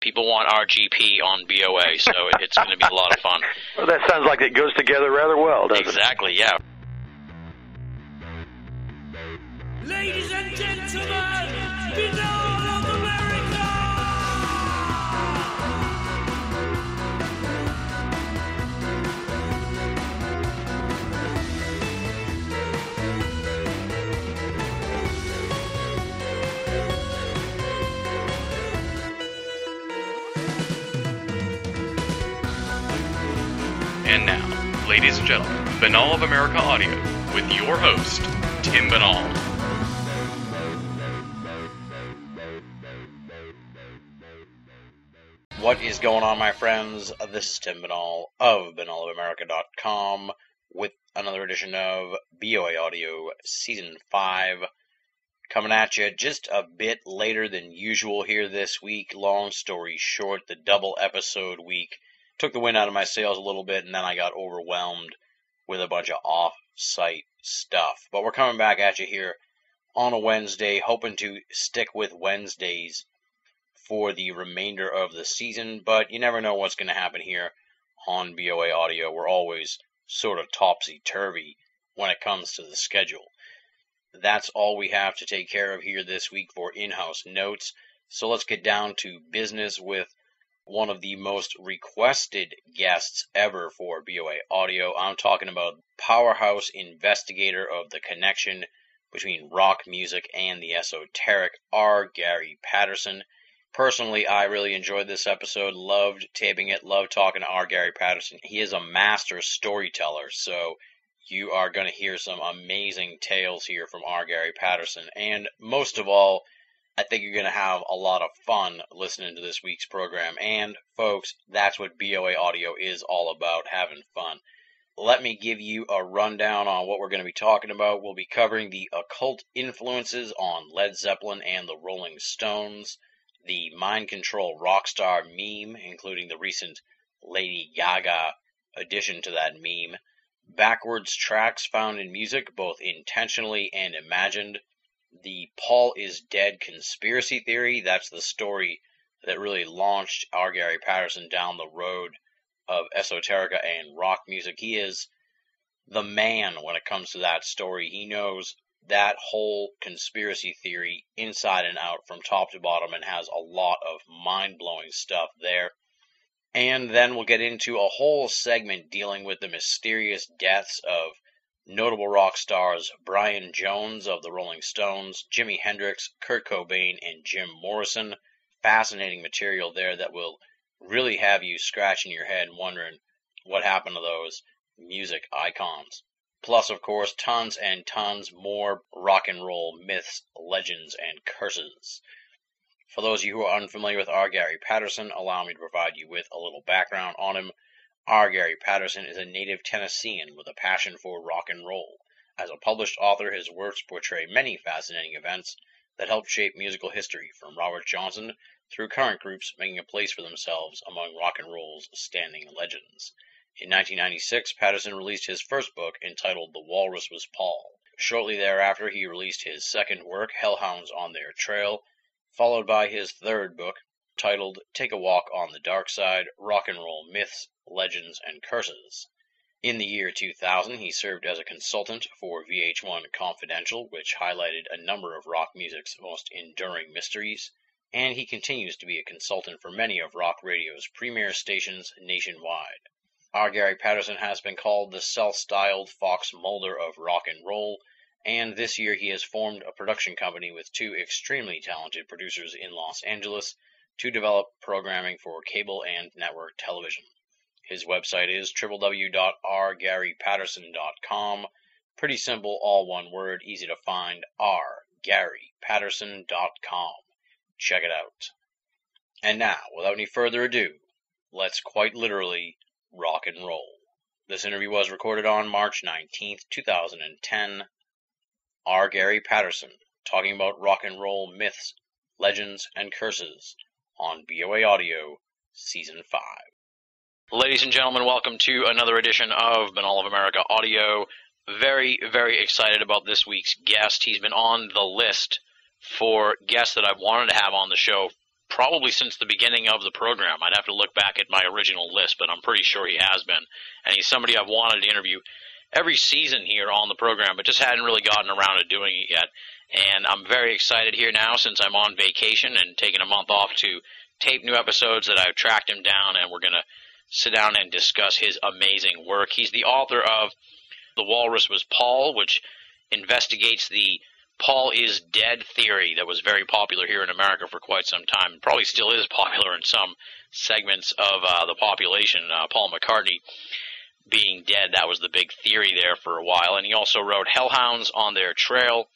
People want RGP on BOA, so it's going to be a lot of fun. Well, that sounds like it goes together rather well, doesn't it? Exactly, yeah. Ladies and gentlemen, ladies and gentlemen, Banal of America Audio with your host, Tim Banal. What is going on, my friends? This is Tim Banal of BanalofAmerica.com with another edition of BOA Audio Season 5 coming at you just a bit later than usual here this week. Long story short, the double episode week took the wind out of my sails a little bit, and then I got overwhelmed with a bunch of off site stuff. But we're coming back at you here on a Wednesday, hoping to stick with Wednesdays for the remainder of the season, but you never know what's going to happen here on BOA Audio. We're always sort of topsy turvy when it comes to the schedule. That's all we have to take care of here this week for in house notes. So let's get down to business with one of the most requested guests ever for BOA Audio. I'm talking about powerhouse investigator of the connection between rock music and the esoteric, R. Gary Patterson. Personally, I really enjoyed this episode, loved taping it, loved talking to R. Gary Patterson. He is a master storyteller, so you are going to hear some amazing tales here from R. Gary Patterson. And most of all, I think you're going to have a lot of fun listening to this week's program. And, folks, that's what BOA Audio is all about having fun. Let me give you a rundown on what we're going to be talking about. We'll be covering the occult influences on Led Zeppelin and the Rolling Stones, the mind control rock star meme, including the recent Lady Gaga addition to that meme, backwards tracks found in music, both intentionally and imagined, the Paul is dead conspiracy theory. That's the story that really launched R. Gary Patterson down the road of esoterica and rock music. He is the man when it comes to that story. He knows that whole conspiracy theory inside and out from top to bottom and has a lot of mind blowing stuff there. And then we'll get into a whole segment dealing with the mysterious deaths of notable rock stars Brian Jones of the Rolling Stones, Jimi Hendrix, Kurt Cobain, and Jim Morrison. Fascinating material there that will really have you scratching your head wondering what happened to those music icons. Plus, of course, tons and tons more rock and roll myths, legends, and curses. For those of you who are unfamiliar with R. Gary Patterson, allow me to provide you with a little background on him. R. Gary Patterson is a native Tennessean with a passion for rock and roll. As a published author, his works portray many fascinating events that helped shape musical history, from Robert Johnson through current groups making a place for themselves among rock and roll's standing legends. In 1996, Patterson released his first book entitled The Walrus Was Paul. Shortly thereafter, he released his second work, Hellhounds on Their Trail, followed by his third book, titled Take a Walk on the Dark Side Rock and Roll Myths, Legends, and Curses. In the year 2000, he served as a consultant for VH1 Confidential, which highlighted a number of rock music's most enduring mysteries, and he continues to be a consultant for many of rock radio's premier stations nationwide. R. Gary Patterson has been called the self styled Fox Mulder of rock and roll, and this year he has formed a production company with two extremely talented producers in Los Angeles to develop programming for cable and network television. His website is www.rgarypatterson.com. Pretty simple, all one word, easy to find. rgarypatterson.com. Check it out. And now, without any further ado, let's quite literally rock and roll. This interview was recorded on March 19th, 2010. R. Gary Patterson talking about rock and roll myths, legends, and curses on BOA Audio Season 5. Ladies and gentlemen, welcome to another edition of Banal of America Audio. Very, very excited about this week's guest. He's been on the list for guests that I've wanted to have on the show probably since the beginning of the program. I'd have to look back at my original list, but I'm pretty sure he has been. And he's somebody I've wanted to interview every season here on the program, but just hadn't really gotten around to doing it yet. And I'm very excited here now since I'm on vacation and taking a month off to tape new episodes that I've tracked him down, and we're going to sit down and discuss his amazing work. He's the author of The Walrus Was Paul, which investigates the Paul is dead theory that was very popular here in America for quite some time. Probably still is popular in some segments of uh, the population. Uh, Paul McCartney being dead, that was the big theory there for a while. And he also wrote Hellhounds on Their Trail.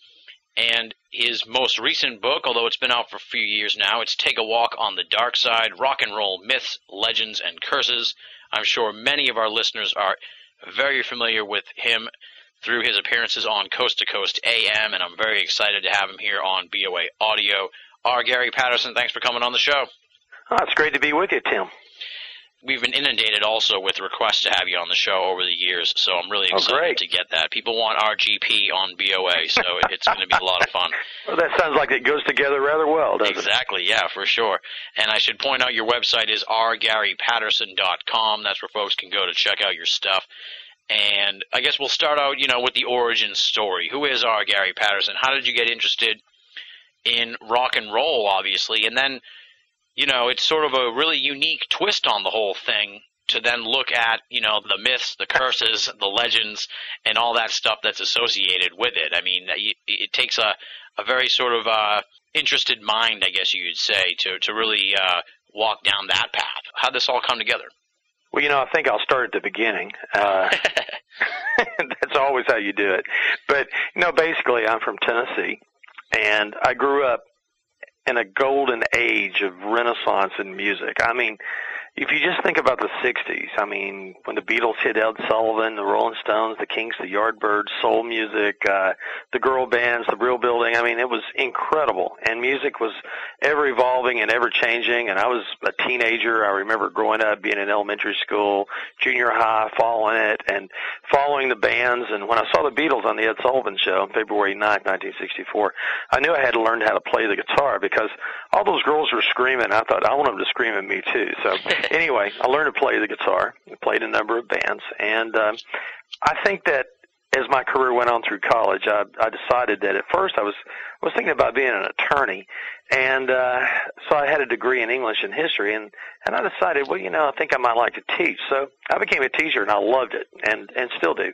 And his most recent book, although it's been out for a few years now, it's Take a Walk on the Dark Side Rock and Roll Myths, Legends, and Curses. I'm sure many of our listeners are very familiar with him through his appearances on Coast to Coast AM, and I'm very excited to have him here on BOA Audio. R. Gary Patterson, thanks for coming on the show. Oh, it's great to be with you, Tim. We've been inundated also with requests to have you on the show over the years, so I'm really Oh, excited great. to get that. People want RGP on BOA, so it's going to be a lot of fun. Well, that sounds like it goes together rather well, doesn't it? Exactly, yeah, for sure. And I should point out your website is rgarypatterson.com. That's where folks can go to check out your stuff. And I guess we'll start out, you know, with the origin story. Who is R. Gary Patterson? How did you get interested in rock and roll, obviously? And then, you know, it's sort of a really unique twist on the whole thing to then look at, you know, the myths, the curses, the legends, and all that stuff that's associated with it. I mean, it, it takes a, a very sort of uh, interested mind, I guess you'd say, to to really uh, walk down that path. How'd this all come together? Well, you know, I think I'll start at the beginning. Uh, that's always how you do it. But, you know, basically, I'm from Tennessee, and I grew up in a golden age of renaissance in music. I mean, if you just think about the 60s, I mean, when the Beatles hit Ed Sullivan, the Rolling Stones, the Kinks, the Yardbirds, soul music, uh, the girl bands, the Brill Building, I mean, it was incredible. And music was ever evolving and ever changing. And I was a teenager. I remember growing up, being in elementary school, junior high, following it and following the bands. And when I saw the Beatles on the Ed Sullivan show on February 9th, 1964, I knew I had to learn how to play the guitar because all those girls were screaming. I thought I want them to scream at me too. So anyway, I learned to play the guitar. I played in a number of bands, and um, I think that as my career went on through college, I, I decided that at first I was I was thinking about being an attorney, and uh, so I had a degree in English and history, and and I decided, well, you know, I think I might like to teach. So I became a teacher, and I loved it, and and still do.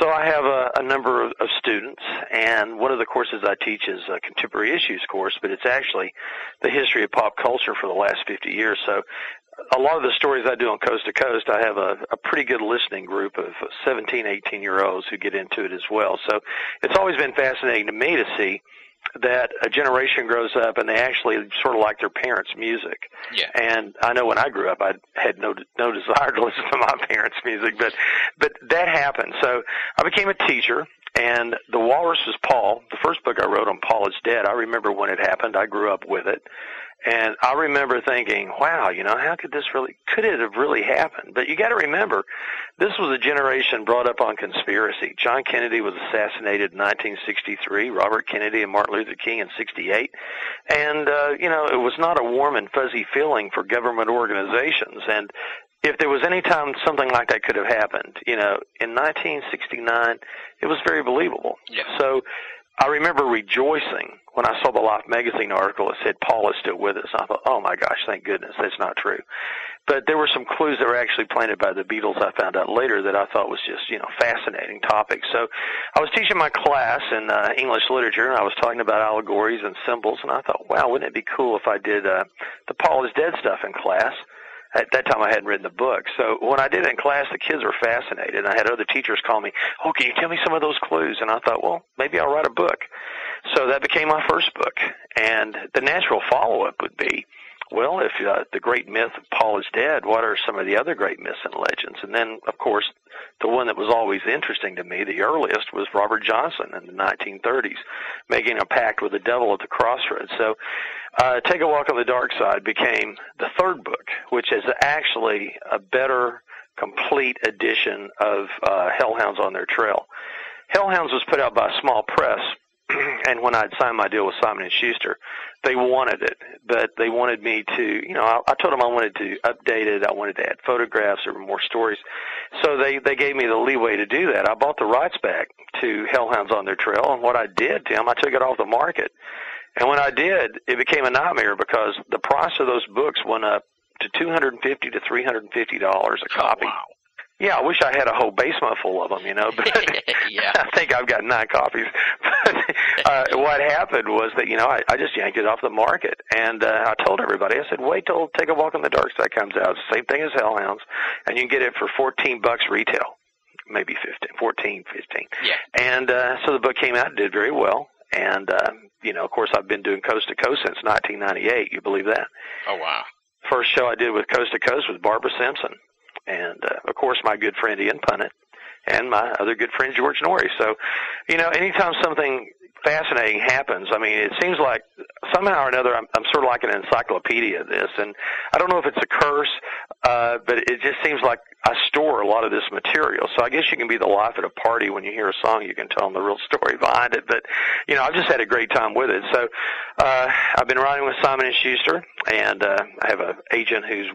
So I have a, a number of, of students, and one of the courses I teach is a contemporary issues course, but it's actually the history of pop culture for the last 50 years. So a lot of the stories I do on Coast to Coast, I have a, a pretty good listening group of 17, 18 year olds who get into it as well. So it's always been fascinating to me to see that a generation grows up and they actually sort of like their parents' music. Yeah. And I know when I grew up, I had no no desire to listen to my parents' music, but but that happened. So I became a teacher, and The Walrus was Paul. The first book I wrote on Paul is Dead. I remember when it happened. I grew up with it. And I remember thinking, wow, you know, how could this really, could it have really happened? But you got to remember, this was a generation brought up on conspiracy. John Kennedy was assassinated in 1963, Robert Kennedy and Martin Luther King in 68. And, uh, you know, it was not a warm and fuzzy feeling for government organizations. And if there was any time something like that could have happened, you know, in 1969, it was very believable. Yeah. So I remember rejoicing when I saw the Life magazine article that said Paul is still with us. I thought, oh my gosh, thank goodness, that's not true. But there were some clues that were actually planted by the Beatles. I found out later that I thought was just you know fascinating topics. So I was teaching my class in uh, English literature, and I was talking about allegories and symbols, and I thought, wow, wouldn't it be cool if I did uh, the Paul is dead stuff in class? At that time, I hadn't written the book. So when I did it in class, the kids were fascinated. And I had other teachers call me, "Oh, can you tell me some of those clues?" And I thought, well, maybe I'll write a book. So that became my first book. And the natural follow-up would be, well, if uh, the great myth of Paul is dead, what are some of the other great myths and legends? And then, of course, the one that was always interesting to me, the earliest, was Robert Johnson in the 1930s, making a pact with the devil at the crossroads. So, uh, Take a Walk on the Dark Side became the third book, which is actually a better, complete edition of uh, Hellhounds on Their Trail. Hellhounds was put out by a small press and when I'd signed my deal with Simon and Schuster, they wanted it, but they wanted me to, you know, I, I told them I wanted to update it. I wanted to add photographs or more stories. So they they gave me the leeway to do that. I bought the rights back to Hellhounds on Their Trail, and what I did, Tim, I took it off the market. And when I did, it became a nightmare because the price of those books went up to two hundred and fifty to three hundred and fifty dollars a oh, copy. Oh, wow. Yeah, I wish I had a whole basement full of them, you know. But Yeah. I think I've got nine copies. But uh, what happened was that you know I, I just yanked it off the market, and uh, I told everybody. I said, "Wait till Take a Walk in the Dark Side comes out. Same thing as Hellhounds, and you can get it for fourteen bucks retail, maybe fifteen, fourteen, fifteen. Yeah. And uh, so the book came out, and did very well, and uh, you know, of course, I've been doing coast to coast since 1998. You believe that? Oh wow. first show I did with Coast to Coast was Barbara Simpson, and uh, of course my good friend Ian Punnett, and my other good friend George Norrie. So, you know, anytime something fascinating happens, I mean, it seems like somehow or another I'm, I'm sort of like an encyclopedia of this, and I don't know if it's a curse, uh, but it just seems like I store a lot of this material. So I guess you can be the life at a party when you hear a song, you can tell them the real story behind it. But you know, I've just had a great time with it. So uh, I've been writing with Simon and Schuster, and uh, I have an agent who's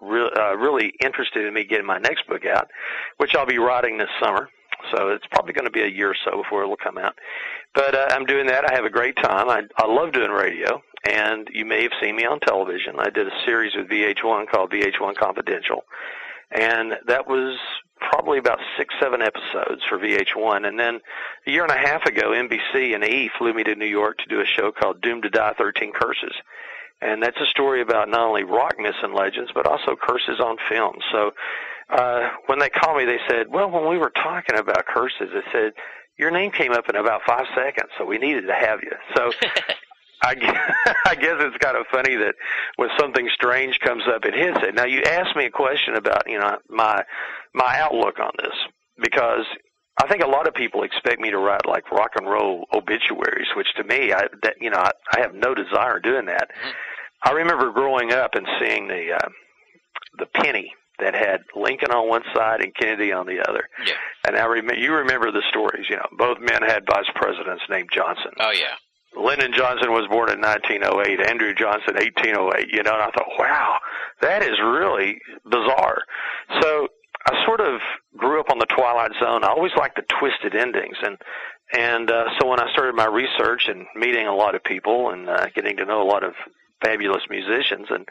re- uh, really interested in me getting my next book out, which I'll be writing this summer. So it's probably going to be a year or so before it'll come out. But uh, I'm doing that. I have a great time. I, I love doing radio, and you may have seen me on television. I did a series with VH1 called VH1 Confidential, and that was probably about six, seven episodes for VH1. And then a year and a half ago, NBC and E flew me to New York to do a show called Doomed to Die: Thirteen Curses and that's a story about not only rock myths and legends, but also curses on film. So uh, when they called me, they said, "Well, when we were talking about curses, they said your name came up in about five seconds, so we needed to have you." So. I guess, I guess it's kind of funny that when something strange comes up, it hits it. Now you asked me a question about you know my my outlook on this because I think a lot of people expect me to write like rock and roll obituaries, which to me, I that you know I, I have no desire doing that. I remember growing up and seeing the uh, the penny that had Lincoln on one side and Kennedy on the other. Yeah. And I remember you remember the stories. You know, both men had vice presidents named Johnson. Oh yeah. Lyndon Johnson was born in 1908. Andrew Johnson 1808. You know, and I thought, wow, that is really bizarre. So I sort of grew up on the Twilight Zone. I always liked the twisted endings, and and uh, so when I started my research and meeting a lot of people and uh, getting to know a lot of fabulous musicians, and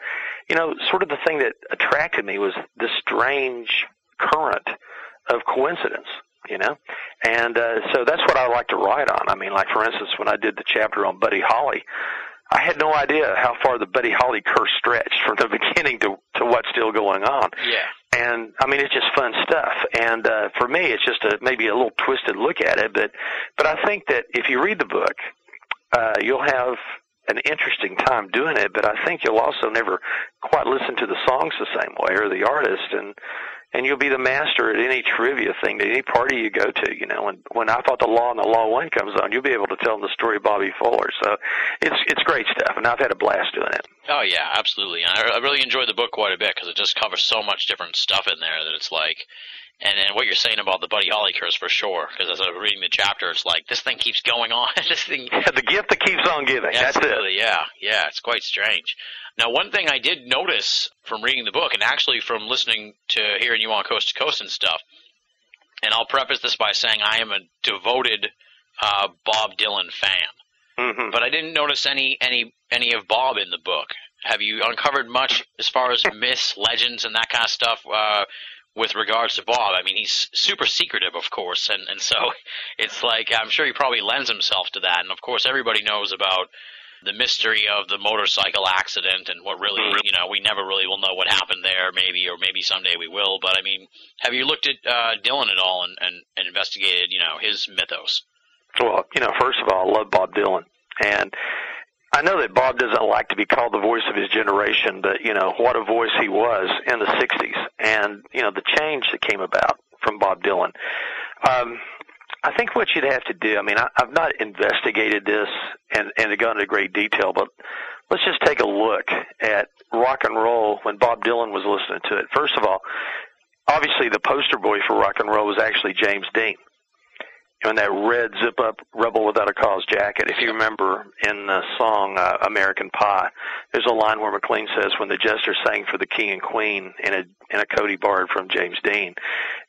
you know, sort of the thing that attracted me was this strange current of coincidence. You know, and uh, so that's what I like to write on. I mean, like for instance, when I did the chapter on Buddy Holly, I had no idea how far the Buddy Holly curse stretched from the beginning to to what's still going on Yeah. and I mean it's just fun stuff. And uh, for me, it's just a maybe a little twisted look at it, but but I think that if you read the book, uh, you'll have an interesting time doing it. But I think you'll also never quite listen to the songs the same way or the artist, and and you'll be the master at any trivia thing, to any party you go to. You know, when when I Fought the Law and the Law Won comes on, you'll be able to tell them the story of Bobby Fuller. So it's it's great stuff, and I've had a blast doing it. Oh yeah, absolutely. And I, I really enjoyed the book quite a bit because it just covers so much different stuff in there that it's like, and and what you're saying about the Buddy Holly curse for sure. Because as I was reading the chapter, it's like this thing keeps going on. this thing. the gift that keeps on giving. That's it. Yeah, yeah. It's quite strange. Now, one thing I did notice from reading the book, and actually from listening to hearing you on Coast to Coast and stuff, and I'll preface this by saying I am a devoted uh, Bob Dylan fan, hmm but I didn't notice any any any of Bob in the book. Have you uncovered much as far as myths, legends, and that kind of stuff uh, with regards to Bob? I mean, he's super secretive, of course, and and so it's like I'm sure he probably lends himself to that. And of course, everybody knows about the mystery of the motorcycle accident and what really, you know, we never really will know what happened there, maybe, or maybe someday we will. But I mean, have you looked at uh, Dylan at all and, and, and investigated, you know, his mythos? Well, you know, first of all, I love Bob Dylan, and I know that Bob doesn't like to be called the voice of his generation, but you know what a voice he was in the '60s, and you know the change that came about from Bob Dylan. Um, I think what you'd have to do. I mean, I, I've not investigated this and and gone into great detail, but let's just take a look at rock and roll when Bob Dylan was listening to it. First of all, obviously the poster boy for rock and roll was actually James Dean. In that red zip up Rebel Without a Cause jacket. If you remember in the song uh, American Pie, there's a line where McLean says, "When the jester sang for the king and queen in a in a Cody Bard from James Dean,"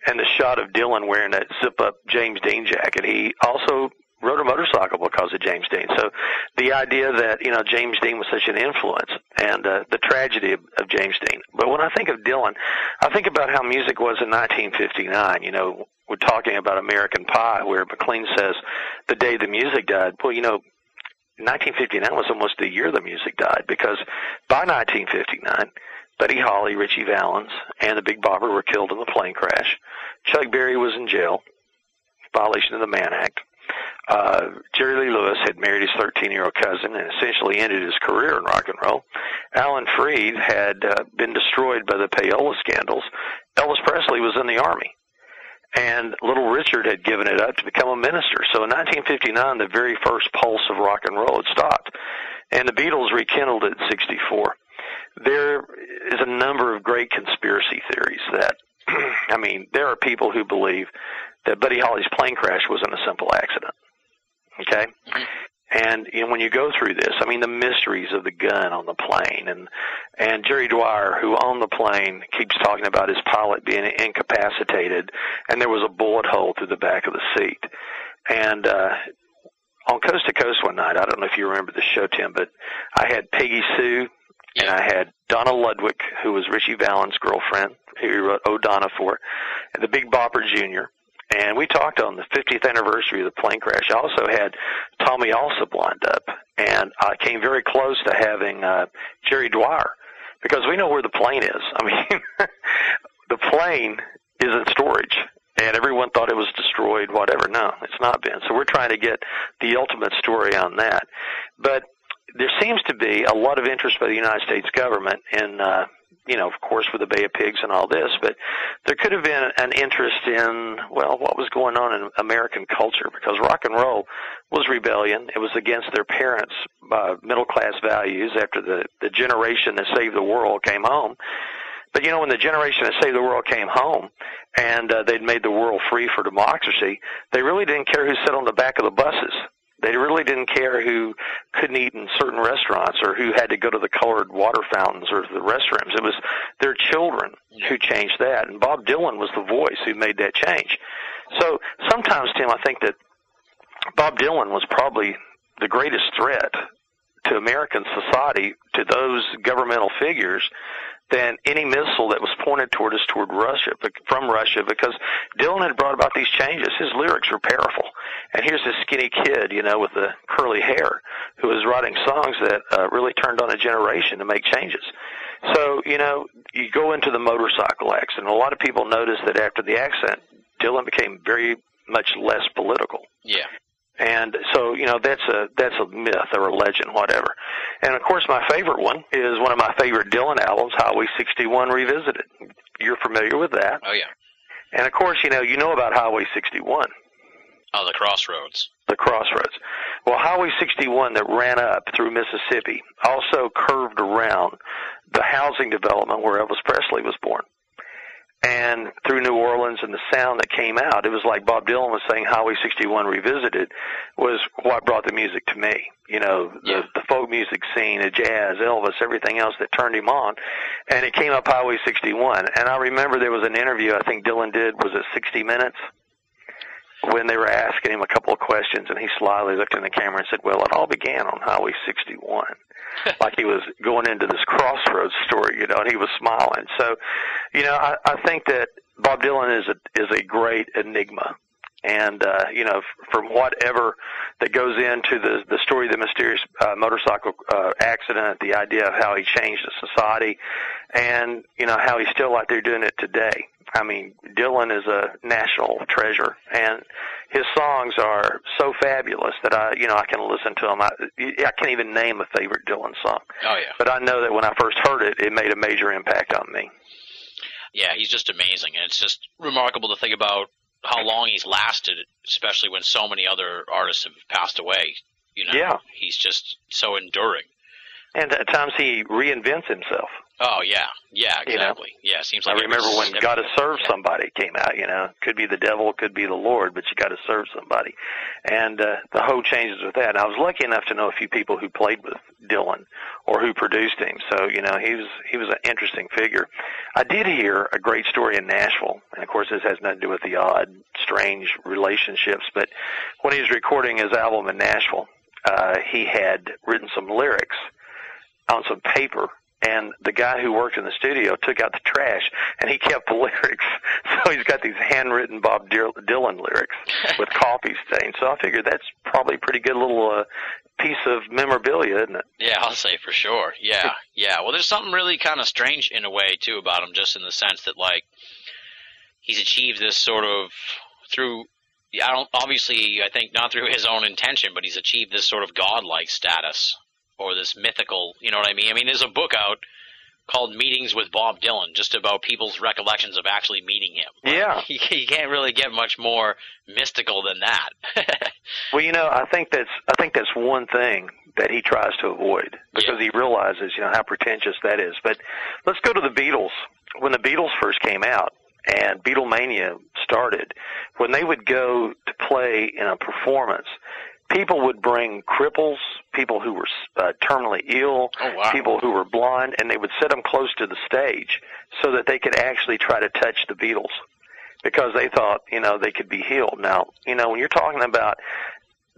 and the shot of Dylan wearing that zip up James Dean jacket. He also rode a motorcycle because of James Dean. So the idea that you know James Dean was such an influence and uh, the tragedy of, of James Dean. But when I think of Dylan, I think about how music was in 1959. You know, we're talking about American Pie, where McLean says the day the music died. Well, you know. 1959 was almost the year the music died because by 1959, Buddy Holly, Ritchie Valens, and the Big Bopper were killed in the plane crash. Chuck Berry was in jail, violation of the Mann Act uh, Jerry Lee Lewis had married his 13 year old cousin and essentially ended his career in rock and roll. Alan Freed had uh, been destroyed by the payola scandals. Elvis Presley was in the army. And Little Richard had given it up to become a minister. So in 1959, the very first pulse of rock and roll had stopped. And the Beatles rekindled it in 64. There is a number of great conspiracy theories that, I mean, there are people who believe that Buddy Holly's plane crash wasn't a simple accident. Okay? Mm-hmm. And you know, when you go through this, I mean, the mysteries of the gun on the plane, and and Jerry Dwyer, who owned the plane, keeps talking about his pilot being incapacitated, and there was a bullet hole through the back of the seat. And uh, on Coast to Coast one night, I don't know if you remember the show, Tim, but I had Peggy Sue, and I had Donna Ludwig, who was Ritchie Valens' girlfriend, who wrote "Oh Donna" for, and the Big Bopper Jr and we talked on the 50th anniversary of the plane crash. I also had Tommy Allsup lined up, and I came very close to having uh, Jerry Dwyer because we know where the plane is. I mean, the plane is in storage, and everyone thought it was destroyed, whatever. No, it's not been. So we're trying to get the ultimate story on that. But there seems to be a lot of interest by the United States government in uh, you know, of course, with the Bay of Pigs and all this, but there could have been an interest in, well, what was going on in American culture because rock and roll was rebellion. It was against their parents' uh, middle class values after the, the generation that saved the world came home. But you know, when the generation that saved the world came home and uh, they'd made the world free for democracy, they really didn't care who sat on the back of the buses. They really didn't care who couldn't eat in certain restaurants or who had to go to the colored water fountains or the restrooms. It was their children who changed that. And Bob Dylan was the voice who made that change. So sometimes, Tim, I think that Bob Dylan was probably the greatest threat to American society, to those governmental figures, than any missile that was pointed toward us toward Russia from Russia because Dylan had brought about these changes. His lyrics were powerful, and here's this skinny kid, you know, with the curly hair, who was writing songs that uh, really turned on a generation to make changes. So you know, you go into the motorcycle accident. A lot of people noticed that after the accident, Dylan became very much less political. Yeah. And so, you know, that's a that's a myth or a legend, whatever. And of course, my favorite one is one of my favorite Dylan albums, Highway 61 Revisited. You're familiar with that. Oh yeah. And of course, you know, you know about Highway 61, Oh, the crossroads. the crossroads. Well, Highway 61 that ran up through Mississippi also curved around the housing development where Elvis Presley was born. And through New Orleans and the sound that came out, it was like Bob Dylan was saying Highway 61 Revisited was what brought the music to me. You know, the, Yeah. the folk music scene, the jazz, Elvis, everything else that turned him on. And it came up Highway 61. And I remember there was an interview I think Dylan did, was it 60 Minutes? When they were asking him a couple of questions, and he slyly looked in the camera and said, "Well, it all began on Highway 61." like he was going into this crossroads story, you know, and he was smiling. So, you know, I, I think that Bob Dylan is a is a great enigma, and uh, you know, f- from whatever that goes into the the story of the mysterious uh, motorcycle uh, accident, the idea of how he changed the society, and you know how he's still out there doing it today. I mean, Dylan is a national treasure, and his songs are so fabulous that I, you know, I can listen to them. I, I can't even name a favorite Dylan song, Oh yeah. but I know that when I first heard it, it made a major impact on me. Yeah, he's just amazing, and it's just remarkable to think about how long he's lasted, especially when so many other artists have passed away. You know, Yeah. he's just so enduring. And at times he reinvents himself. Oh yeah, yeah, You know? exactly. Yeah, seems like I remember when "Got to Serve Somebody" came out. You know, could be the devil, could be the Lord, but you got to serve somebody. And uh, the whole changes with that. And I was lucky enough to know a few people who played with Dylan or who produced him. So you know, he was he was an interesting figure. I did hear a great story in Nashville, and of course, this has nothing to do with the odd, strange relationships. But when he was recording his album in Nashville, uh, he had written some lyrics on some paper and the guy who worked in the studio took out the trash and he kept the lyrics. So he's got these handwritten Bob Dylan lyrics with coffee stains. So I figured that's probably a pretty good little uh, piece of memorabilia, isn't it? Yeah, I'll say for sure. Yeah, yeah. Well, there's something really kind of strange in a way too about him, just in the sense that like he's achieved this sort of through. I don't obviously. I think not through his own intention, but he's achieved this sort of godlike status or this mythical. You know what I mean? I mean, there's a book out called Meetings with Bob Dylan, just about people's recollections of actually meeting him. Yeah. You, you can't really get much more mystical than that. Well, you know, I think that's I think that's one thing that he tries to avoid because he realizes, you know, how pretentious that is. But let's go to the Beatles. When the Beatles first came out and Beatlemania started, when they would go to play in a performance, people would bring cripples, people who were uh, terminally ill, Oh, wow. people who were blind, and they would sit them close to the stage so that they could actually try to touch the Beatles because they thought, you know, they could be healed. Now, you know, when you're talking about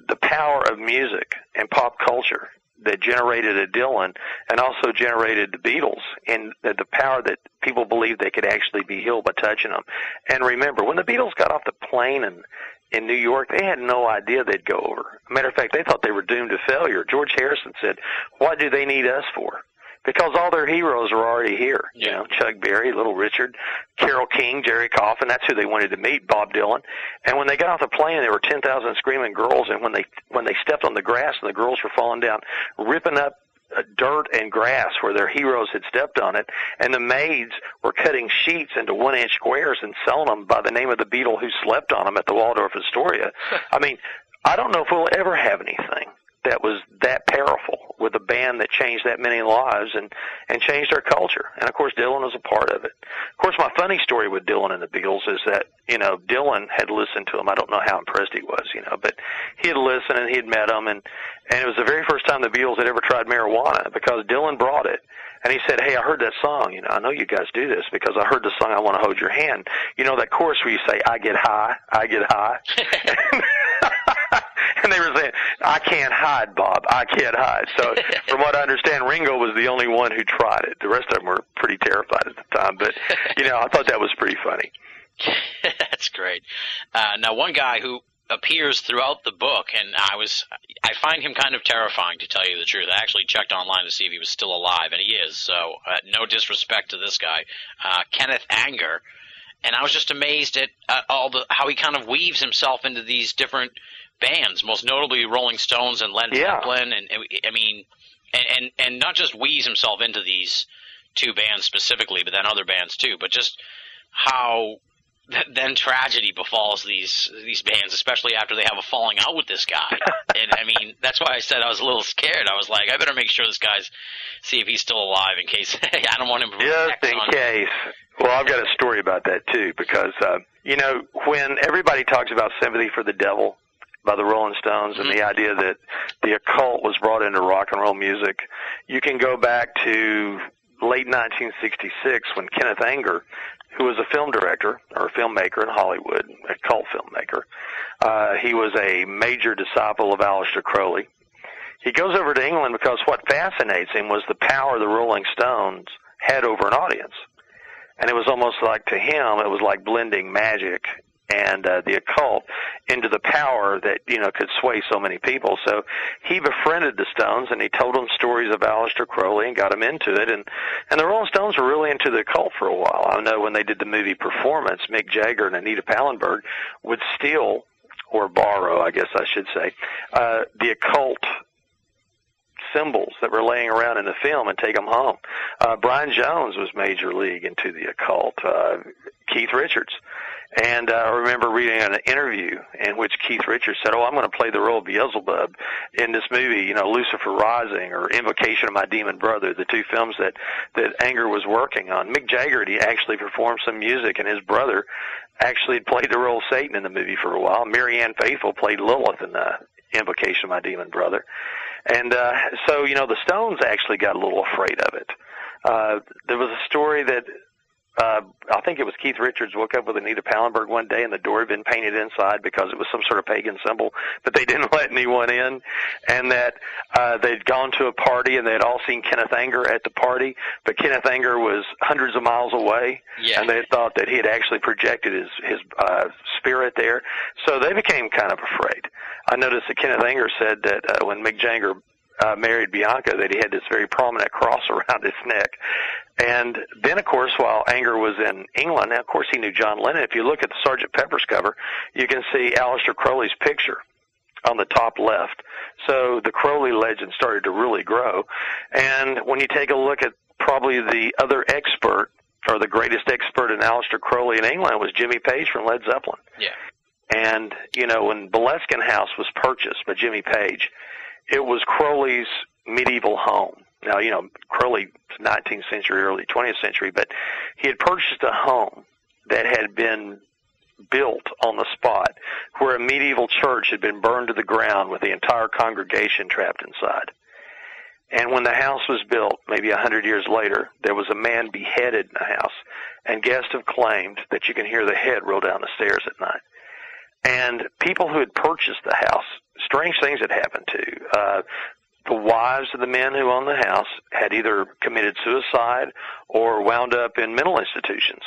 the power of music and pop culture that generated a Dylan and also generated the Beatles and the, the power that people believed they could actually be healed by touching them. And remember, when the Beatles got off the plane and in New York, they had no idea they'd go over. Matter of fact, they thought they were doomed to failure. George Harrison said, "What do they need us for?" Because all their heroes were already here. You Yeah. know, Chuck Berry, Little Richard, Carole King, Gerry Goffin. That's who they wanted to meet. Bob Dylan. And when they got off the plane, there were ten thousand screaming girls. And when they when they stepped on the grass and the girls were falling down, ripping up Uh, dirt and grass where their heroes had stepped on it, and the maids were cutting sheets into one inch squares and selling them by the name of the Beatle who slept on them at the Waldorf Astoria. I mean, I don't know if we'll ever have anything that was that powerful with a band that changed that many lives and and changed our culture. And of course, Dylan was a part of it. Of course, my funny story with Dylan and the Beatles is that you know Dylan had listened to them. I don't know how impressed he was, you know, but he had listened and he had met them, and and it was the very first time the Beatles had ever tried marijuana because Dylan brought it. And he said, "Hey, I heard that song. You know, I know you guys do this because I heard the song. I want to hold your hand. You know that chorus where you say, "I get high, I get high." and they were saying, "I can't hide, Bob. I can't hide." So, from what I understand, Ringo was the only one who tried it. The rest of them were pretty terrified at the time. But you know, I thought that was pretty funny. That's great. Uh, now, one guy who appears throughout the book, and I was, I find him kind of terrifying to tell you the truth. I actually checked online to see if he was still alive, and he is. So, uh, no disrespect to this guy, uh, Kenneth Anger. And I was just amazed at uh, all the how he kind of weaves himself into these different bands, most notably Rolling Stones and Led Yeah. Zeppelin, and I mean, and, and and not just wheeze himself into these two bands specifically, but then other bands too. But just how th- then tragedy befalls these these bands, especially after they have a falling out with this guy. and I mean, that's why I said I was a little scared. I was like, I better make sure this guy's see if he's still alive in case I don't want him to Just in on- case. Well, I've got a story about that too, because uh, you know when everybody talks about "Sympathy for the Devil" by the Rolling Stones and the idea that the occult was brought into rock and roll music, you can go back to late 1966 when Kenneth Anger, who was a film director or a filmmaker in Hollywood, a cult filmmaker, uh, he was a major disciple of Aleister Crowley. He goes over to England because what fascinates him was the power the Rolling Stones had over an audience and it was almost like to him it was like blending magic and uh, the occult into the power that you know could sway so many people. So he befriended the Stones and he told them stories of Aleister Crowley and got them into it. And and the Rolling Stones were really into the occult for a while. I know when they did the movie Performance, Mick Jagger and Anita Pallenberg would steal or borrow, I guess I should say, uh, the occult symbols that were laying around in the film and take them home. Uh, Brian Jones was major league into the occult. Uh, Keith Richards. And uh, I remember reading an interview in which Keith Richards said, "Oh, I'm going to play the role of Beelzebub in this movie, you know, Lucifer Rising or Invocation of My Demon Brother, the two films that that Anger was working on." Mick Jagger he actually performed some music, and his brother actually had played the role of Satan in the movie for a while. Marianne Faithfull played Lilith in the Invocation of My Demon Brother, and uh, so you know the Stones actually got a little afraid of it. Uh, there was a story that uh, I think it was Keith Richards woke up with Anita Pallenberg one day and the door had been painted inside because it was some sort of pagan symbol, but they didn't let anyone in, and that uh, they'd gone to a party and they'd all seen Kenneth Anger at the party, but Kenneth Anger was hundreds of miles away, Yeah. and they thought that he had actually projected his his uh, spirit there, so they became kind of afraid. I noticed that Kenneth Anger said that uh, when Mick Jagger uh, married Bianca that he had this very prominent cross around his neck. And then, of course, while Anger was in England, of course, he knew John Lennon. If you look at the Sergeant Pepper's cover, you can see Aleister Crowley's picture on the top left. So the Crowley legend started to really grow. And when you take a look at probably the other expert, or the greatest expert in Aleister Crowley in England was Jimmy Page from Led Zeppelin. Yeah. And, you know, when Boleskine House was purchased by Jimmy Page, it was Crowley's medieval home. Now, you know, Crowley, 19th century, early 20th century, but he had purchased a home that had been built on the spot where a medieval church had been burned to the ground with the entire congregation trapped inside. And when the house was built, maybe a hundred years later, there was a man beheaded in the house, and guests have claimed that you can hear the head roll down the stairs at night. And people who had purchased the house, strange things had happened to. Uh, the wives of the men who owned the house had either committed suicide or wound up in mental institutions.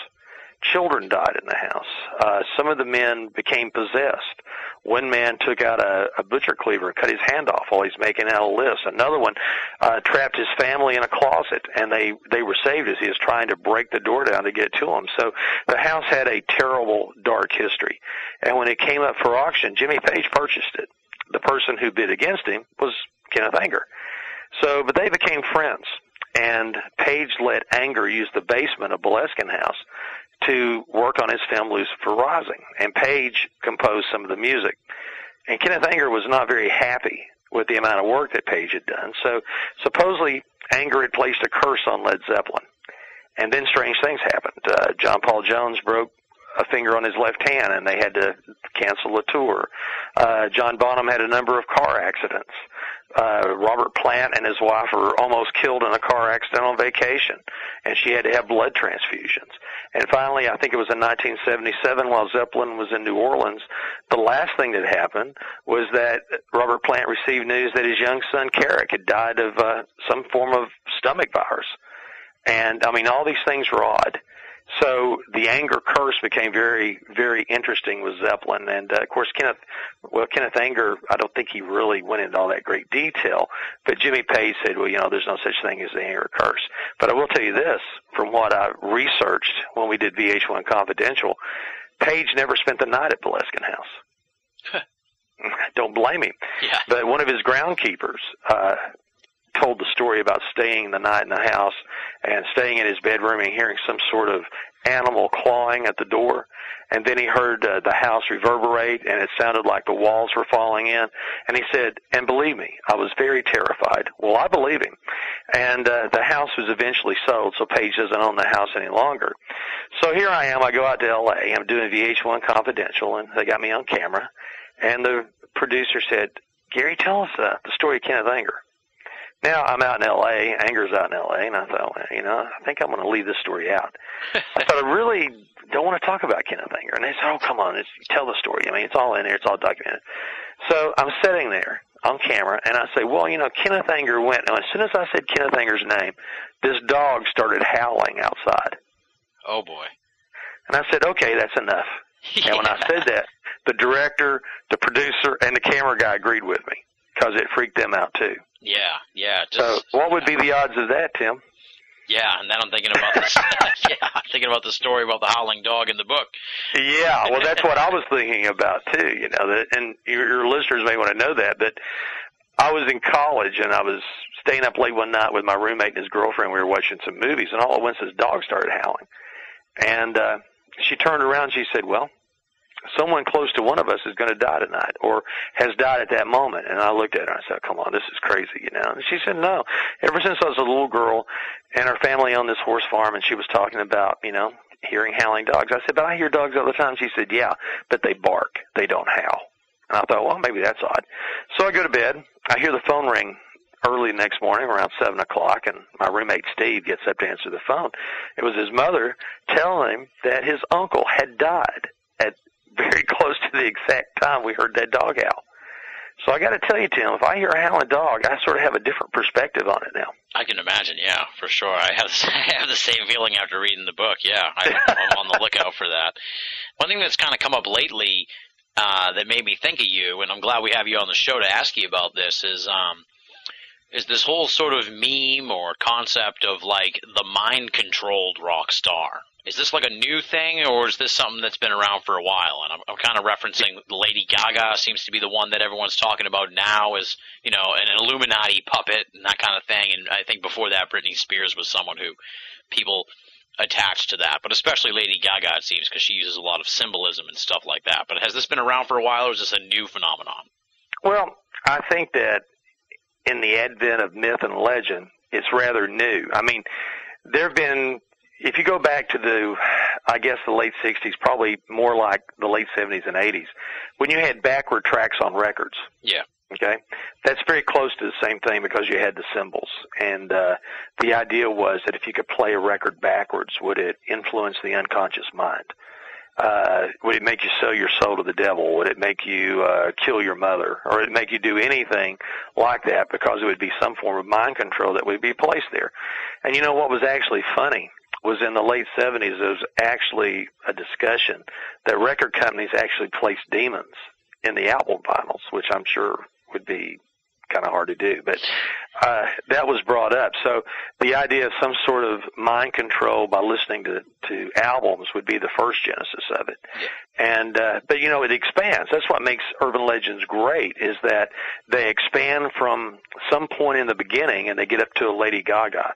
Children died in the house. Uh, some of the men became possessed. One man took out a, a butcher cleaver cut his hand off while he's making out a list. Another one uh, trapped his family in a closet, and they they were saved as he was trying to break the door down to get to them. So the house had a terrible, dark history. And when it came up for auction, Jimmy Page purchased it. The person who bid against him was Kenneth Anger. So, but they became friends, and Page let Anger use the basement of Boleskine House to work on his film Lucifer Rising, and Page composed some of the music. And Kenneth Anger was not very happy with the amount of work that Page had done. So supposedly Anger had placed a curse on Led Zeppelin. And then strange things happened. Uh, John Paul Jones broke a finger on his left hand and they had to cancel the tour. Uh, John Bonham had a number of car accidents. Uh, Robert Plant and his wife were almost killed in a car accident on vacation, and she had to have blood transfusions. And finally, I think it was in 1977 while Zeppelin was in New Orleans, the last thing that happened was that Robert Plant received news that his young son Karac had died of uh, some form of stomach virus. And I mean, all these things were odd. So the anger curse became very, very interesting with Zeppelin, and uh, of course Kenneth. Well, Kenneth Anger, I don't think he really went into all that great detail, but Jimmy Page said, "Well, you know, there's no such thing as the anger curse." But I will tell you this, from what I researched when we did VH1 Confidential, Page never spent the night at Boleskine House. don't blame him. Yeah. But one of his groundkeepers uh, told the story about staying the night in the house and staying in his bedroom and hearing some sort of animal clawing at the door. And then he heard uh, the house reverberate and it sounded like the walls were falling in. And he said, and believe me, I was very terrified. Well, I believe him. And uh, the house was eventually sold, so Page doesn't own the house any longer. So here I am. I go out to L.A. I'm doing VH1 Confidential, and they got me on camera. And the producer said, Gary, tell us uh, the story of Kenneth Anger. Now I'm out in L.A. Anger's out in L.A. And I thought, well, you know, I think I'm going to leave this story out. I thought I really don't want to talk about Kenneth Anger. And they said, oh, come on, it's, tell the story. I mean, it's all in there. It's all documented. So I'm sitting there on camera, and I say, well, you know, Kenneth Anger went. Now, as soon as I said Kenneth Anger's name, this dog started howling outside. Oh boy. And I said, okay, that's enough. And when I said that, the director, the producer, and the camera guy agreed with me because it freaked them out too. Yeah, yeah. Just, So, what would be the odds of that, Tim? Yeah, and then I'm thinking about this. yeah, I'm thinking about the story about the howling dog in the book. Yeah, well, that's what I was thinking about too. You know, that, and your, your listeners may want to know that. But I was in college and I was staying up late one night with my roommate and his girlfriend. We were watching some movies, and all at once this dog started howling, and uh, she turned around. and She said, "Well, someone close to one of us is going to die tonight, or has died at that moment." And I looked at her and I said, "Come on, this is crazy, you know." And she said, "No. Ever since I was a little girl, and her family owned this horse farm, and she was talking about, you know, hearing howling dogs." I said, "But I hear dogs all the time." She said, "Yeah, but they bark. They don't howl." And I thought, well, maybe that's odd. So I go to bed. I hear the phone ring early next morning around seven o'clock and my roommate Steve gets up to answer the phone. It was his mother telling him that his uncle had died very close to the exact time we heard that dog howl. So I got to tell you, Tim, if I hear a howling dog, I sort of have a different perspective on it now. I can imagine, yeah, for sure. I have I have the same feeling after reading the book. Yeah, I, I'm on the lookout for that. One thing that's kind of come up lately uh, that made me think of you, and I'm glad we have you on the show to ask you about this, is um, is this whole sort of meme or concept of like the mind controlled rock star. Is this like a new thing, or is this something that's been around for a while? And I'm, I'm kind of referencing Lady Gaga seems to be the one that everyone's talking about now as you know an Illuminati puppet and that kind of thing. And I think before that, Britney Spears was someone who people attached to that, but especially Lady Gaga it seems because she uses a lot of symbolism and stuff like that. But has this been around for a while, or is this a new phenomenon? Well, I think that in the advent of myth and legend, it's rather new. I mean, there have been, if you go back to the, I guess the late 60s, probably more like the late 70s and 80s, when you had backward tracks on records. Yeah. Okay, that's very close to the same thing because you had the symbols, and uh, the idea was that if you could play a record backwards, would it influence the unconscious mind? Uh, would it make you sell your soul to the devil? Would it make you uh, kill your mother? Or would it make you do anything like that because it would be some form of mind control that would be placed there? And you know what was actually funny was in the late 70s, there was actually a discussion that record companies actually placed demons in the album vinyls, which I'm sure would be kind of hard to do. But uh, that was brought up. So the idea of some sort of mind control by listening to to albums would be the first genesis of it. And uh, but you know it expands. That's what makes urban legends great is that they expand from some point in the beginning and they get up to a Lady Gaga.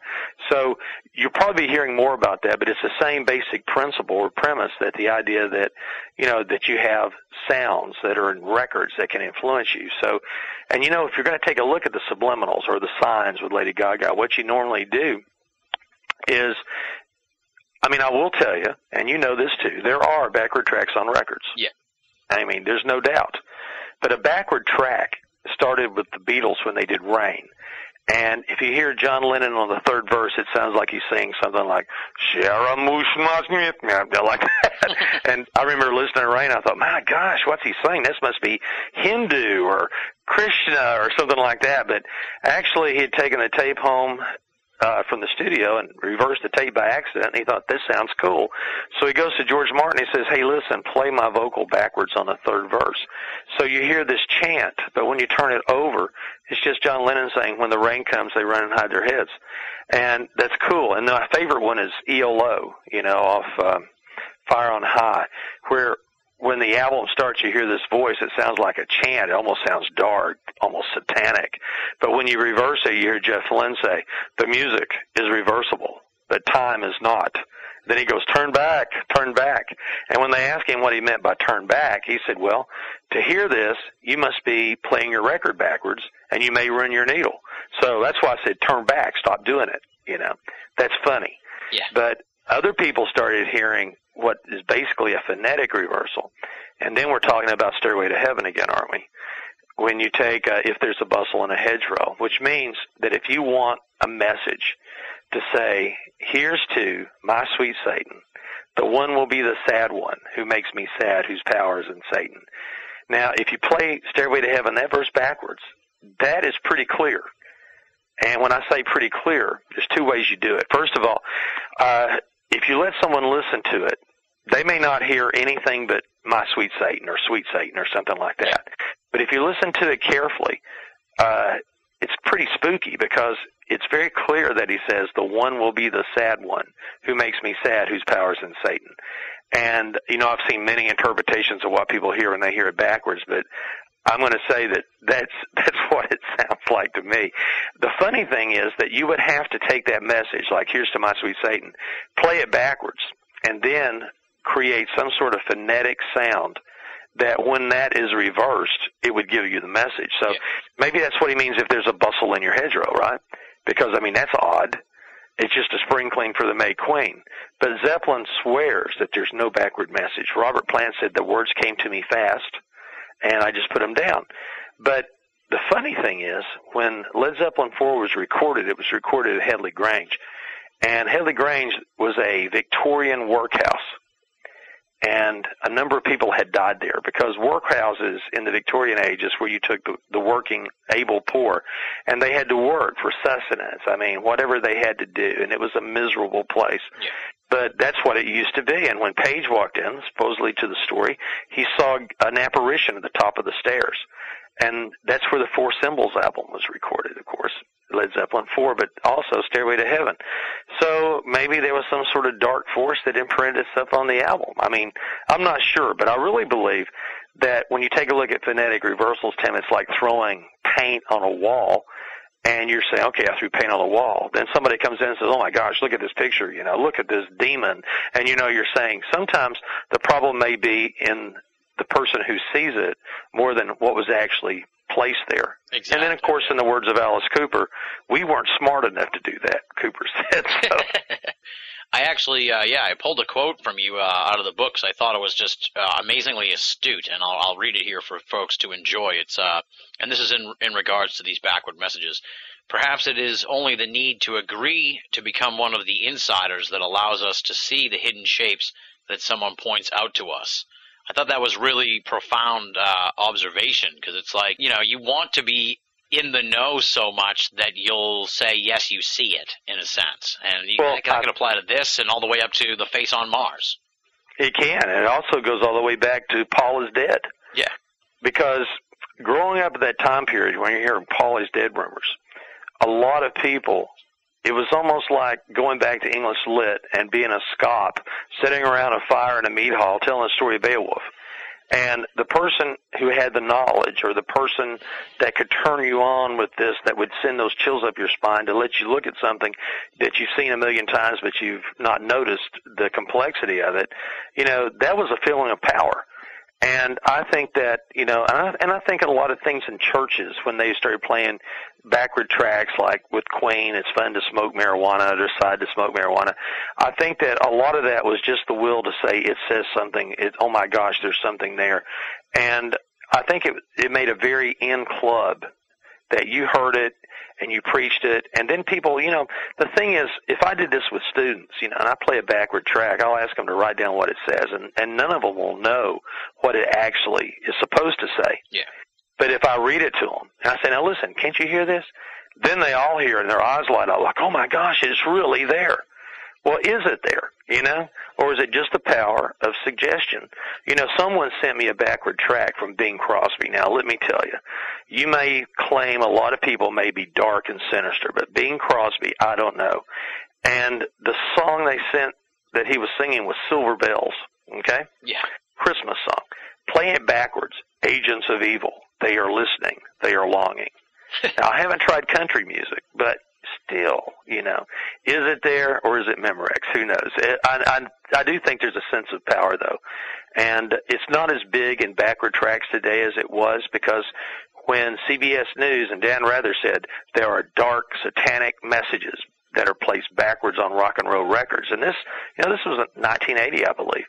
So you'll probably be hearing more about that, but it's the same basic principle or premise that the idea that you know that you have sounds that are in records that can influence you. So and you know if you're going to take a look at the subliminals or the signs with Lady Gaga, what you normally do is I mean, I will tell you, and you know this too, there are backward tracks on records. Yeah. I mean, there's no doubt. But a backward track started with the Beatles when they did Rain. And if you hear John Lennon on the third verse, it sounds like he's saying something like "Sharamouche like that. and I remember listening to Rain. I thought, my gosh, what's he saying? This must be Hindu or Krishna or something like that. But actually, he had taken the tape home uh, from the studio and reversed the tape by accident. And he thought this sounds cool, so he goes to George Martin. He says, "Hey, listen, play my vocal backwards on the third verse." So you hear this chant, but when you turn it over, it's just John Lennon saying, "When the rain comes, they run and hide their heads," and that's cool. And my favorite one is ELO, you know, off uh, Fire on High, where when the album starts, you hear this voice. It sounds like a chant. It almost sounds dark, almost satanic. But when you reverse it, you hear Jeff Lynne say, "The music is reversible, but time is not." Then he goes, "Turn back, turn back." And when they asked him what he meant by "turn back," he said, "Well, to hear this, you must be playing your record backwards, and you may run your needle." So that's why I said, "Turn back, stop doing it." You know, that's funny. Yeah. But other people started hearing what is basically a phonetic reversal. And then we're talking about Stairway to Heaven again, aren't we? When you take uh, If There's a Bustle in a Hedgerow, which means that if you want a message to say, here's to my sweet Satan, the one will be the sad one who makes me sad, whose power is in Satan. Now, if you play Stairway to Heaven, that verse backwards, that is pretty clear. And when I say pretty clear, there's two ways you do it. First of all, uh, if you let someone listen to it, they may not hear anything but my sweet Satan or sweet Satan or something like that. But if you listen to it carefully, uh, it's pretty spooky because it's very clear that he says the one will be the sad one who makes me sad, whose power is in Satan. And you know, I've seen many interpretations of what people hear when they hear it backwards, but I'm going to say that that's that's what it sounds like to me. The funny thing is that you would have to take that message, like "Here's to my sweet Satan," play it backwards, and then create some sort of phonetic sound that when that is reversed, it would give you the message. So Yeah. maybe that's what he means if there's a bustle in your hedgerow, right? Because I mean that's odd. It's just a spring clean for the May Queen. But Zeppelin swears that there's no backward message. Robert Plant said the words came to me fast, and I just put them down. But the funny thing is, when Led Zeppelin 4 was recorded, it was recorded at Headley Grange. And Headley Grange was a Victorian workhouse. And a number of people had died there because workhouses in the Victorian age is where you took the, the working, able poor, and they had to work for sustenance. I mean, whatever they had to do, and it was a miserable place. Yeah. But that's what it used to be. And when Page walked in, supposedly to the story, he saw an apparition at the top of the stairs. And that's where the Four Symbols album was recorded, of course. Led Zeppelin 4, but also Stairway to Heaven. So maybe there was some sort of dark force that imprinted itself on the album. I mean, I'm not sure, but I really believe that when you take a look at phonetic reversals, Tim, it's like throwing paint on a wall and you're saying, okay, I threw paint on the wall. Then somebody comes in and says, oh my gosh, look at this picture, you know, look at this demon. And you know, you're saying sometimes the problem may be in the person who sees it more than what was actually placed there. Exactly. And then, of course, in the words of Alice Cooper, we weren't smart enough to do that, Cooper said. So, I actually, uh, yeah, I pulled a quote from you uh, out of the books. I thought it was just uh, amazingly astute, and I'll, I'll read it here for folks to enjoy. It's, uh, and this is in in regards to these backward messages. Perhaps it is only the need to agree to become one of the insiders that allows us to see the hidden shapes that someone points out to us. I thought that was really profound uh, observation because it's like you know you want to be in the know so much that you'll say yes you see it in a sense, and you, Well, that can I- apply to this and all the way up to the face on Mars. it can. And it also goes all the way back to Paul is dead. Yeah. Because growing up at that time period when you're hearing Paul is dead rumors, a lot of people, it was almost like going back to English lit and being a scop, sitting around a fire in a meat hall telling the story of Beowulf. And the person who had the knowledge or the person that could turn you on with this, that would send those chills up your spine to let you look at something that you've seen a million times but you've not noticed the complexity of it, you know, that was a feeling of power. And I think that, you know, and I, and I think a lot of things in churches when they started playing backward tracks like with Queen, it's fun to smoke marijuana or decide to smoke marijuana. I think that a lot of that was just the will to say it says something. It, oh my gosh, there's something there. And I think it, it made a very in club that you heard it and you preached it and then people you know the thing is if i did this with students you know and i play a backward track i'll ask them to write down what it says and and none of them will know what it actually is supposed to say Yeah. But if i read it to them and i say now listen can't you hear this then they all hear it and their eyes light up like oh my gosh it's really there well is it there you know or is it just the power of suggestion you know someone sent me a backward track from bing crosby now let me tell you you may claim a lot of people may be dark and sinister, but Bing Crosby, I don't know. And the song they sent that he was singing was Silver Bells, okay? Yeah. Christmas song. Play it backwards. Agents of evil. They are listening. They are longing. now, I haven't tried country music, but still, you know, is it there or is it Memorex? Who knows? It, I, I, I do think there's a sense of power, though. And it's not as big in backward tracks today as it was because when CBS News and Dan Rather said there are dark satanic messages that are placed backwards on rock and roll records. And this, you know, this was 1980, I believe.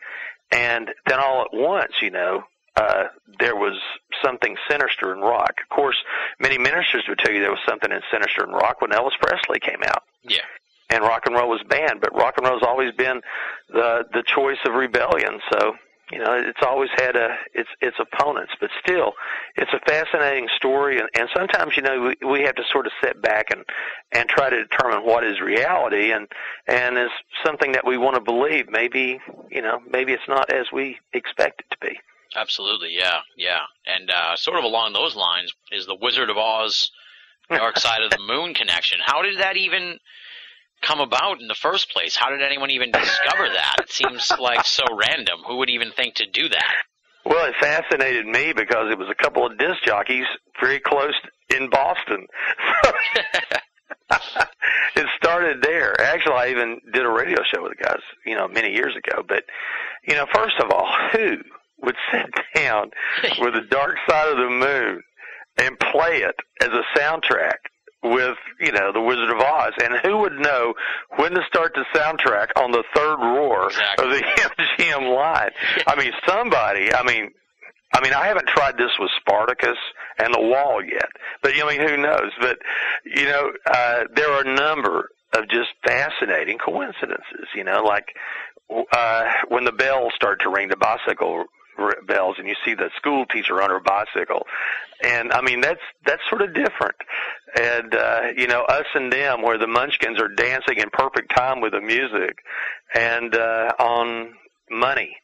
And then all at once, you know, uh, there was something sinister in rock. Of course, many ministers would tell you there was something in sinister in rock when Elvis Presley came out Yeah. and rock and roll was banned. But rock and roll's always been the the choice of rebellion. So you know, it's always had a its its opponents. But still, it's a fascinating story. And, and sometimes you know we, we have to sort of sit back and and try to determine what is reality and and is something that we want to believe. Maybe you know maybe it's not as we expect it to be. Absolutely, yeah, yeah. And uh, sort of along those lines is the Wizard of Oz Dark Side of the Moon connection. How did that even come about in the first place? How did anyone even discover that? It seems like so random. Who would even think to do that? Well, it fascinated me because it was a couple of disc jockeys very close in Boston. it started there. Actually, I even did a radio show with the guys, you know, many years ago. But, you know, first of all, who would sit down with the Dark Side of the Moon and play it as a soundtrack with, you know, the Wizard of Oz? And who would know when to start the soundtrack on the third roar Exactly. of the MGM line? I mean, somebody. I mean, I mean, I haven't tried this with Spartacus and The Wall yet, but you I mean, who knows? But you know, uh, there are a number of just fascinating coincidences. You know, like uh, when the bells start to ring, the bicycle bells, and you see the school teacher on her bicycle, and I mean, that's that's sort of different. And uh, you know, us and them, where the Munchkins are dancing in perfect time with the music, and uh, on Money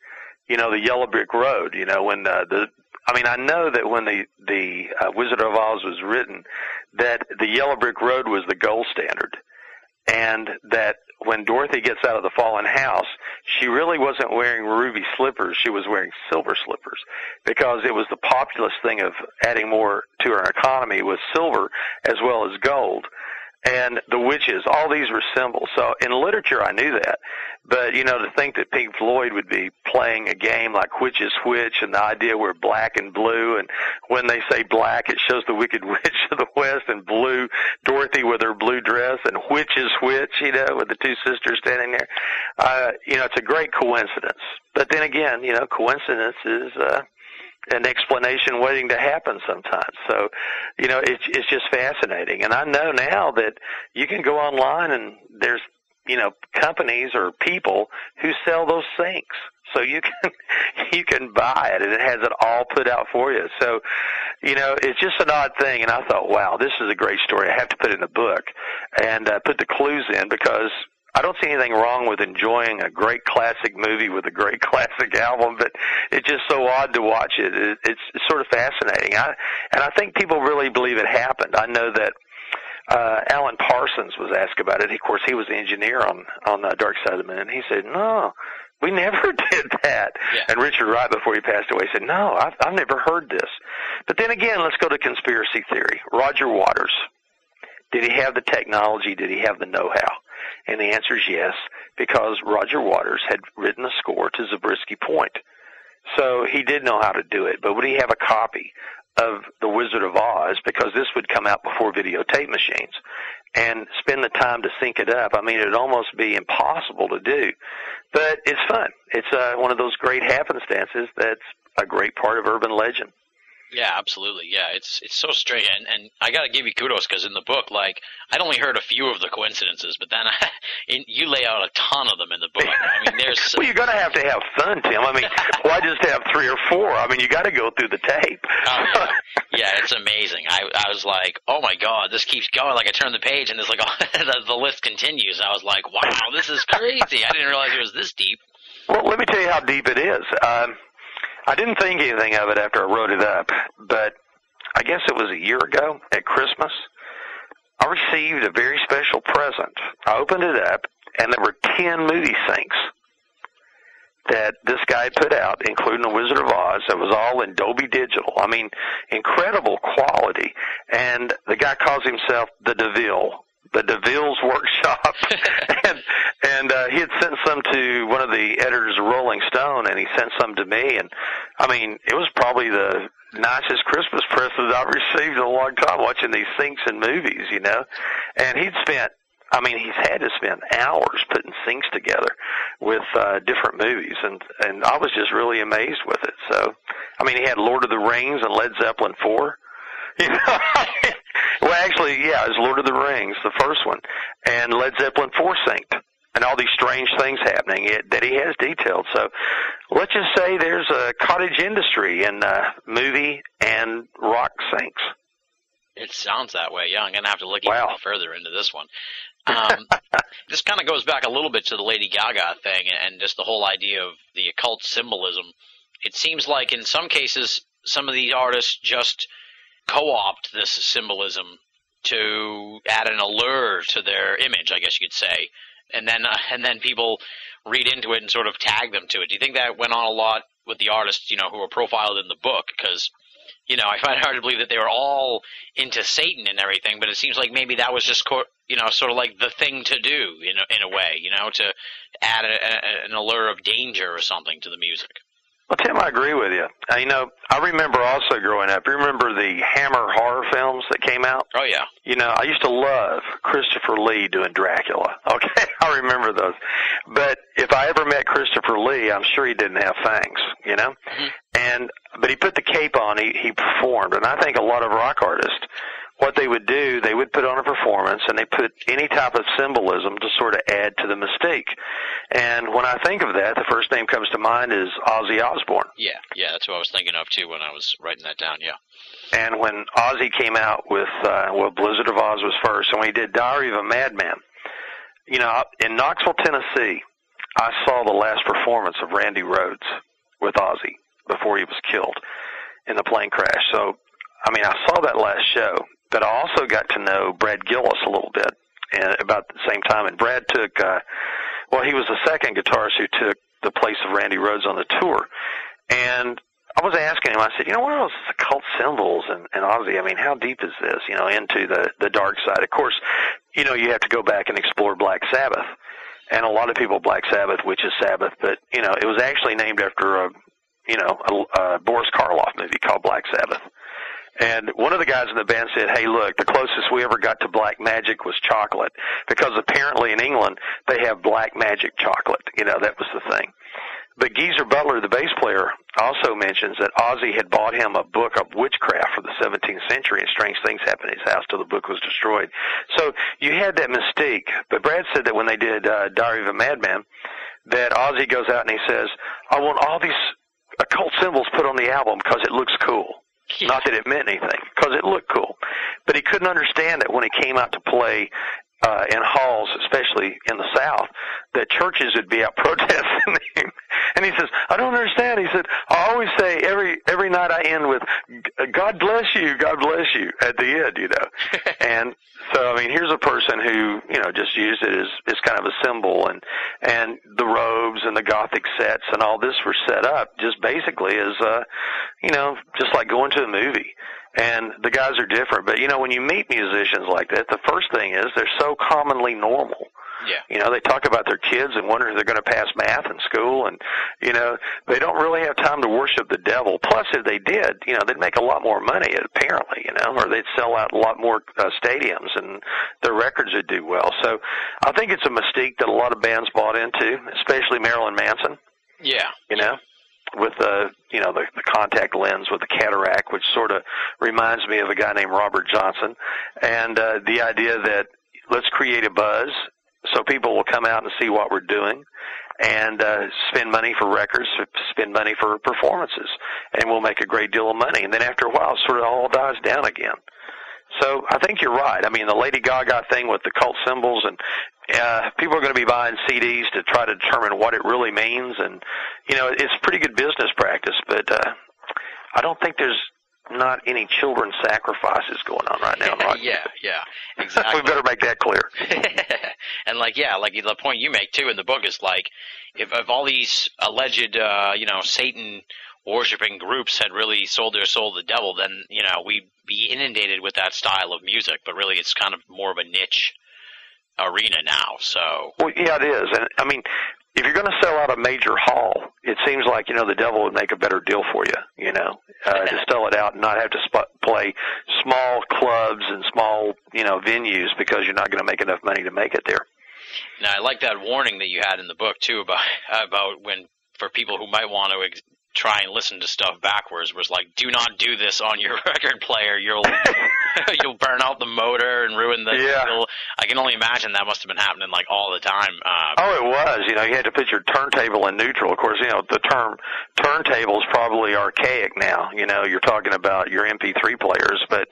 you know, the Yellow Brick Road. You know, when uh, the I mean, I know that when the the uh, Wizard of Oz was written, that the Yellow Brick Road was the gold standard, and that when Dorothy gets out of the fallen house, she really wasn't wearing ruby slippers; she was wearing silver slippers, because it was the populist thing of adding more to our economy with silver as well as gold. And the witches, all these were symbols. So in literature, I knew that. But, you know, to think that Pink Floyd would be playing a game like Which is Which and the idea we're black and blue and when they say black it shows the Wicked Witch of the West and blue Dorothy with her blue dress and Which is Which, you know, with the two sisters standing there. Uh, you know, it's a great coincidence. But then again, you know, coincidence is, uh, an explanation waiting to happen sometimes. So, you know, it's it's just fascinating. And I know now that you can go online and there's you know companies or people who sell those syncs. So you can you can buy it and it has it all put out for you. So, you know, it's just an odd thing. And I thought, wow, this is a great story. I have to put it in a book and uh, put the clues in because I don't see anything wrong with enjoying a great classic movie with a great classic album, but it's just so odd to watch it. it it's, it's sort of fascinating. I, and I think people really believe it happened. I know that uh, Alan Parsons was asked about it. Of course, he was the engineer on on uh, Dark Side of the Moon. And he said, "No, we never did that." Yeah. And Richard Wright, before he passed away, said, "No, I've, I've never heard this." But then again, let's go to conspiracy theory. Roger Waters. Did he have the technology? Did he have the know-how? And the answer is yes, because Roger Waters had written the score to Zabriskie Point. So he did know how to do it. But would he have a copy of The Wizard of Oz? Because this would come out before videotape machines. And spend the time to sync it up. I mean, it'd almost be impossible to do. But it's fun. It's uh, one of those great happenstances that's a great part of urban legend. Yeah, absolutely. Yeah, it's it's so strange, and and I got to give you kudos because in the book, like I'd only heard a few of the coincidences, but then I, in, you lay out a ton of them in the book. I mean, there's well, you're to have to have fun, Tim. I mean, why just have three or four? I mean, you got to go through the tape. Oh, yeah. yeah, it's amazing. I I was like, oh my god, this keeps going. Like I turn the page and it's like the, the list continues. I was like, wow, this is crazy. I didn't realize it was this deep. Well, let me tell you how deep it is. Um, I didn't think anything of it after I wrote it up, but I guess it was a year ago at Christmas. I received a very special present. I opened it up, and there were 10 movie syncs that this guy put out, including The Wizard of Oz. It was all in Dolby Digital. I mean, incredible quality. And the guy calls himself the DeVille, the DeVille's Workshop. and and uh, he had sent some to one of the editors of Rolling Stone, and he sent some to me. And I mean, it was probably the nicest Christmas present I've received in a long time watching these syncs and movies, you know. And he'd spent I mean, he's had to spend hours putting syncs together with uh, different movies, and and I was just really amazed with it. So, I mean, he had Lord of the Rings and Led Zeppelin four. You know, well, actually, yeah, it's Lord of the Rings, the first one, and Led Zeppelin four synced, and all these strange things happening it, that he has detailed. So, let's just say there's a cottage industry in uh, movie and rock syncs. It sounds that way. Yeah, I'm gonna have to look Wow. even further into this one. Um, this kind of goes back a little bit to the Lady Gaga thing and just the whole idea of the occult symbolism. It seems like in some cases, some of these artists just co-opt this symbolism to add an allure to their image, I guess you could say, and then uh, and then people read into it and sort of tag them to it. Do you think that went on a lot with the artists, you know, who were profiled in the book? Because you know, I find it hard to believe that they were all into Satan and everything, but it seems like maybe that was just, co- you know, sort of like the thing to do in a, in a way, you know, to add a, a, an allure of danger or something to the music. Well, Tim, I agree with you. Uh, you know, I remember also growing up. You remember the Hammer horror films that came out? Oh yeah, You know, I used to love Christopher Lee doing Dracula. Okay, I remember those. But if I ever met Christopher Lee, I'm sure he didn't have fangs. You know, Mhm. and but he put the cape on. He he performed, and I think a lot of rock artists. What they would do, they would put on a performance and they put any type of symbolism to sort of add to the mystique. And when I think of that, the first name comes to mind is Ozzy Osbourne. yeah, yeah. That's what I was thinking of too when I was writing that down. Yeah. And when Ozzy came out with, uh, well, Blizzard of Oz was first, and when he did Diary of a Madman, you know, in Knoxville, Tennessee, I saw the last performance of Randy Rhoads with Ozzy before he was killed in the plane crash. So, I mean, I saw that last show, but I also got to know Brad Gillis a little bit and about the same time. And Brad took, uh, well, he was the second guitarist who took the place of Randy Rhoads on the tour. And I was asking him, I said, you know, what else is the cult symbols and, and Ozzy? I mean, how deep is this, you know, into the, the dark side? Of course, you know, you have to go back and explore Black Sabbath. And a lot of people Black Sabbath, which is Sabbath, but, you know, it was actually named after a, you know, a, a Boris Karloff movie called Black Sabbath. And one of the guys in the band said, "Hey, look, the closest we ever got to black magic was chocolate, because apparently in England they have black magic chocolate. You know, that was the thing." But Geezer Butler, the bass player, also mentions that Ozzy had bought him a book of witchcraft for the 17th century, and strange things happened in his house till the book was destroyed. So you had that mystique. But Brad said that when they did uh, Diary of a Madman, that Ozzy goes out and he says, "I want all these occult symbols put on the album because it looks cool." Not that it meant anything, because it looked cool. But he couldn't understand it when he came out to play uh, in halls, especially in the South, that churches would be out protesting him. And he says, "I don't understand." He said, "I always say every every night I end with God bless you, God bless you at the end, you know." and so, I mean, here's a person who you know just used it as as kind of a symbol, and and the robes and the gothic sets and all this were set up just basically as uh, you know, just like going to a movie and the guys are different. But you know, when you meet musicians like that, the first thing is they're so commonly normal. Yeah. You know, they talk about their kids and wonder if they're going to pass math in school, and you know, they don't really have time to worship the devil. Plus, if they did, you know, they'd make a lot more money apparently, you know, or they'd sell out a lot more uh, stadiums, and their records would do well. So, I think it's a mystique that a lot of bands bought into, especially Marilyn Manson Yeah. you know, with the you know the, the contact lens with the cataract, which sort of reminds me of a guy named Robert Johnson, and uh, the idea that let's create a buzz so people will come out and see what we're doing, and uh, spend money for records, spend money for performances, and we'll make a great deal of money. And then after a while, sort of all dies down again. So I think you're right. I mean, the Lady Gaga thing with the cult symbols and uh, people are going to be buying CDs to try to determine what it really means, and you know, it's pretty good business practice. But uh, I don't think there's not any children sacrifices going on right now. rock yeah, yeah, exactly. we better make that clear. and like, yeah, like the point you make too in the book is like, if, if all these alleged, uh, you know, Satan worshiping groups had really sold their soul to the devil, then you know we'd be inundated with that style of music. But really, it's kind of more of a niche arena now. So Well, yeah, it is, and I mean, if you're going to sell out a major hall, it seems like you know the devil would make a better deal for you. You know, uh, to sell it out and not have to sp- play small clubs and small you know venues because you're not going to make enough money to make it there. now I like that warning that you had in the book too about about when for people who might want to ex- try and listen to stuff backwards was like, do not do this on your record player. You'll you'll burn out the motor and ruin the. Yeah. I can only imagine that must have been happening like all the time. Uh, Oh, it was. You know, you had to put your turntable in neutral. Of course, you know the term turntable is probably archaic now. You know, you're talking about your MP3 players, but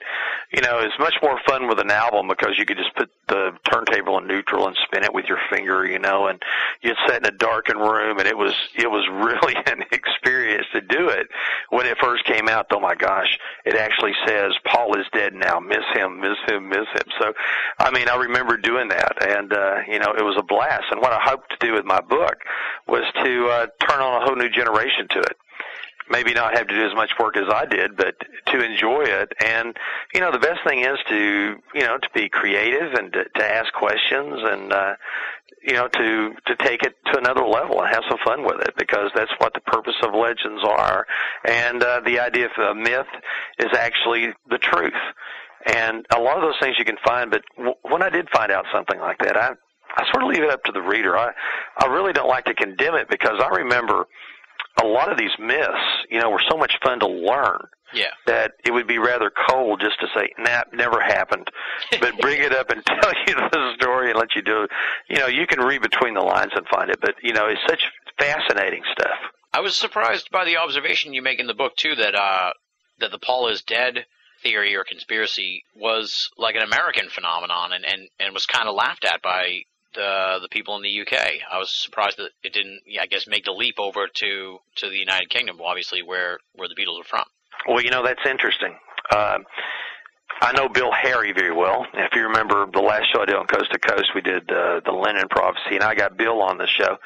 you know, it's much more fun with an album because you could just put the turntable in neutral and spin it with your finger. You know, and you'd sit in a darkened room, and it was it was really an experience to do it. When it first came out, oh my gosh, it actually says Paul is dead now. Miss him, miss him, miss him. So, I mean, I remember doing that, and uh, you know, it was a blast. And what I hoped to do with my book was to uh, turn on a whole new generation to it. maybe not have to do as much work as I did, but to enjoy it. And you know, the best thing is to you know to be creative and to, to ask questions and uh, you know to to take it to another level and have some fun with it because that's what the purpose of legends are. And uh, the idea of a myth is actually the truth. And a lot of those things you can find, but w- when I did find out something like that, I I sort of leave it up to the reader. I I really don't like to condemn it because I remember a lot of these myths, you know, were so much fun to learn Yeah. that it would be rather cold just to say, nah, never happened. But bring it up and tell you the story and let you do it. You know, you can read between the lines and find it, but, you know, it's such fascinating stuff. I was surprised by the observation you make in the book too that uh that the Paul is dead theory or conspiracy was like an American phenomenon and and, and was kind of laughed at by the the people in the UK. I was surprised that it didn't yeah, I guess make the leap over to to the United Kingdom obviously where where the Beatles are from. Well, you know, that's interesting. Um, I know Bill Harry very well. If you remember the last show I did on Coast to Coast, we did uh, the Lennon prophecy, and I got Bill on the show.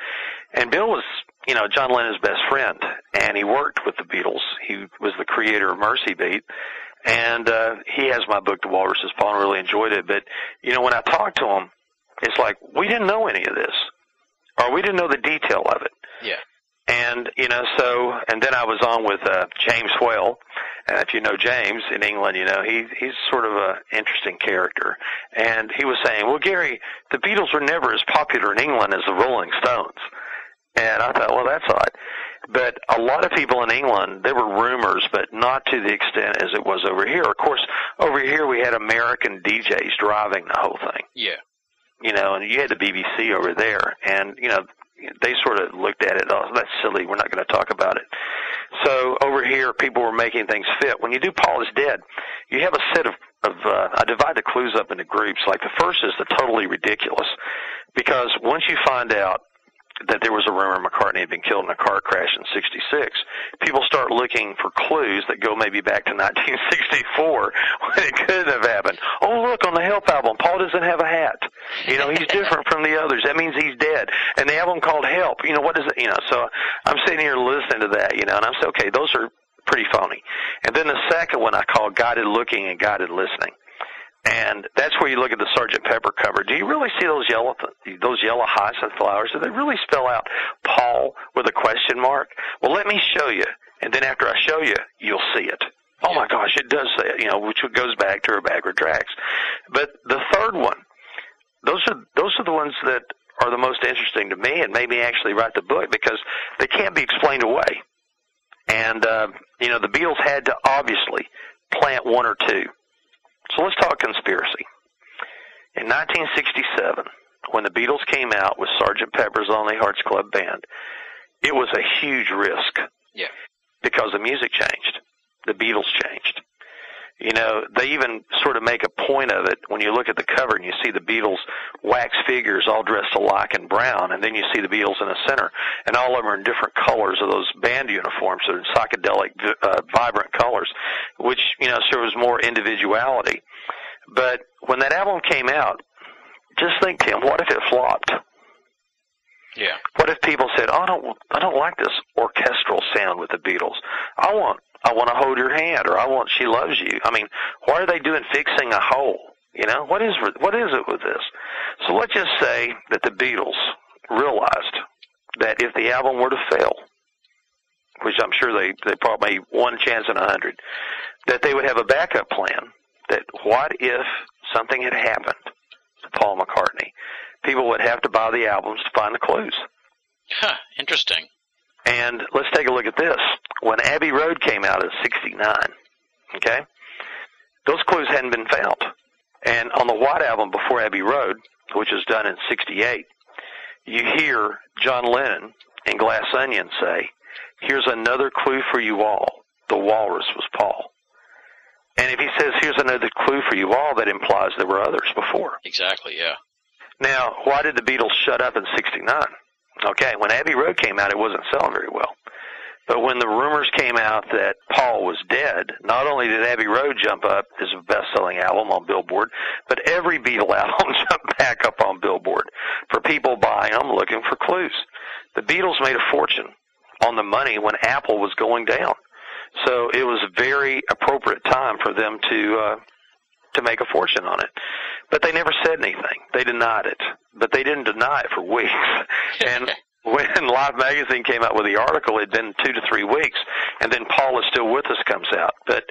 And Bill was, you know, John Lennon's best friend, and he worked with the Beatles. He was the creator of Mersey Beat, and uh, he has my book, The Walrus's Paw, and really enjoyed it. But you know, when I talked to him, it's like we didn't know any of this, or we didn't know the detail of it. Yeah. And you know, so and then I was on with uh, James Whale, and if you know James in England, you know he he's sort of a interesting character. And he was saying, "Well, Gary, the Beatles were never as popular in England as the Rolling Stones." And I thought, well, that's odd. But a lot of people in England, there were rumors, but not to the extent as it was over here. Of course, over here we had American DJs driving the whole thing Yeah. you know, and you had the BBC over there, and you know, they sort of looked at it. Oh, that's silly. We're not going to talk about it. So over here, people were making things fit. When you do Paul is Dead, you have a set of of uh, I divide the clues up into groups. Like the first is the totally ridiculous, because once you find out that there was a rumor McCartney had been killed in a car crash in 66. People start looking for clues that go maybe back to 1964 when it couldn't have happened. Oh, look, on the Help album, Paul doesn't have a hat. You know, he's different from the others. That means he's dead. And the album called Help, you know, what is it? You know, so I'm sitting here listening to that, you know, and I'm saying, okay, those are pretty phony. And then the second one I call Guided Looking and Guided Listening. And that's where you look at the Sergeant Pepper cover. Do you really see those yellow those yellow hyacinth flowers? Do they really spell out Paul with a question mark? Well, let me show you. And then after I show you, you'll see it. Oh my gosh, it does say it, you know, which goes back to her backward tracks. But the third one, those are those are the ones that are the most interesting to me and made me actually write the book because they can't be explained away. And uh, you know, the Beatles had to obviously plant one or two. So let's talk conspiracy. In 1967, when the Beatles came out with Sgt. Pepper's Lonely Hearts Club Band, it was a huge risk. Yeah. Because the music changed. The Beatles changed. You know, they even sort of make a point of it when you look at the cover and you see the Beatles wax figures all dressed alike in brown, and then you see the Beatles in the center, and all of them are in different colors of those band uniforms, so in psychedelic, uh, vibrant colors, which you know shows more individuality. But when that album came out, just think, Tim, what if it flopped? Yeah. What if people said, "Oh, I don't, I don't like this orchestral sound with the Beatles. I want, I want to hold your hand, or I want She Loves You." I mean, why are they doing fixing a hole? You know, what is, what is it with this? So let's just say that the Beatles realized that if the album were to fail, which I'm sure they, they probably one chance in a hundred, that they would have a backup plan. That what if something had happened to Paul McCartney? People would have to buy the albums to find the clues. Huh, interesting. And let's take a look at this. When Abbey Road came out in 69, okay, those clues hadn't been found. And on the White Album before Abbey Road, which was done in 68, you hear John Lennon and Glass Onion say, Here's another clue for you all. The walrus was Paul. And if he says, Here's another clue for you all, that implies there were others before. Exactly. Yeah. Now, why did the Beatles shut up in 69? Okay, when Abbey Road came out, it wasn't selling very well. But when the rumors came out that Paul was dead, not only did Abbey Road jump up as a best-selling album on Billboard, but every Beatle album jumped back up on Billboard for people buying them looking for clues. The Beatles made a fortune on the money when Apple was going down. So it was a very appropriate time for them to uh, to make a fortune on it. But they never said anything. They denied it, but they didn't deny it for weeks. and when Life Magazine came out with the article, it'd been two to three weeks, and then Paul is still with us comes out. But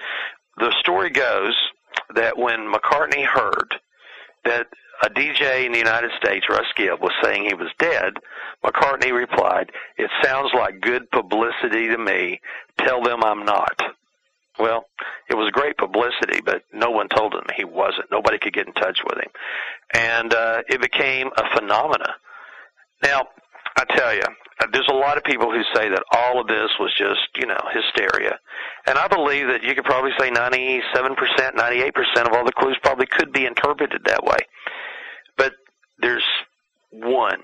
the story goes that when McCartney heard that a DJ in the United States, Russ Gibb, was saying he was dead, McCartney replied, It sounds like good publicity to me. Tell them I'm not. Well, it was great publicity, but no one told him he wasn't. Nobody could get in touch with him. And uh, it became a phenomena. Now, I tell you, there's a lot of people who say that all of this was just, you know, hysteria. And I believe that you could probably say 97%, 98% of all the clues probably could be interpreted that way. But there's one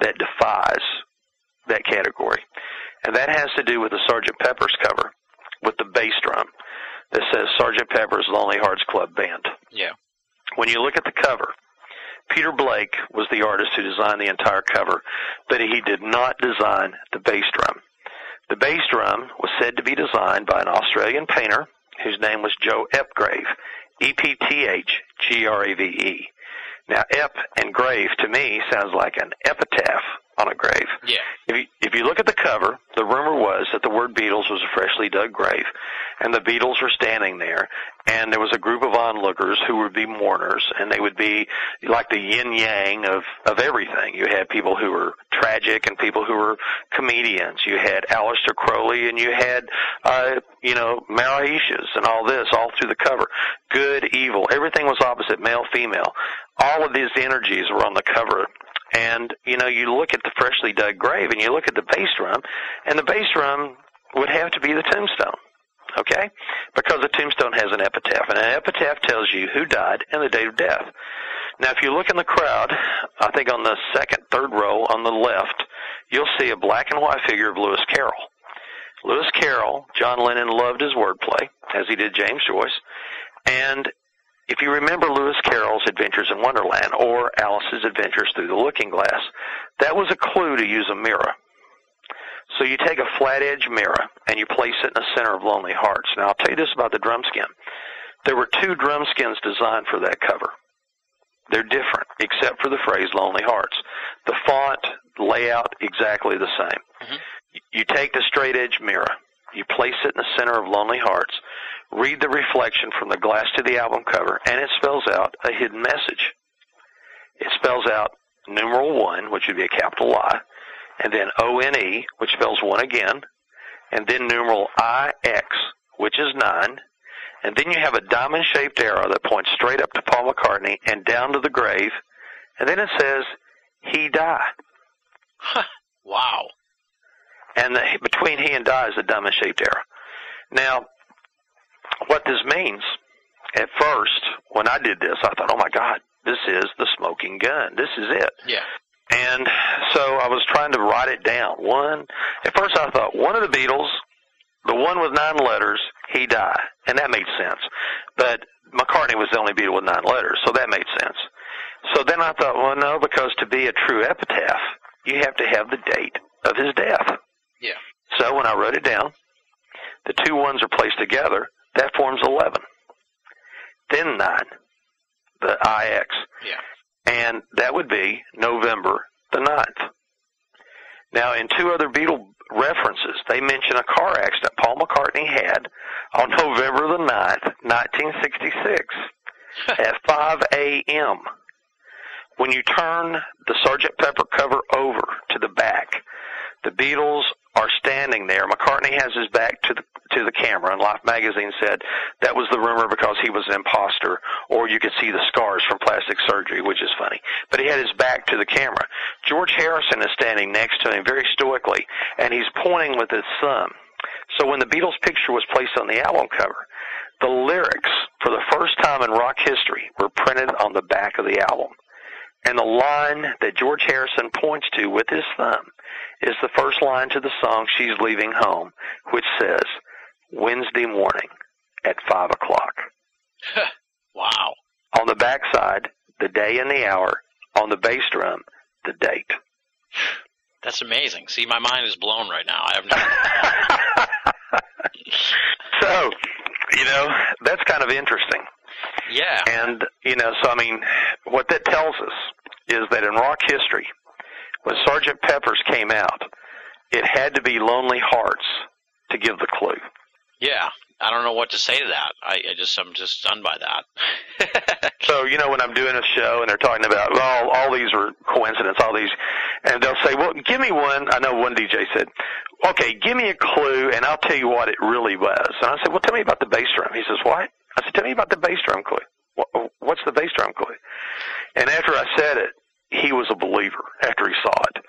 that defies that category. And that has to do with the Sgt. Pepper's cover with the bass drum that says Sergeant Pepper's Lonely Hearts Club Band. Yeah. When you look at the cover, Peter Blake was the artist who designed the entire cover, but he did not design the bass drum. The bass drum was said to be designed by an Australian painter whose name was Joe Ephgrave, E P T H G R A V E. Now, ep and grave to me sounds like an epitaph on a grave. Yeah. If you, if you look at the cover, the rumor was that the word Beatles was a freshly dug grave, and the Beatles were standing there, and there was a group of onlookers who would be mourners, and they would be like the yin yang of of everything. You had people who were tragic and people who were comedians. You had Aleister Crowley, and you had uh, you know Mauritius and all this all through the cover. Good, evil, everything was opposite, male, female. All of these energies were on the cover and you know, you look at the freshly dug grave, and you look at the bass drum, and the bass drum would have to be the tombstone. Okay, because the tombstone has an epitaph, and an epitaph tells you who died and the date of death. Now, if you look in the crowd, I think on the second, third row on the left, you'll see a black and white figure of Lewis Carroll. Lewis Carroll, John Lennon loved his wordplay, as he did James Joyce, and if you remember Lewis Carroll's Adventures in Wonderland or Alice's Adventures Through the Looking Glass, that was a clue to use a mirror. So you take a flat edge mirror and you place it in the center of Lonely Hearts. Now I'll tell you this about the drum skin. There were two drum skins designed for that cover. They're different, except for the phrase Lonely Hearts. The font, layout, exactly the same. Mhm. You take the straight edge mirror, you place it in the center of Lonely Hearts, read the reflection from the glass to the album cover, and it spells out a hidden message. It spells out numeral one, which would be a capital I, and then O N E, which spells one again, and then numeral I X, which is nine, and then you have a diamond shaped arrow that points straight up to Paul McCartney and down to the grave, and then it says, He die. Wow. and the, between he and die is a diamond shaped arrow. Now, what this means, at first, when I did this, I thought, oh my God, this is the smoking gun. This is it. Yeah. And so I was trying to write it down. One, at first I thought one of the Beatles, the one with nine letters, he died, and that made sense. But McCartney was the only Beatle with nine letters, so that made sense. So then I thought, well, no, because to be a true epitaph, you have to have the date of his death. Yeah. So when I wrote it down, the two ones are placed together. That forms 11. Then 9, the IX. Yeah. And that would be November the 9th. Now, in two other Beatle references, they mention a car accident Paul McCartney had on November the 9th, 1966, at 5 a.m. When you turn the Sgt. Pepper cover over to the back, the Beatles are standing there. McCartney has his back to the to the camera, and Life magazine said that was the rumor because he was an imposter, or you could see the scars from plastic surgery, which is funny. But he had his back to the camera. George Harrison is standing next to him very stoically, and he's pointing with his thumb. So when the Beatles picture was placed on the album cover, the lyrics for the first time in rock history were printed on the back of the album. And the line that George Harrison points to with his thumb is the first line to the song She's Leaving Home, which says, Wednesday morning at 5 o'clock. wow. On the backside, the day and the hour. On the bass drum, the date. That's amazing. See, my mind is blown right now. I have no. so, you know, that's kind of interesting. Yeah. And, you know, so I mean, what that tells us is that in rock history, when Sergeant Pepper's came out, it had to be Lonely Hearts to give the clue. Yeah. I don't know what to say to that. I, I just I'm just stunned by that. So, you know, when I'm doing a show and they're talking about, well, all these are coincidence, all these, and they'll say, well, give me one. I know one DJ said, okay, give me a clue and I'll tell you what it really was. And I said, well, tell me about the bass drum. He says, what? I said, tell me about the bass drum clue. What's the bass drum clue? And after I said it, he was a believer after he saw it.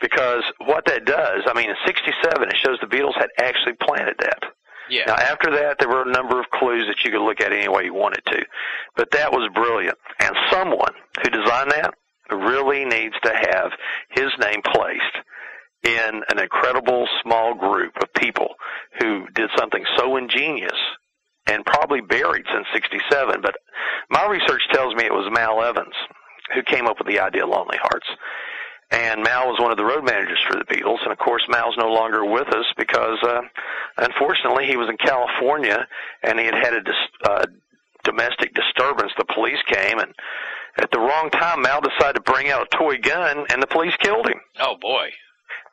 Because what that does, I mean, in 67, it shows the Beatles had actually planted that. yeah. Now, after that, there were a number of clues that you could look at any way you wanted to. But that was brilliant. And someone who designed that really needs to have his name placed in an incredible small group of people who did something so ingenious and probably buried since 67. But my research tells me it was Mal Evans who came up with the idea of Lonely Hearts. And Mal was one of the road managers for the Beatles, and of course Mal's no longer with us because, uh, unfortunately, he was in California and he had had a dis- uh, domestic disturbance. The police came, and at the wrong time, Mal decided to bring out a toy gun, and the police killed him. Oh boy.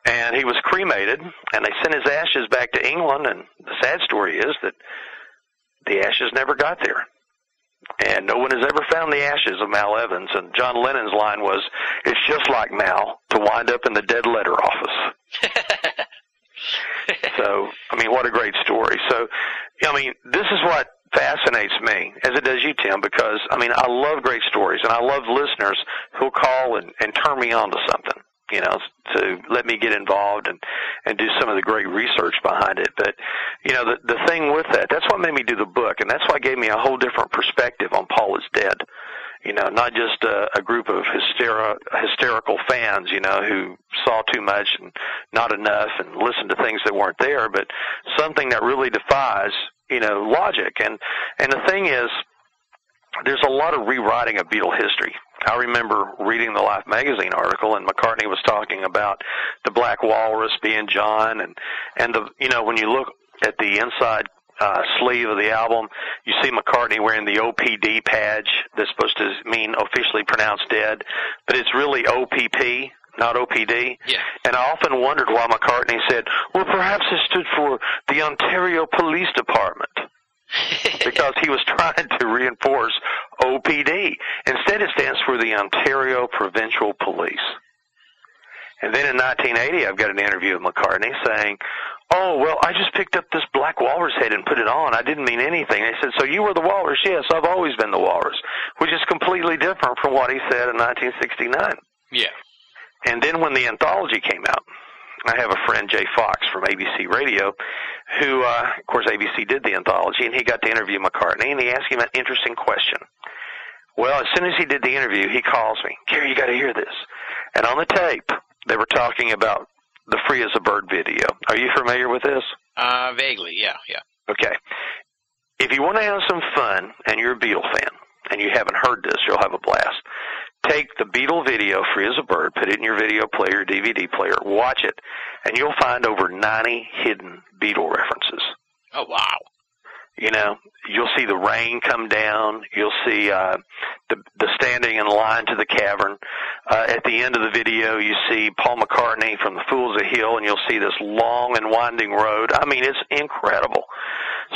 And he was cremated, and they sent his ashes back to England. And the sad story is that the ashes never got there and no one has ever found the ashes of Mal Evans. And John Lennon's line was, "It's just like Mal to wind up in the dead letter office." so, I mean, what a great story. So, I mean, this is what fascinates me, as it does you, Tim, because I mean, I love great stories, and I love listeners who'll call and, and turn me on to something. You know, to let me get involved and and do some of the great research behind it. But you know, the the thing with that, that's what made me do the book, and that's why it gave me a whole different perspective on Paul is Dead. You know, not just a, a group of hysteri- hysterical fans, you know, who saw too much and not enough and listened to things that weren't there, but something that really defies, you know, logic. And and the thing is, there's a lot of rewriting of Beatle history. I remember reading the Life magazine article, and McCartney was talking about the Black Walrus being John, and and the you know when you look at the inside uh, sleeve of the album, you see McCartney wearing the OPD badge that's supposed to mean officially pronounced dead, but it's really OPP, not OPD. Yeah. And I often wondered why McCartney said, well, perhaps it stood for the Ontario Police Department because he was trying to reinforce OPD. Instead, it stands for the Ontario Provincial Police. And then in 1980, I've got an interview with McCartney saying, "Oh well, I just picked up this black walrus head and put it on. I didn't mean anything." They said, "So you were the walrus?" Yes, I've always been the walrus, which is completely different from what he said in 1969. yeah. And then when the anthology came out, I have a friend, Jay Fox from ABC Radio, who, uh, of course, ABC did the anthology, and he got to interview McCartney, and he asked him an interesting question. Well, as soon as he did the interview, he calls me, Gary, you got to hear this. And on the tape, they were talking about the Free as a Bird video. Are you familiar with this? Uh, vaguely. Yeah. Yeah. Okay. If you want to have some fun and you're a Beatle fan and you haven't heard this, you'll have a blast. Take the Beatle video, Free as a Bird, put it in your video player, DVD player, watch it, and you'll find over 90 hidden Beatle references. Oh wow. You know, you'll see the rain come down. You'll see uh, the the standing in line to the cavern. Uh, at the end of the video, you see Paul McCartney from the Fools of Hill, and you'll see this long and winding road. I mean, it's incredible.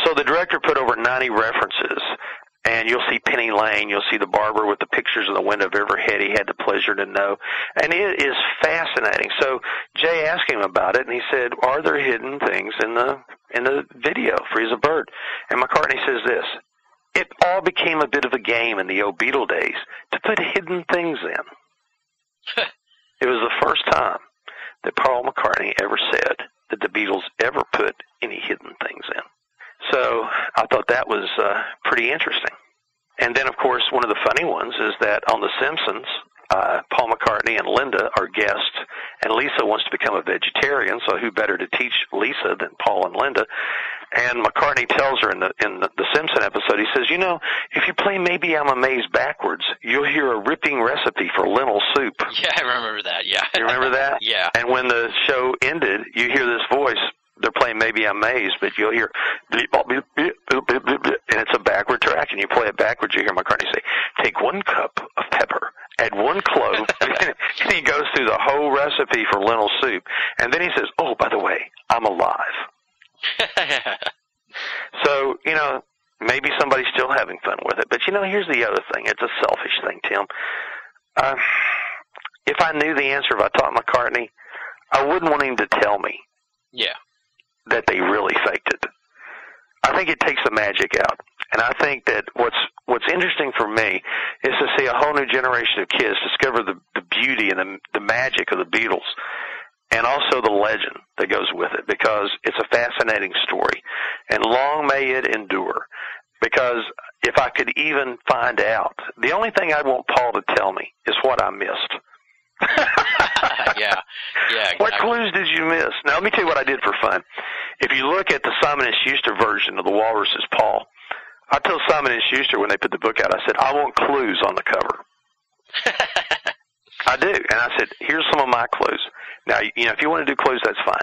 So the director put over 90 references, and you'll see Penny Lane. You'll see the barber with the pictures in the window of every head he had the pleasure to know, and it is fascinating. So Jay asked him about it, and he said, "Are there hidden things in the in the video, Free as a Bird?" And McCartney says this. It all became a bit of a game in the old Beatle days to put hidden things in. it was the first time that Paul McCartney ever said that the Beatles ever put any hidden things in. So I thought that was uh, pretty interesting. And then, of course, one of the funny ones is that on The Simpsons, uh, Paul McCartney and Linda are guests, and Lisa wants to become a vegetarian, so who better to teach Lisa than Paul and Linda? And McCartney tells her in the in the, the Simpson episode, he says, "You know, if you play Maybe I'm Amazed backwards, you'll hear a ripping recepe for lentil soup." Yeah, I remember that. Yeah. You remember that? yeah. And when the show ended, you hear this voice. They're playing Maybe I'm Amazed, but you'll hear, bleep, bleep, bleep, bleep, bleep, bleep, bleep, and it's a backward track. And you play it backwards, you hear McCartney say, "Take one cup of pepper, add one clove," and he goes through the whole recipe for lentil soup. And then he says, "Oh, by the way, I'm alive." So, you know, maybe somebody's still having fun with it. But, you know, here's the other thing. It's a selfish thing, Tim. Uh, if I knew the answer, if I taught McCartney, I wouldn't want him to tell me yeah. That they really faked it. I think it takes the magic out. And I think that what's what's interesting for me is to see a whole new generation of kids discover the, the beauty and the, the magic of the Beatles and also the legend that goes with it because it's a fascinating story. And long may it endure. Because if I could even find out, the only thing I want Paul to tell me is what I missed. yeah. Yeah. What clues did you miss? Now let me tell you what I did for fun. If you look at the Simon and Schuster version of The Walrus is Paul, I told Simon and Schuster when they put the book out, I said, I want clues on the cover. I do. And I said, here's some of my clues. Now, you know, if you want to do clues, that's fine.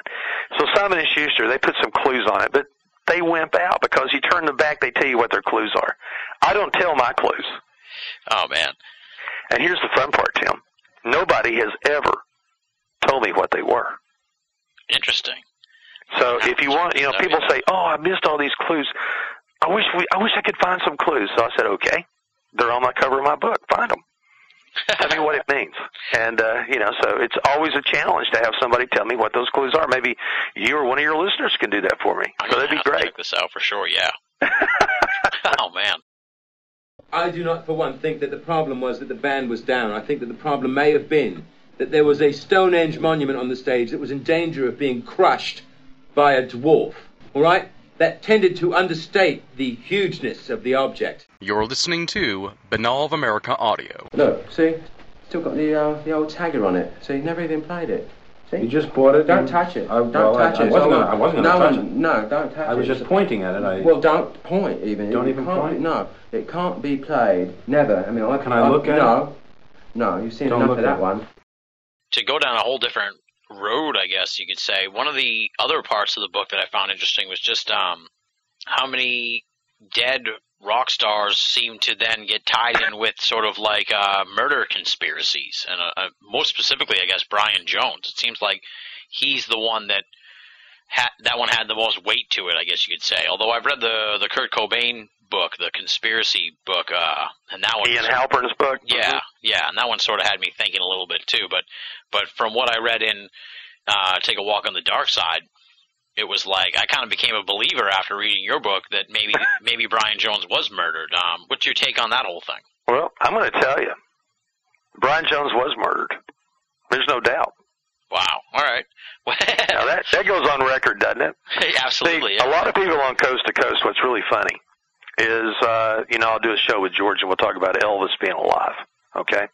So Simon and Schuster, they put some clues on it, but they wimp out because you turn them back, they tell you what their clues are. I don't tell my clues. oh man. And here's the fun part, Tim. Nobody has ever told me what they were. Interesting. So if you want, you know, people say, "Oh, I missed all these clues. I wish we, I wish I could find some clues." So I said, "Okay, they're on the cover of my book. Find them. Tell me what it means." And uh, you know, so it's always a challenge to have somebody tell me what those clues are. Maybe you or one of your listeners can do that for me. So that'd be great. Check this out for sure. Yeah. oh man. I do not, for one, think that the problem was that the band was down. I think that the problem may have been that there was a Stonehenge monument on the stage that was in danger of being crushed by a dwarf. All right? That tended to understate the hugeness of the object. You're listening to Banal of America Audio. Look, see? Still got the uh, the old tagger on it. See, he never even played it. See? You just bought it. Don't touch it. I, don't well, I- touch I, it. wasn't gonna, I wasn't going to touch one, it. No, don't touch it. I was just pointing at it. I, Well, don't point even. Don't It even can't- point? No, it can't be played. Never. I mean, I Can I look at it? no. No, you've seen Don't enough of that it. one. to go down a whole different road, I guess you could say. One of the other parts of the book that I found interesting was just um, how many dead rock stars seem to then get tied in with sort of like uh, murder conspiracies, and uh, uh, most specifically, I guess Brian Jones. It seems like he's the one that had that one had the most weight to it, I guess you could say. Although I've read the the Kurt Cobain book, the conspiracy book, uh, and that one Ian Halpern's book. yeah, yeah, and that one sort of had me thinking a little bit too. But but from what I read in uh, Take a Walk on the Dark Side, it was like I kind of became a believer after reading your book that maybe maybe Brian Jones was murdered. Um, what's your take on that whole thing? Well, I'm going to tell you, Brian Jones was murdered. There's no doubt. Wow. All right. Now that that goes on record, doesn't it? Absolutely. See, a lot of people on Coast to Coast, what's really funny is, uh, you know, I'll do a show with George and we'll talk about Elvis being alive. Okay.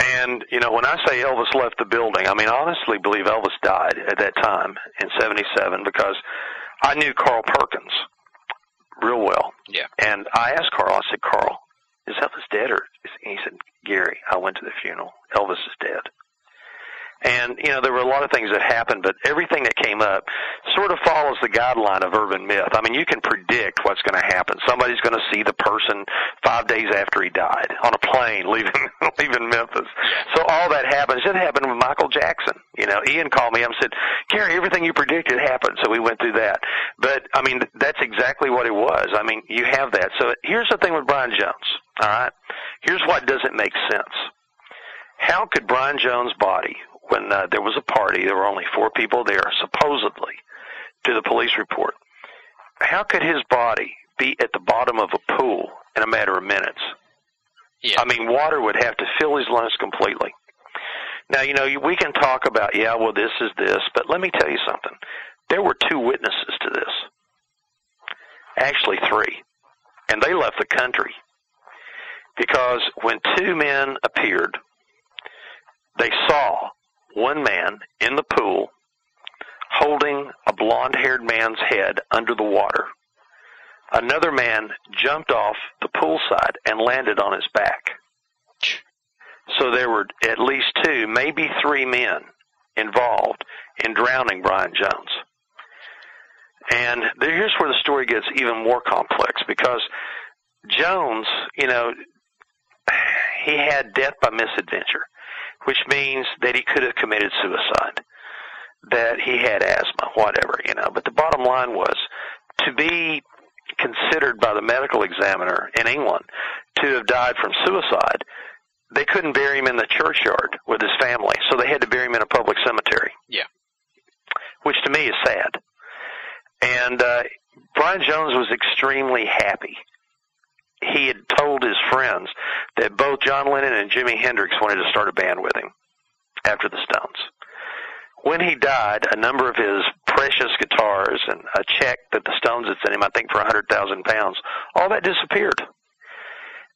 And, you know, when I say Elvis left the building, I mean, I honestly believe Elvis died at that time in 77 because I knew Carl Perkins real well. Yeah. And I asked Carl, I said, Carl, is Elvis dead or is, and he said, Gary, I went to the funeral. Elvis is dead. And, you know, there were a lot of things that happened, but everything that came up sort of follows the guideline of urban myth. I mean, you can predict what's going to happen. Somebody's going to see the person five days after he died on a plane leaving, leaving Memphis. So all that happens. It happened with Michael Jackson. You know, Ian called me up and said, Gary, everything you predicted happened. So we went through that. But, I mean, that's exactly what it was. I mean, you have that. So here's the thing with Brian Jones. All right. Here's what doesn't make sense. How could Brian Jones' body, when uh, there was a party, there were only four people there, supposedly, to the police report, how could his body be at the bottom of a pool in a matter of minutes? Yeah. I mean, water would have to fill his lungs completely. Now, you know, we can talk about, yeah, well, this is this, but let me tell you something. There were two witnesses to this. Actually, three. And they left the country. Because when two men appeared, they saw one man in the pool holding a blonde haired man's head under the water. Another man jumped off the poolside and landed on his back. So there were at least two, maybe three men involved in drowning Brian Jones. And here's where the story gets even more complex because Jones, you know, he had death by misadventure, which means that he could have committed suicide, that he had asthma, whatever, you know. But the bottom line was to be considered by the medical examiner in England to have died from suicide, they couldn't bury him in the churchyard with his family, so they had to bury him in a public cemetery. Yeah. Which to me is sad. And uh, Brian Jones was extremely happy. He had told his friends that both John Lennon and Jimi Hendrix wanted to start a band with him after the Stones. When he died, a number of his precious guitars and a check that the Stones had sent him, I think for a hundred thousand pounds, all that disappeared.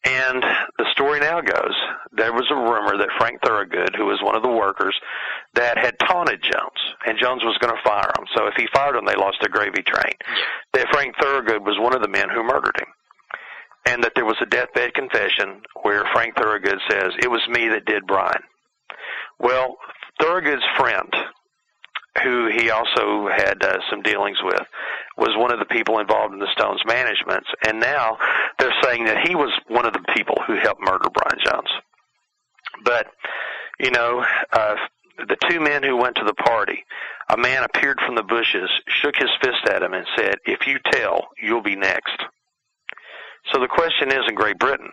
And the story now goes, there was a rumor that Frank Thorogood, who was one of the workers, that had taunted Jones, and Jones was going to fire him. So if he fired him, they lost their gravy train. That Frank Thorogood was one of the men who murdered him. And that there was a deathbed confession where Frank Thorogood says, it was me that did Brian. Well, Thorogood's friend, who he also had uh, some dealings with, was one of the people involved in the Stones management, and now they're saying that he was one of the people who helped murder Brian Jones. But you know, uh, the two men who went to the party, a man appeared from the bushes, shook his fist at him, and said, "If you tell, you'll be next." So the question is, in Great Britain,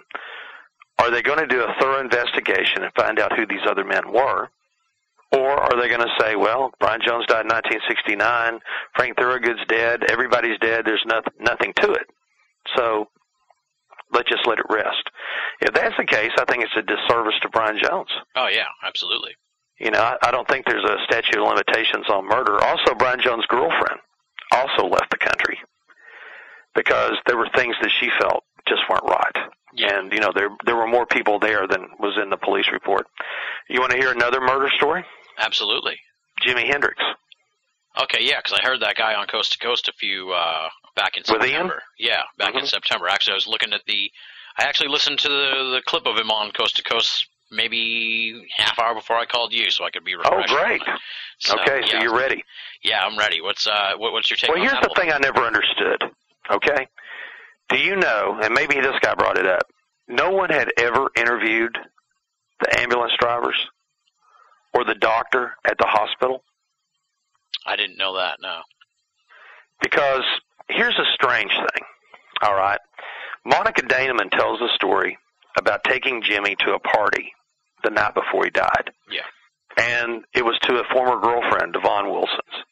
are they going to do a thorough investigation and find out who these other men were? Or are they going to say, well, Brian Jones died in 1969, Frank Thorogood's dead, everybody's dead, there's nothing, nothing to it. So let's just let it rest. If that's the case, I think it's a disservice to Brian Jones. Oh yeah, absolutely. You know, I, I don't think there's a statute of limitations on murder. Also, Brian Jones' girlfriend also left the country because there were things that she felt just weren't right. And you know, there there were more people there than was in the police report. You want to hear another murder story? Absolutely. Jimi Hendrix. Okay, yeah, because I heard that guy on Coast to Coast a few uh, back in With Ian? September. Yeah, back in September. Actually, I was looking at the. I actually listened to the the clip of him on Coast to Coast maybe half hour before I called you, so I could be Oh, refreshed. on great. So, okay, so you're ready. Yeah, I'm ready. What's uh, what, what's your take Well, here's the thing I never understood. Okay, do you know? And maybe this guy brought it up. No one had ever interviewed the ambulance drivers or the doctor at the hospital I didn't know that. No. because here's a strange thing. All right, Monika Dannemann tells a story about taking Jimmy to a party the night before he died. Yeah. and it was to a former girlfriend, Devon Wilson's,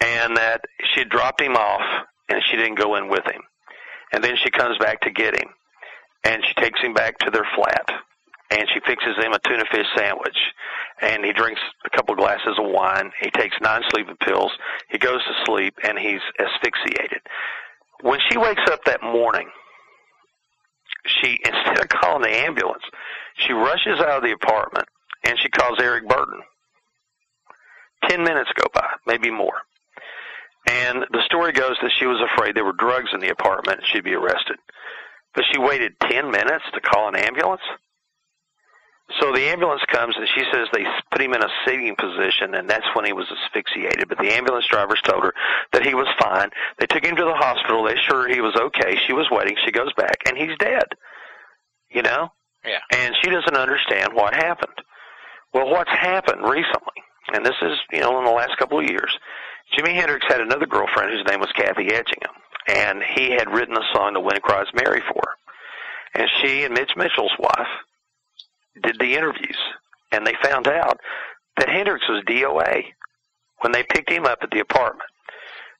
and that she had dropped him off and she didn't go in with him, and then she comes back to get him, and she takes him back to their flat, and she fixes him a tuna fish sandwich, and he drinks a couple glasses of wine. He takes nine sleeping pills. He goes to sleep, and he's asphyxiated. When she wakes up that morning, she instead of calling the ambulance, she rushes out of the apartment and she calls Eric Burdon. Ten minutes go by, maybe more. And the story goes that she was afraid there were drugs in the apartment and she'd be arrested. But she waited ten minutes to call an ambulance? So the ambulance comes and she says they put him in a sitting position and that's when he was asphyxiated. But the ambulance drivers told her that he was fine. They took him to the hospital. They assured her he was okay. She was waiting. She goes back and he's dead. You know? Yeah. And she doesn't understand what happened. Well, what's happened recently, and this is, you know, in the last couple of years, Jimi Hendrix had another girlfriend whose name was Kathy Etchingham, and he had written a song to Wind Cries Mary for her. And she and Mitch Mitchell's wife did the interviews, and they found out that Hendrix was DOA when they picked him up at the apartment.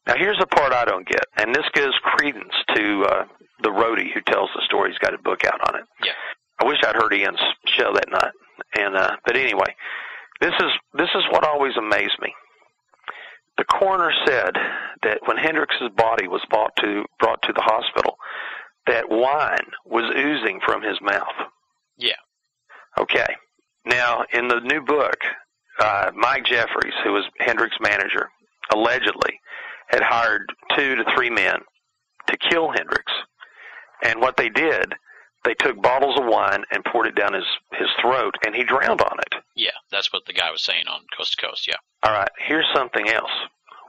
Now, here's the part I don't get, and this gives credence to uh, the roadie who tells the story. He's got a book out on it. Yeah. I wish I'd heard Ian's show that night. And uh, but anyway, this is this is what always amazed me. The coroner said that when Hendrix's body was brought to brought to the hospital, that wine was oozing from his mouth. Yeah. Okay. Now, in the new book, uh, Mike Jeffries, who was Hendrix's manager, allegedly had hired two to three men to kill Hendrix. And what they did, they took bottles of wine and poured it down his his throat, and he drowned on it. Yeah, that's what the guy was saying on Coast to Coast. Yeah. All right, here's something else.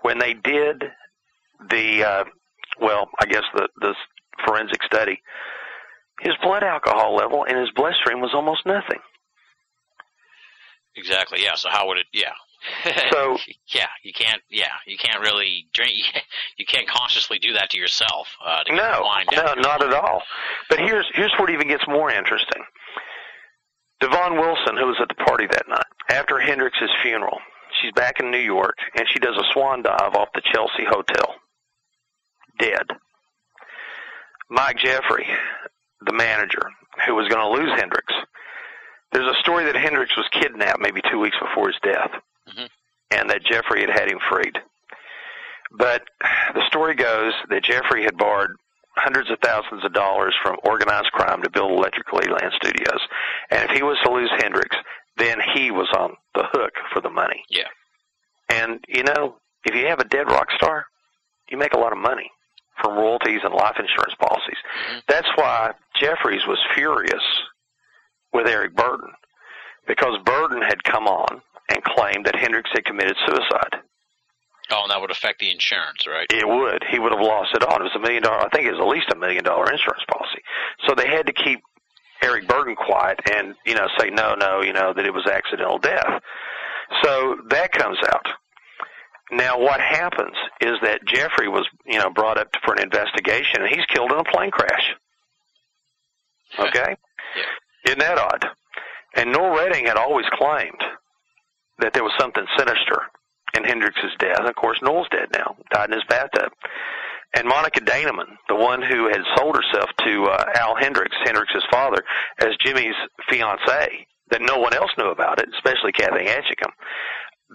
When they did the, uh, well, I guess the the forensic study, his blood alcohol level in his bloodstream was almost nothing. Exactly. Yeah. So how would it? Yeah. So- yeah, you can't. Yeah, you can't really drink. You can't consciously do that to yourself. Uh, to No, wine no, not at all. But here's here's what even gets more interesting. Devon Wilson, who was at the party that night, after Hendrix's funeral, she's back in New York and she does a swan dive off the Chelsea Hotel. Dead. Mike Jeffery, the manager, who was going to lose Hendrix. There's a story that Hendrix was kidnapped maybe two weeks before his death, Mhm. and that Jeffery had had him freed. But the story goes that Jeffery had borrowed hundreds of thousands of dollars from organized crime to build Electric Lady Studios. And if he was to lose Hendrix, then he was on the hook for the money. Yeah. And, you know, if you have a dead rock star, you make a lot of money from royalties and life insurance policies. Mhm. That's why Jeffries was furious with Eric Burdon because Burdon had come on and claimed that Hendrix had committed suicide. Oh, and that would affect the insurance, right? It would. He would have lost it all. It was a million dollar. I think it was at least a million dollar insurance policy. So they had to keep Eric Burdon quiet and you know say no, no, you know that it was accidental death. So that comes out. Now what happens is that Jeffery was you know brought up for an investigation and he's killed in a plane crash. Okay, yeah. isn't that odd? And Noel Redding had always claimed that there was something sinister in Hendrix's death. Of course, Noel's dead now, died in his bathtub. And Monika Dannemann, the one who had sold herself to uh, Al Hendrix, Hendrix's father, as Jimmy's fiancee, that no one else knew about it, especially Kathy Etchingham.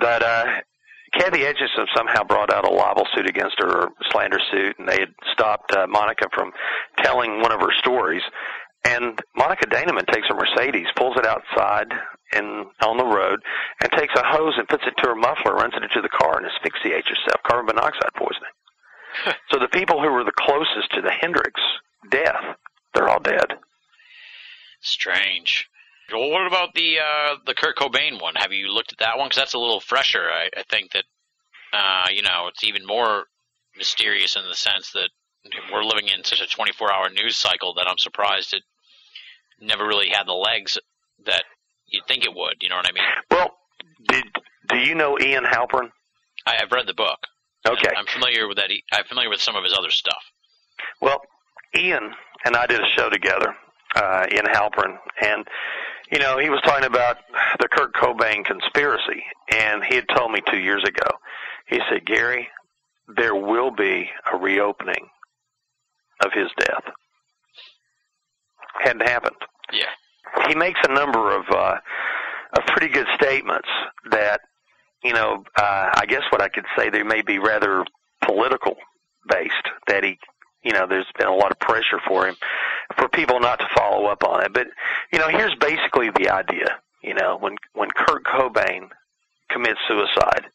That uh, Kathy Etchingham somehow brought out a libel suit against her, or slander suit, and they had stopped uh, Monika from telling one of her stories. And Monika Dannemann takes a Mercedes, pulls it outside and on the road, and takes a hose and puts it to her muffler, runs it into the car, and asphyxiates herself, carbon monoxide poisoning. so the people who were the closest to the Hendrix death, they're all dead. Strange. Well, what about the uh, the Kurt Cobain one? Have you looked at that one? Because that's a little fresher. I, I think that uh, you know it's even more mysterious in the sense that we're living in such a 24 hour news cycle that I'm surprised it never really had the legs that you'd think it would. You know what I mean? Well, did do you know Ian Halpern? I, I've read the book. Okay. I'm familiar with that. I'm familiar with some of his other stuff. Well, Ian and I did a show together, uh, Ian Halpern, and you know he was talking about the Kurt Cobain conspiracy, and he had told me two years ago. He said, Gary, there will be a reopening of his death. Hadn't happened. Yeah. He makes a number of uh, of pretty good statements that you know. Uh, I guess what I could say they may be rather political based. That he you know, there's been a lot of pressure for him, for people not to follow up on it. But, you know, here's basically the idea. You know, when when Kurt Cobain commits suicide,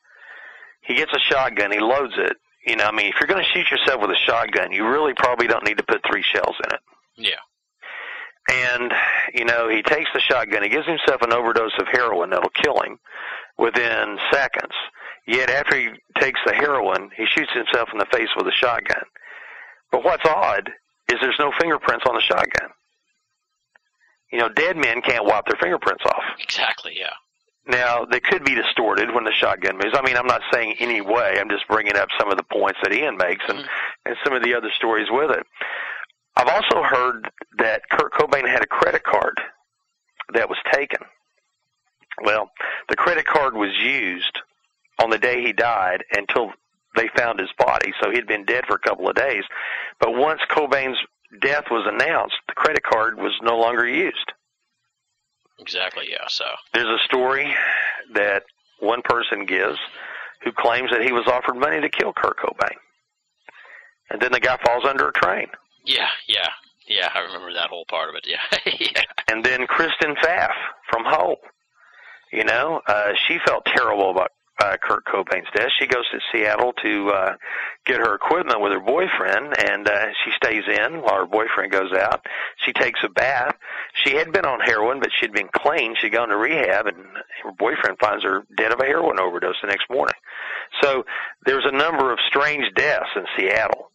he gets a shotgun, he loads it. You know, I mean, if you're going to shoot yourself with a shotgun, you really probably don't need to put three shells in it. Yeah. And, you know, he takes the shotgun, he gives himself an overdose of heroin that'll kill him within seconds. Yet after he takes the heroin, he shoots himself in the face with a shotgun. But what's odd is there's no fingerprints on the shotgun. You know, dead men can't wipe their fingerprints off. Exactly. Yeah. Now, they could be distorted when the shotgun moves. I mean, I'm not saying any way. I'm just bringing up some of the points that Ian makes and, hmm. and some of the other stories with it. I've also heard that Kurt Cobain had a credit card that was taken. Well, the credit card was used on the day he died until they found his body, so he'd been dead for a couple of days. But once Cobain's death was announced, the credit card was no longer used. Exactly. Yeah. So. There's a story that one person gives who claims that he was offered money to kill Kurt Cobain. And then the guy falls under a train. Yeah. Yeah. Yeah. I remember that whole part of it. Yeah. yeah. And then Kristen Pfaff from Hole. You know, uh, she felt terrible about uh, Kurt Cobain's death. She goes to Seattle to uh, get her equipment with her boyfriend, and uh, she stays in while her boyfriend goes out. She takes a bath. She had been on heroin, but she'd been clean. She'd gone to rehab, and her boyfriend finds her dead of a heroin overdose the next morning. So there's a number of strange deaths in Seattle,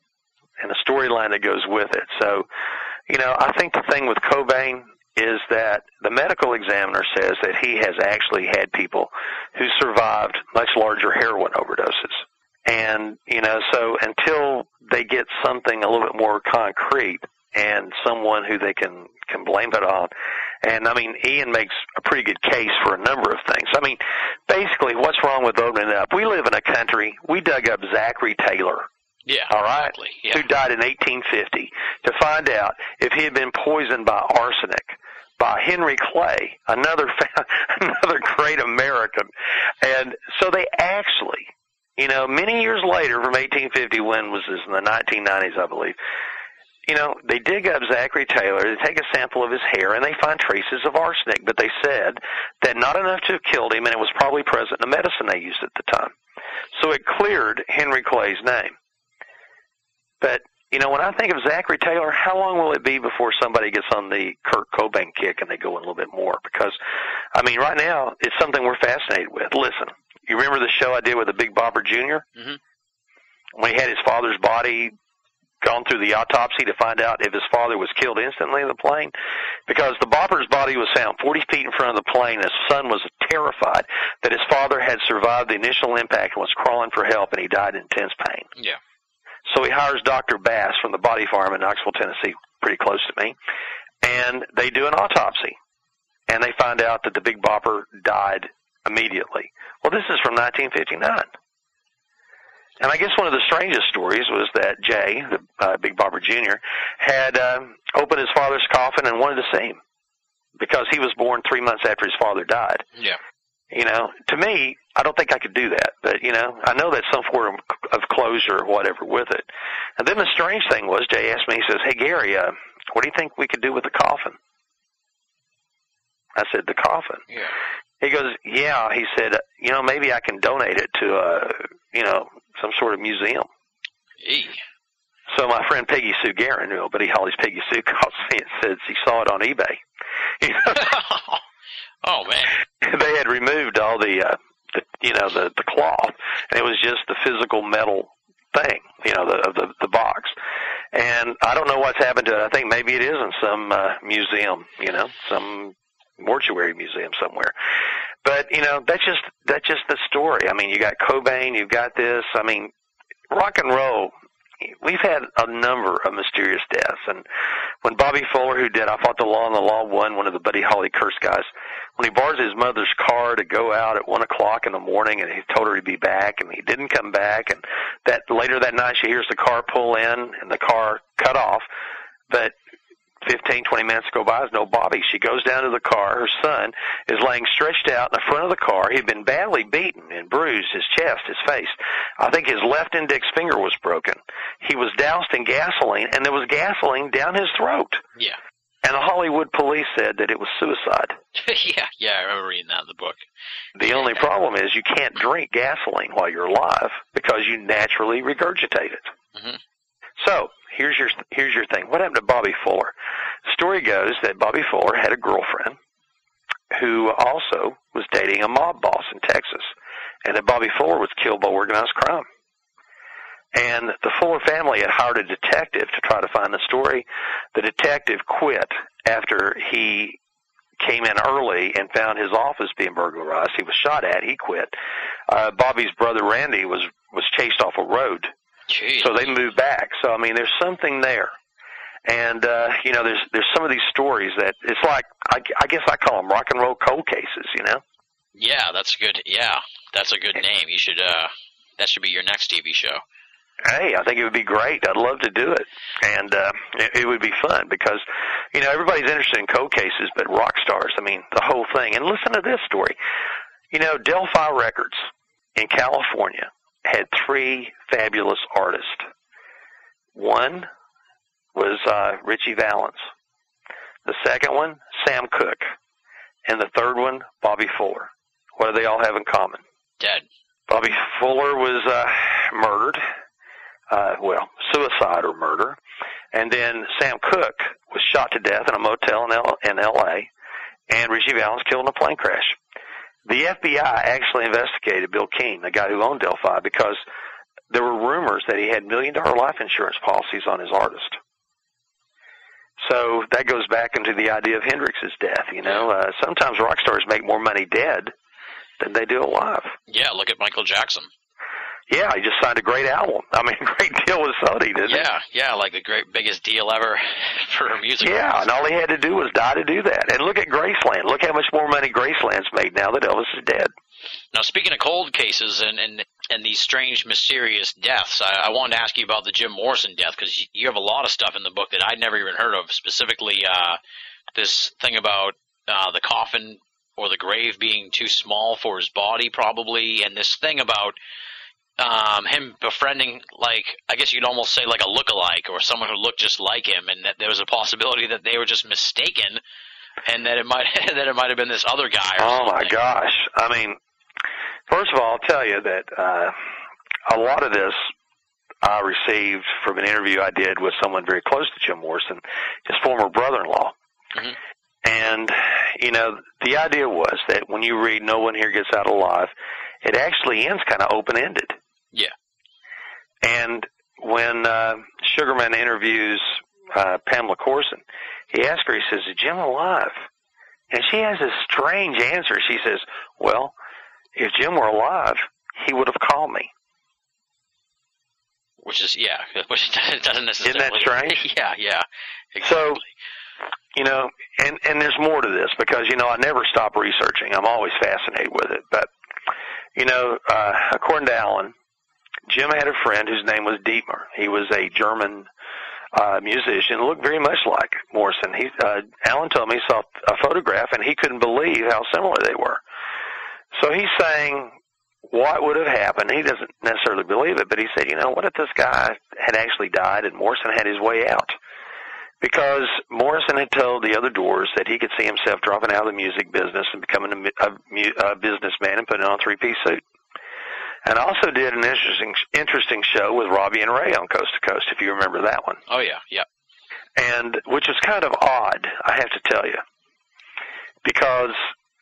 and a storyline that goes with it. So, you know, I think the thing with Cobain is that the medical examiner says that he has actually had people who survived much larger heroin overdoses. And, you know, so until they get something a little bit more concrete and someone who they can, can blame it on, and I mean, Ian makes a pretty good case for a number of things. I mean, basically, what's wrong with opening up? We live in a country, we dug up Zachary Taylor, Yeah. all right, Exactly. Yeah. who died in 1850, to find out if he had been poisoned by arsenic by Henry Clay, another another great American, and so they actually, you know, many years later, from 1850, when was this in the 1990s, I believe. You know, they dig up Zachary Taylor, they take a sample of his hair, and they find traces of arsenic, but they said that not enough to have killed him, and it was probably present in the medicine they used at the time. So it cleared Henry Clay's name. But you know, when I think of Zachary Taylor, how long will it be before somebody gets on the Kurt Cobain kick and they go in a little bit more? Because, I mean, right now it's something we're fascinated with. Listen, you remember the show I did with the Big Bopper junior Mhm. When he had his father's body gone through the autopsy to find out if his father was killed instantly in the plane? Because the Bopper's body was found 40 feet in front of the plane. His son was terrified that his father had survived the initial impact and was crawling for help, and he died in intense pain. Yeah. So he hires Dr. Bass from the body farm in Knoxville, Tennessee, pretty close to me, and they do an autopsy, and they find out that the Big Bopper died immediately. Well, this is from 1959. And I guess one of the strangest stories was that Jay, the uh, Big Bopper Jr., had um, opened his father's coffin and wanted to see him because he was born three months after his father died. Yeah. You know, to me, I don't think I could do that. But you know, I know that's some form of closure or whatever with it. And then the strange thing was, Jay asked me, he says, "Hey Gary, uh, what do you think we could do with the coffin?" I said, "The coffin." Yeah. He goes, "Yeah." He said, "You know, maybe I can donate it to a, you know, some sort of museum." Eee. So my friend Peggy Sue Gerron, who Buddy Holly's Peggy Sue, calls me and says she saw it on eBay. You know, oh man. they had removed all the, uh, the you know, the the cloth, and it was just the physical metal thing, you know, the the the box. And I don't know what's happened to it. I think maybe it is in some uh, museum, you know, some mortuary museum somewhere. But you know, that's just that's just the story. I mean, you got Cobain, you've got this. I mean, rock and roll. We've had a number of mysterious deaths, and when Bobby Fuller, who did I Fought the Law and the Law won, one of the Buddy Holly curse guys, when he borrows his mother's car to go out at one o'clock in the morning, and he told her he'd be back, and he didn't come back, and that later that night she hears the car pull in and the car cut off, but 15, 20 minutes go by, there's no Bobby. She goes down to the car. Her son is laying stretched out in the front of the car. He'd been badly beaten and bruised, his chest, his face. I think his left index finger was broken. He was doused in gasoline, and there was gasoline down his throat. Yeah. And the Hollywood police said that it was suicide. yeah. Yeah. I remember reading that in the book. The only problem is you can't drink gasoline while you're alive because you naturally regurgitate it. Mhm. So here's your here's your thing. What happened to Bobby Fuller? The story goes that Bobby Fuller had a girlfriend who also was dating a mob boss in Texas, and that Bobby Fuller was killed by organized crime. And the Fuller family had hired a detective to try to find the story. The detective quit after he came in early and found his office being burglarized. He was shot at. He quit. Uh, Bobby's brother Randy was was chased off a road, Jeez. so they moved back. So I mean, there's something there. And uh, you know, there's there's some of these stories that it's like I, I guess I call them rock and roll cold cases. You know. Yeah, that's good. Yeah, that's a good name. You should. uh That should be your next TV show. Hey, I think it would be great. I'd love to do it, and uh, it, it would be fun because, you know, everybody's interested in cold cases, but rock stars. I mean, the whole thing. And listen to this story. You know, Del-Fi Records in California had three fabulous artists. One was uh, Ritchie Valens. The second one, Sam Cooke, and the third one, Bobby Fuller. What do they all have in common? Dead. Bobby Fuller was uh, murdered. Uh, well, suicide or murder. And then Sam Cooke was shot to death in a motel in, L- in L.A. And Ritchie Valens killed in a plane crash. The FBI actually investigated Bill Keane, the guy who owned Del-Fi, because there were rumors that he had million dollar life insurance policies on his artist. So that goes back into the idea of Hendrix's death. You know, uh, sometimes rock stars make more money dead than they do alive. Yeah, look at Michael Jackson. Yeah, he just signed a great album. I mean, great deal with Sony, didn't he? Yeah, yeah, like the great biggest deal ever for music. Yeah, and all he had to do was die to do that. And look at Graceland. Look how much more money Graceland's made now that Elvis is dead. Now, speaking of cold cases and and and these strange, mysterious deaths, I, I wanted to ask you about the Jim Morrison death because you, you have a lot of stuff in the book that I'd never even heard of. Specifically, uh, this thing about uh, the coffin or the grave being too small for his body, probably, and this thing about um, him befriending, like I guess you'd almost say like a look-alike or someone who looked just like him, and that there was a possibility that they were just mistaken, and that it might that it might have been this other guy. Or Oh my gosh! I mean, first of all, I'll tell you that uh, a lot of this I received from an interview I did with someone very close to Jim Morrison, his former brother-in-law. Mhm. And you know, the idea was that when you read "No One Here Gets Out Alive," it actually ends kind of open-ended. Yeah. And when uh, Sugerman interviews uh, Pamela Courson, he asks her, he says, "Is Jim alive?" And she has this strange answer. She says, Well, if Jim were alive, he would have called me. Which is yeah, which doesn't necessarily. Isn't that strange? yeah, yeah. So, you know, and, and there's more to this because, you know, I never stop researching. I'm always fascinated with it. But, you know, uh, according to Alan, Jim had a friend whose name was Dietmar. He was a German uh, musician, looked very much like Morrison. He, uh, Alan told me he saw a photograph and he couldn't believe how similar they were. So he's saying what would have happened. He doesn't necessarily believe it, but he said, you know, what if this guy had actually died and Morrison had his way out? Because Morrison had told the other doors that he could see himself dropping out of the music business and becoming a, a, a businessman and putting on a three-piece suit. And also did an interesting interesting show with Robbie and Ray on Coast to Coast, if you remember that one Oh yeah, yeah. and which is kind of odd, I have to tell you, because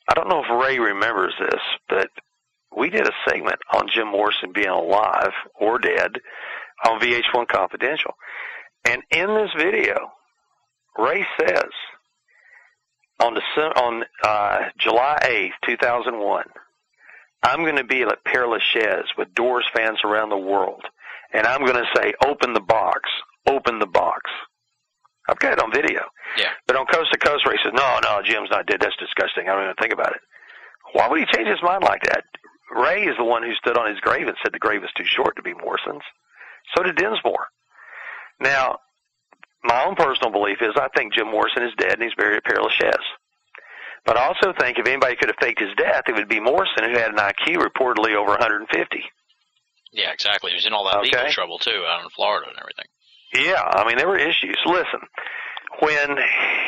I don't know if Ray remembers this, but we did a segment on Jim Morrison being alive or dead on VH1 Confidential, and in this video, Ray says on December, on uh, July eighth, two thousand one. I'm going to be at Pere Lachaise with Doors fans around the world, and I'm going to say, "Open the box, open the box." I've got it on video. Yeah. But on Coast to Coast, Ray says, "No, no, Jim's not dead. That's disgusting. I don't even think about it." Why would he change his mind like that? Ray is the one who stood on his grave and said the grave is too short to be Morrison's. So did Densmore. Now, my own personal belief is I think Jim Morrison is dead and he's buried at Pere Lachaise. But I also think if anybody could have faked his death, it would be Morrison, who had an IQ reportedly over 150. Yeah, exactly. He was in all that legal trouble too, out in Florida and everything. Yeah, I mean there were issues. Listen, when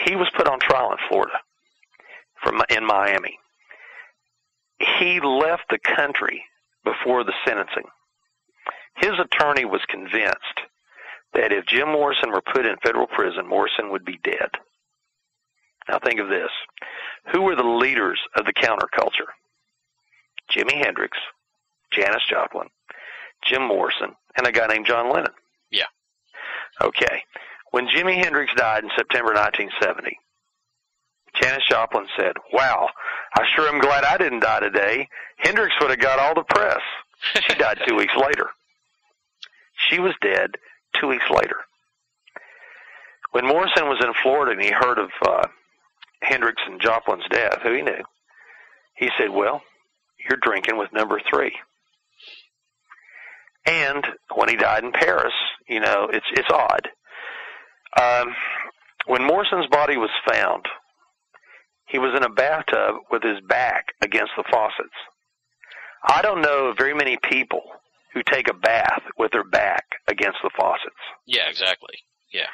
he was put on trial in Florida, from in Miami, he left the country before the sentencing. His attorney was convinced that if Jim Morrison were put in federal prison, Morrison would be dead. Now think of this. Who were the leaders of the counterculture? Jimi Hendrix, Janis Joplin, Jim Morrison, and a guy named John Lennon. Yeah. Okay. When Jimi Hendrix died in September 1970, Janis Joplin said, Wow, I sure am glad I didn't die today. Hendrix would have got all the press. She died two weeks later. She was dead two weeks later. When Morrison was in Florida and he heard of uh, Hendrix and Joplin's death, who he knew, he said, Well, you're drinking with number three. And when he died in Paris, you know, it's it's odd. Um, when Morrison's body was found, he was in a bathtub with his back against the faucets. I don't know of very many people who take a bath with their back against the faucets, Yeah, exactly. Yeah.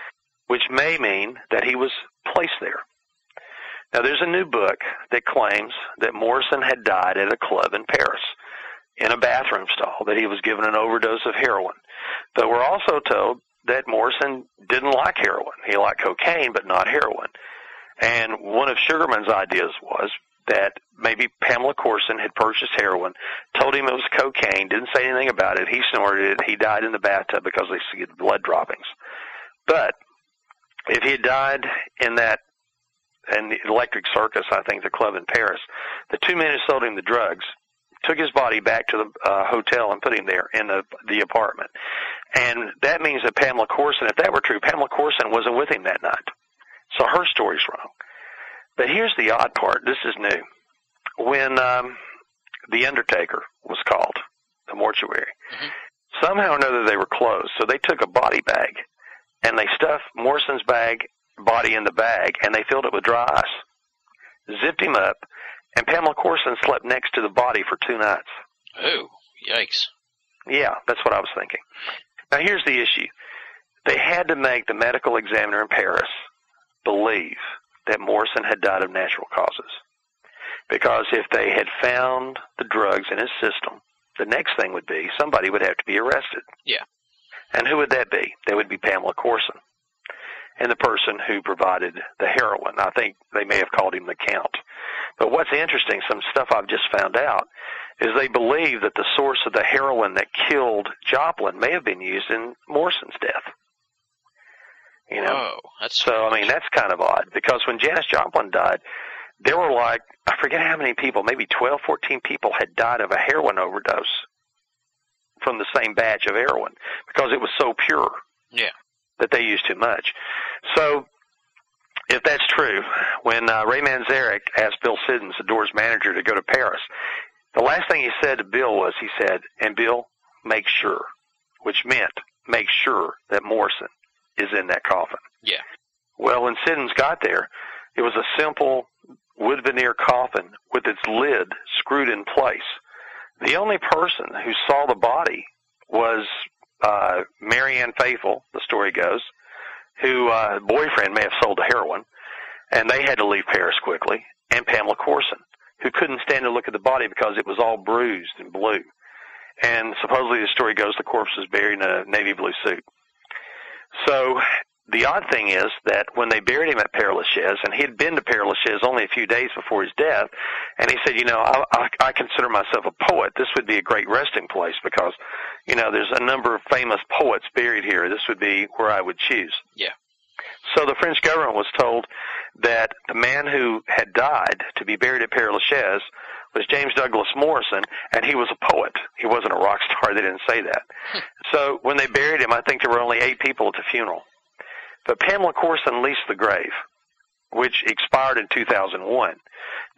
which may mean that he was placed there. Now, there's a new book that claims that Morrison had died at a club in Paris in a bathroom stall that he was given an overdose of heroin. But we're also told that Morrison didn't like heroin. He liked cocaine, but not heroin. And one of Sugerman's ideas was that maybe Pamela Courson had purchased heroin, told him it was cocaine, didn't say anything about it. He snorted it. He died in the bathtub because they see blood droppings. But if he had died in that in the Electric Circus, I think the club in Paris, the two men who sold him the drugs took his body back to the uh, hotel and put him there in the the apartment. And that means that Pamela Courson, if that were true, Pamela Courson wasn't with him that night. So her story's wrong. But here's the odd part. This is new. When um, the Undertaker was called, the mortuary, somehow or another they were closed. So they took a body bag and they stuffed Morrison's bag body in the bag and they filled it with dry ice, zipped him up, and Pamela Courson slept next to the body for two nights. Oh, yikes. Yeah, that's what I was thinking. Now here's the issue. They had to make the medical examiner in Paris believe that Morrison had died of natural causes. Because if they had found the drugs in his system, the next thing would be somebody would have to be arrested. Yeah. And who would that be? That would be Pamela Courson. And the person who provided the heroin. I think they may have called him the Count. But what's interesting, some stuff I've just found out, is they believe that the source of the heroin that killed Joplin may have been used in Morrison's death. You know? Whoa, that's So, I mean, that's kind of odd because when Janis Joplin died, there were like, I forget how many people, maybe 12, 14 people had died of a heroin overdose from the same batch of heroin because it was so pure yeah. That they use too much. So, if that's true, when uh, Ray Manzarek asked Bill Siddons, the Doors manager, to go to Paris, the last thing he said to Bill was, he said, and Bill, make sure, which meant make sure that Morrison is in that coffin. Yeah. Well, when Siddons got there, it was a simple wood veneer coffin with its lid screwed in place. The only person who saw the body was uh, Marianne Faithfull, the story goes, who uh, boyfriend may have sold the heroin, and they had to leave Paris quickly, and Pamela Courson, who couldn't stand to look at the body because it was all bruised and blue. And supposedly the story goes the corpse was buried in a navy blue suit. So the odd thing is that when they buried him at Père Lachaise, and he had been to Père Lachaise only a few days before his death, and he said, you know, I, I, I consider myself a poet. This would be a great resting place because, you know, there's a number of famous poets buried here. This would be where I would choose. Yeah. So the French government was told that the man who had died to be buried at Père Lachaise was James Douglas Morrison, and he was a poet. He wasn't a rock star. They didn't say that. Hmm. so when they buried him, I think there were only eight people at the funeral. But Pamela Courson leased the grave, which expired in 2001.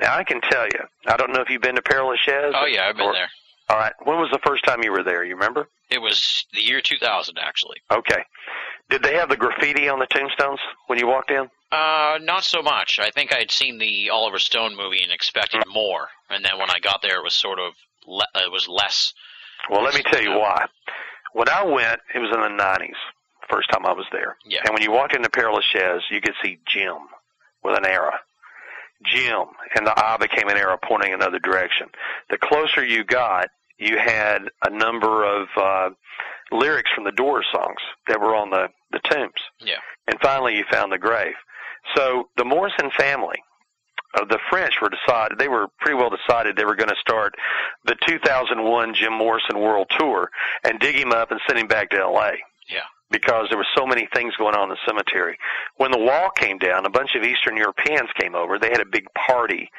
Now I can tell you, I don't know if you've been to Père Lachaise. Oh yeah, I've been or- there. All right. When was the first time you were there? You remember? It was the year 2000, actually. Okay. Did they have the graffiti on the tombstones when you walked in? Uh, not so much. I think I'd seen the Oliver Stone movie and expected more, and then when I got there, it was sort of le- it was less. Well, let me tell you why. When I went, it was in the 90s, first time I was there. Yeah. And when you walked into Père Lachaise, you could see Jim with an arrow. Jim, and the eye became an arrow pointing another direction. The closer you got, you had a number of uh, lyrics from the Doors songs that were on the, the tombs. Yeah. And finally, you found the grave. So the Morrison family, uh, the French were decided, they were pretty well decided they were going to start the 2001 Jim Morrison World Tour and dig him up and send him back to L.A. Yeah. Because there were so many things going on in the cemetery. When the wall came down, a bunch of Eastern Europeans came over. They had a big party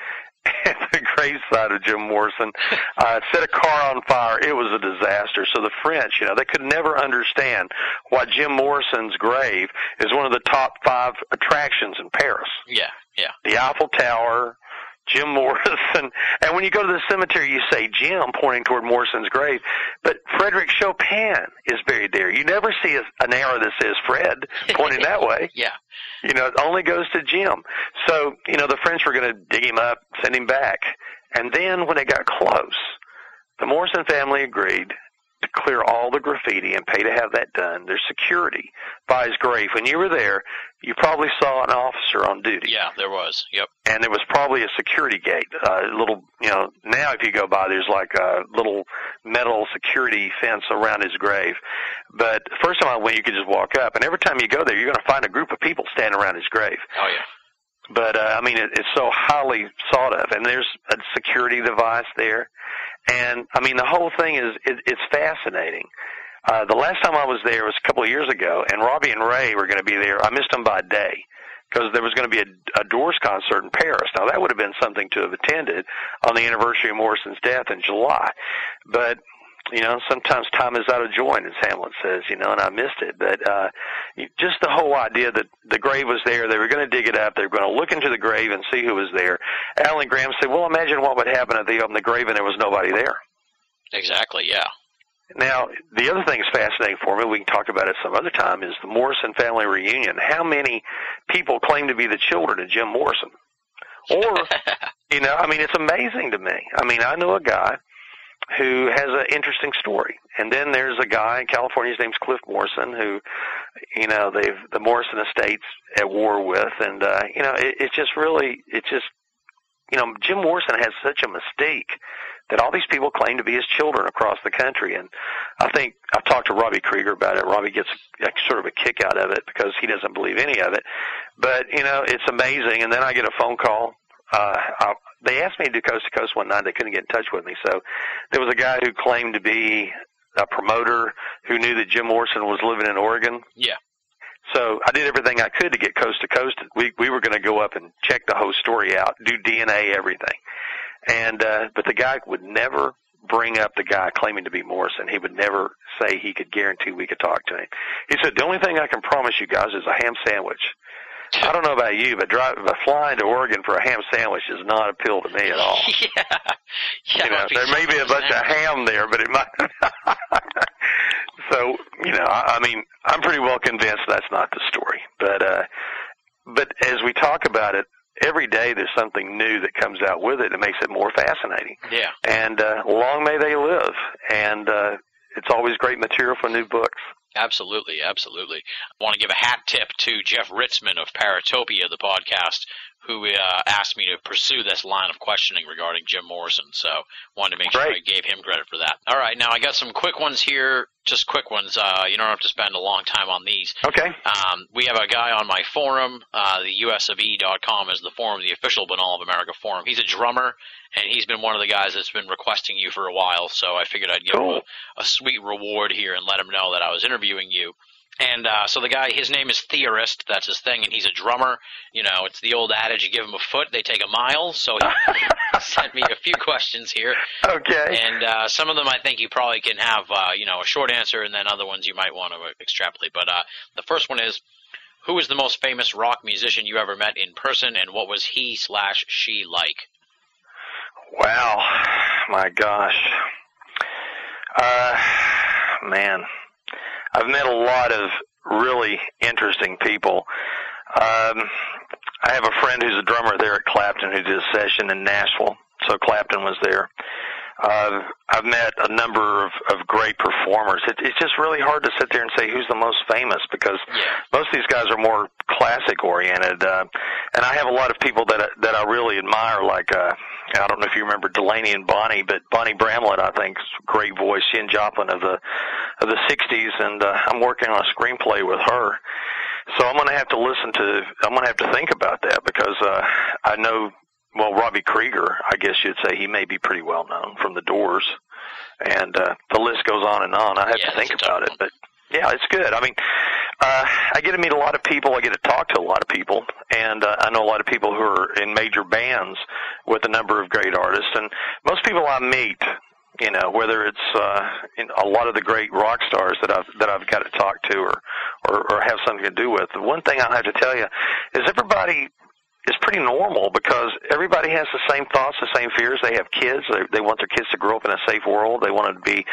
at the graveside of Jim Morrison, uh, set a car on fire. It was a disaster. So the French, you know, they could never understand why Jim Morrison's grave is one of the top five attractions in Paris. Yeah. Yeah. The Eiffel Tower, Jim Morrison, and when you go to the cemetery, you say Jim, pointing toward Morrison's grave. But Frederick Chopin is buried there. You never see a, an arrow that says Fred pointing that way. Yeah. You know, it only goes to Jim. So, you know, the French were going to dig him up, send him back. And then when they got close, the Morrison family agreed to clear all the graffiti and pay to have that done. There's security by his grave. When you were there, you probably saw an officer on duty. Yeah, there was. Yep. And there was probably a security gate. A uh, little, you know, now if you go by, there's like a little metal security fence around his grave. But first time I went, you could just walk up, and every time you go there, you're going to find a group of people standing around his grave. Oh yeah. But uh, I mean, it, it's so highly thought of, and there's a security device there, and I mean, the whole thing is it, it's fascinating. Uh, the last time I was there was a couple of years ago, and Robbie and Ray were going to be there. I missed them by a day because there was going to be a, a Doors concert in Paris. Now that would have been something to have attended on the anniversary of Morrison's death in July, but you know, sometimes time is out of joint, as Hamlet says, you know, and I missed it. But uh, just the whole idea that the grave was there, they were going to dig it up, they were going to look into the grave and see who was there. Alan Graham said, well, imagine what would happen if they opened the grave and there was nobody there. Exactly. Yeah. Now, the other thing that's fascinating for me, we can talk about it some other time, is the Morrison family reunion. How many people claim to be the children of Jim Morrison? Or, you know, I mean, it's amazing to me. I mean, I know a guy who has an interesting story. And then there's a guy in California, his name's Cliff Morrison, who, you know, they've the Morrison estates at war with, and uh, you know, it, it's just really, it's just, you know, Jim Morrison has such a mystique that all these people claim to be his children across the country. And I think I've talked to Robbie Krieger about it. Robbie gets a, sort of a kick out of it because he doesn't believe any of it. But you know, it's amazing. And then I get a phone call. Uh, I, they asked me to do coast to coast one night. They couldn't get in touch with me. So there was a guy who claimed to be a promoter who knew that Jim Morrison was living in Oregon. Yeah. So I did everything I could to get coast to coast. We we were going to go up and check the whole story out, do DNA, everything. And uh, but the guy would never bring up the guy claiming to be Morrison. He would never say he could guarantee we could talk to him. He said the only thing I can promise you guys is a ham sandwich. I don't know about you, but driving, but flying to Oregon for a ham sandwich does not appeal to me at all. yeah. Yeah. You know, there may be a bunch of ham there, but it might. so you know, I, I mean, I'm pretty well convinced that's not the story. But uh, but as we talk about it, every day there's something new that comes out with it that makes it more fascinating. Yeah. And uh, long may they live. And uh, it's always great material for new books. Absolutely, absolutely. I want to give a hat tip to Jeff Ritzman of Paratopia, the podcast, who uh, asked me to pursue this line of questioning regarding Jim Morrison. So wanted to make sure I gave him credit for that. All right, now I got some quick ones here, just quick ones. Uh, you don't have to spend a long time on these. Okay. Um, we have a guy on my forum, uh, the usofe.com is the forum, the official Binnall of America forum. He's a drummer, and he's been one of the guys that's been requesting you for a while. So I figured I'd give Cool. him a, a sweet reward here and let him know that I was interviewing you. And uh, so the guy, his name is Theorist. That's his thing, and he's a drummer. You know, it's the old adage: you give him a foot, they take a mile. So he sent me a few questions here, Okay. and uh, some of them I think you probably can have, uh, you know, a short answer, and then other ones you might want to extrapolate. But uh, the first one is, who is the most famous rock musician you ever met in person, and what was he slash she like? Wow, my gosh. Uh, man, I've met a lot of really interesting people. Um, I have a friend who's a drummer there at Clapton who did a session in Nashville, so Clapton was there. Uh, I've met a number of, of great performers. It, it's just really hard to sit there and say who's the most famous because most of these guys are more classic oriented. Uh, and I have a lot of people that I- that I really admire. Like uh, I don't know if you remember Delaney and Bonnie, but Bonnie Bramlett, I think, is a great voice. She and Joplin of the of the '60s, and uh, I'm working on a screenplay with her. So I'm going to have to listen to. I'm going to have to think about that because uh, I know. Well, Robbie Krieger, I guess you'd say he may be pretty well known from the Doors, and uh, the list goes on and on. I have Yeah, to think that's a tough about it, but yeah, it's good. I mean, uh, I get to meet a lot of people. I get to talk to a lot of people, and uh, I know a lot of people who are in major bands with a number of great artists. And most people I meet, you know, whether it's uh, in a lot of the great rock stars that I've that I've got to talk to or or, or have something to do with. The one thing I have to tell you is everybody is pretty normal because everybody has the same thoughts, the same fears. They have kids. They, they want their kids to grow up in a safe world. They want them to be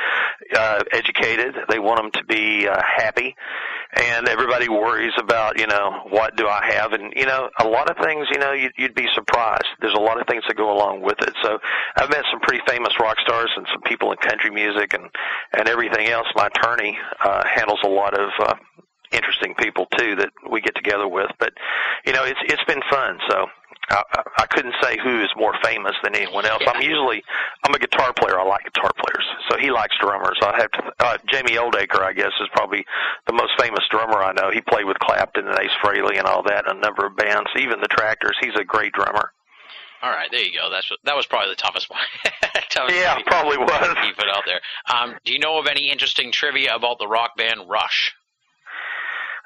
uh, educated. They want them to be uh, happy. And everybody worries about, you know, what do I have? And, you know, a lot of things, you know, you'd, you'd be surprised. There's a lot of things that go along with it. So I've met some pretty famous rock stars and some people in country music and, and everything else. My attorney uh, handles a lot of uh, interesting people too that we get together with. But you know, it's it's been fun. So I, I couldn't say who is more famous than anyone else. I'm usually I'm a guitar player. I like guitar players. So he likes drummers. I have to. Uh, Jamie Oldaker, I guess, is probably the most famous drummer I know. He played with Clapton and Ace Frehley and all that, and a number of bands. Even the Tractors. He's a great drummer. All right, there you go. That's that was probably the toughest one. toughest Yeah, probably was. He put out there. Um, do you know of any interesting trivia about the rock band Rush?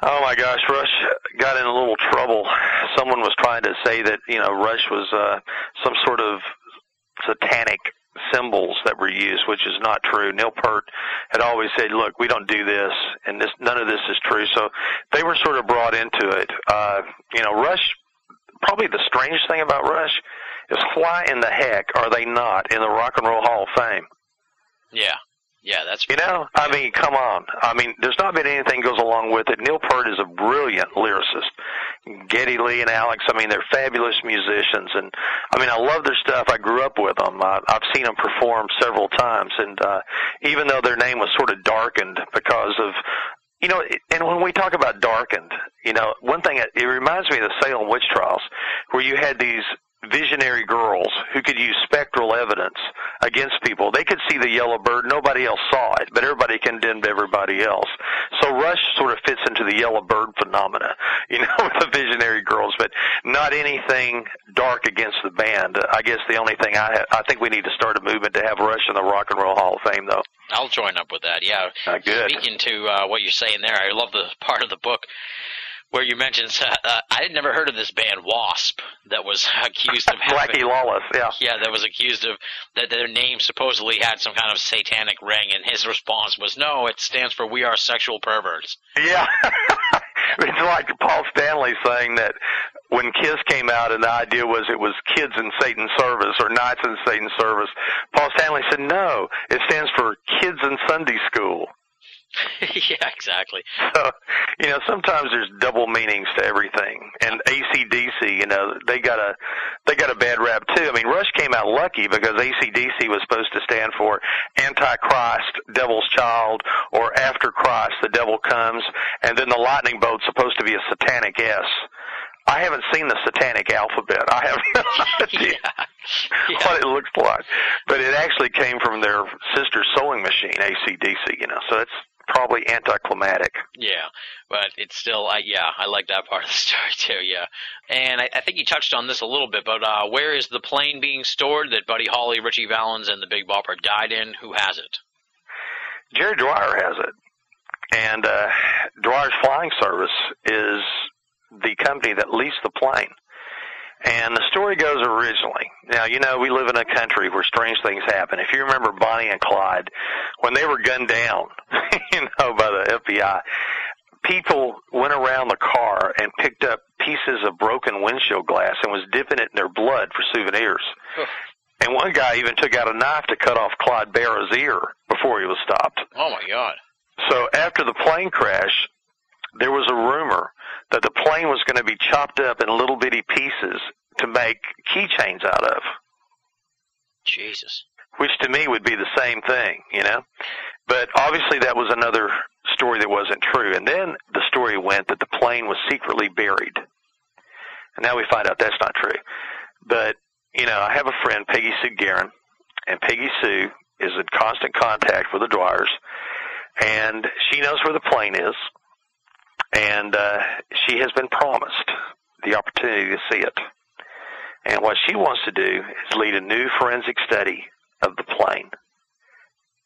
Oh my gosh, Rush got in a little trouble. Someone was trying to say that you know Rush was uh, some sort of satanic symbols that were used, which is not true. Neil Peart had always said, "Look, we don't do this, and this none of this is true." So they were sort of brought into it. Uh, you know, Rush. Probably the strangest thing about Rush is why in the heck are they not in the Rock and Roll Hall of Fame? Yeah, yeah, that's You know, I mean, come on. I mean, there's not been anything goes along with it. Neil Peart is a brilliant lyricist. Geddy Lee and Alex, I mean, they're fabulous musicians, and I mean, I love their stuff. I grew up with them. I, I've seen them perform several times, and uh, even though their name was sort of darkened because of you know, and when we talk about darkened, you know, one thing it it reminds me of the Salem witch trials, where you had these visionary girls who could use spectral evidence against people. They could see the yellow bird, nobody else saw it, but everybody condemned everybody else. So Rush sort of fits into the yellow bird phenomena, you know, with the visionary girls, but not anything dark against the band. I guess the only thing I ha- I think we need to start a movement to have Rush in the Rock and Roll Hall of Fame, though. I'll join up with that. Yeah. Uh, good. Speaking to uh, what you're saying there, I love the part of the book where you mentioned uh, I had never heard of this band Wasp that was accused of having, Blackie Lawless, yeah. yeah, that was accused of that their name supposedly had some kind of satanic ring, and his response was, "No, it stands for We Are Sexual Perverts." Yeah. it's like Paul Stanley saying that when Kiss came out and the idea was it was kids in Satan's service or knights in Satan's service, Paul Stanley said, no, it stands for kids in Sunday school. yeah, exactly. So, you know, sometimes there's double meanings to everything. And ACDC, you know, they got a they got a bad rap too. I mean, Rush came out lucky because ACDC was supposed to stand for Antichrist, Devil's Child, or After Christ, the Devil Comes, and then the lightning bolt's supposed to be a satanic S. I haven't seen the satanic alphabet. I have no idea Yeah. what it looks like. But it actually came from their sister sewing machine, ACDC, you know, so it's probably anticlimactic. Yeah, but it's still, I, yeah, I like that part of the story too. Yeah, and I, I think you touched on this a little bit, but uh, where is the plane being stored that Buddy Holly, Ritchie Valens, and the Big Bopper died in? Who has it? Jerry Dwyer has it. And uh, Dwyer's Flying Service is the company that leased the plane. And the story goes originally. Now, you know, we live in a country where strange things happen. If you remember Bonnie and Clyde, when they were gunned down, you know, by the FBI, people went around the car and picked up pieces of broken windshield glass and was dipping it in their blood for souvenirs. And one guy even took out a knife to cut off Clyde Barrow's ear before he was stopped. Oh my God! So after the plane crash, there was a rumor that the plane was going to be chopped up in little bitty pieces to make keychains out of, Jesus. which to me would be the same thing, you know. But obviously that was another story that wasn't true. And then the story went that the plane was secretly buried. And now we find out that's not true. But, you know, I have a friend, Peggy Sue Gerron, and Peggy Sue is in constant contact with the Dwyers, and she knows where the plane is, and uh, she has been promised the opportunity to see it. And what she wants to do is lead a new forensic study of the plane,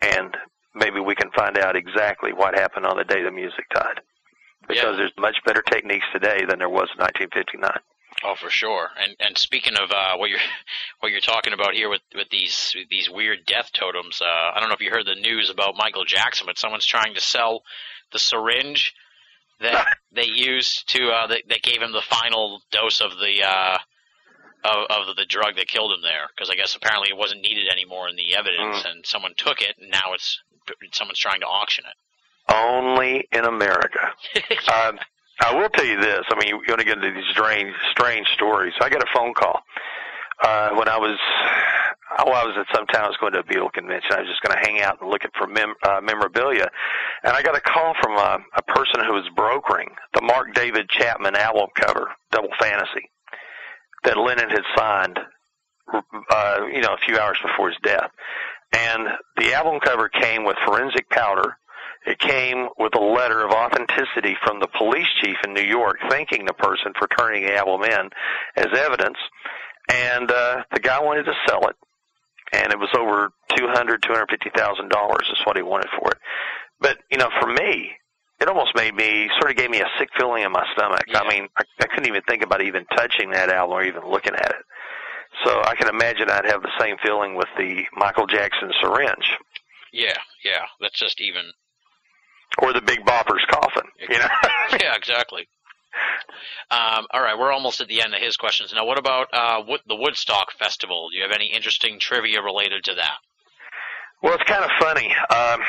and maybe we can find out exactly what happened on the day the music died. Because Yeah. there's much better techniques today than there was in 1959. Oh, for sure. And and speaking of uh, what you're what you're talking about here with with these these weird death totems, uh, I don't know if you heard the news about Michael Jackson, but someone's trying to sell the syringe that they used to uh, that, that gave him the final dose of the uh, of, of the drug that killed him there because I guess apparently it wasn't needed anymore in the evidence, Mm. and someone took it, and now it's someone's trying to auction it. Only in America. um, I will tell you this. I mean, you want to get into these strange, strange stories. I got a phone call uh, when I was, oh, I was at some town. I was going to a Beatle convention. I was just going to hang out and look at for mem- uh, memorabilia, and I got a call from a, a person who was brokering the Mark David Chapman album cover, Double Fantasy, that Lennon had signed, uh, you know, a few hours before his death. And the album cover came with forensic powder. It came with a letter of authenticity from the police chief in New York thanking the person for turning the album in as evidence. And uh, the guy wanted to sell it, and it was over two hundred, two hundred fifty thousand dollars is what he wanted for it. But you know, for me, it almost made me sort of gave me a sick feeling in my stomach. Yeah. I mean, I, I couldn't even think about even touching that album or even looking at it. So I can imagine I'd have the same feeling with the Michael Jackson syringe Yeah, yeah, that's just even. or the Big Bopper's coffin. You know. yeah, exactly. Um, all right, we're almost at the end of his questions now. What about uh, Wood, the Woodstock Festival? Do you have any interesting trivia related to that? Well, it's kind of funny. Um,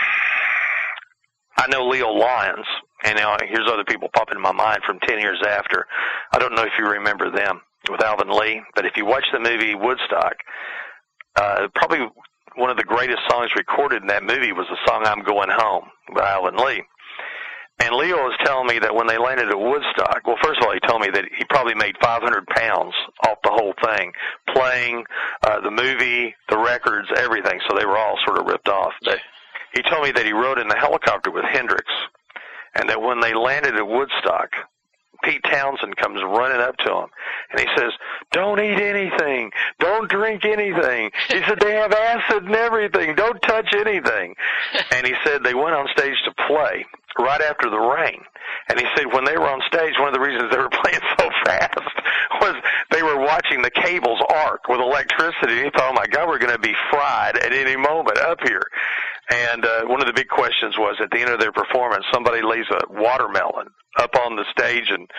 I know Leo Lyons, and now here's other people popping in my mind from 10 years after. I don't know if you remember them with Alvin Lee, but if you watch the movie Woodstock, uh, probably one of the greatest songs recorded in that movie was the song I'm Going Home by Alvin Lee. And Leo was telling me that when they landed at Woodstock, well, first of all, he told me that he probably made 500 pounds off the whole thing, playing uh, the movie, the records, everything. So they were all sort of ripped off. But he told me that he rode in the helicopter with Hendrix, and that when they landed at Woodstock, Pete Townshend comes running up to him, and he says, "Don't eat anything. Don't drink anything." He said, "They have acid and everything. Don't touch anything." And he said they went on stage to play right after the rain. And he said when they were on stage, one of the reasons they were playing so fast was they were watching the cables arc with electricity. He thought, "Oh my God, we're going to be fried at any moment up here." And uh, one of the big questions was at the end of their performance, somebody lays a watermelon up on the stage, and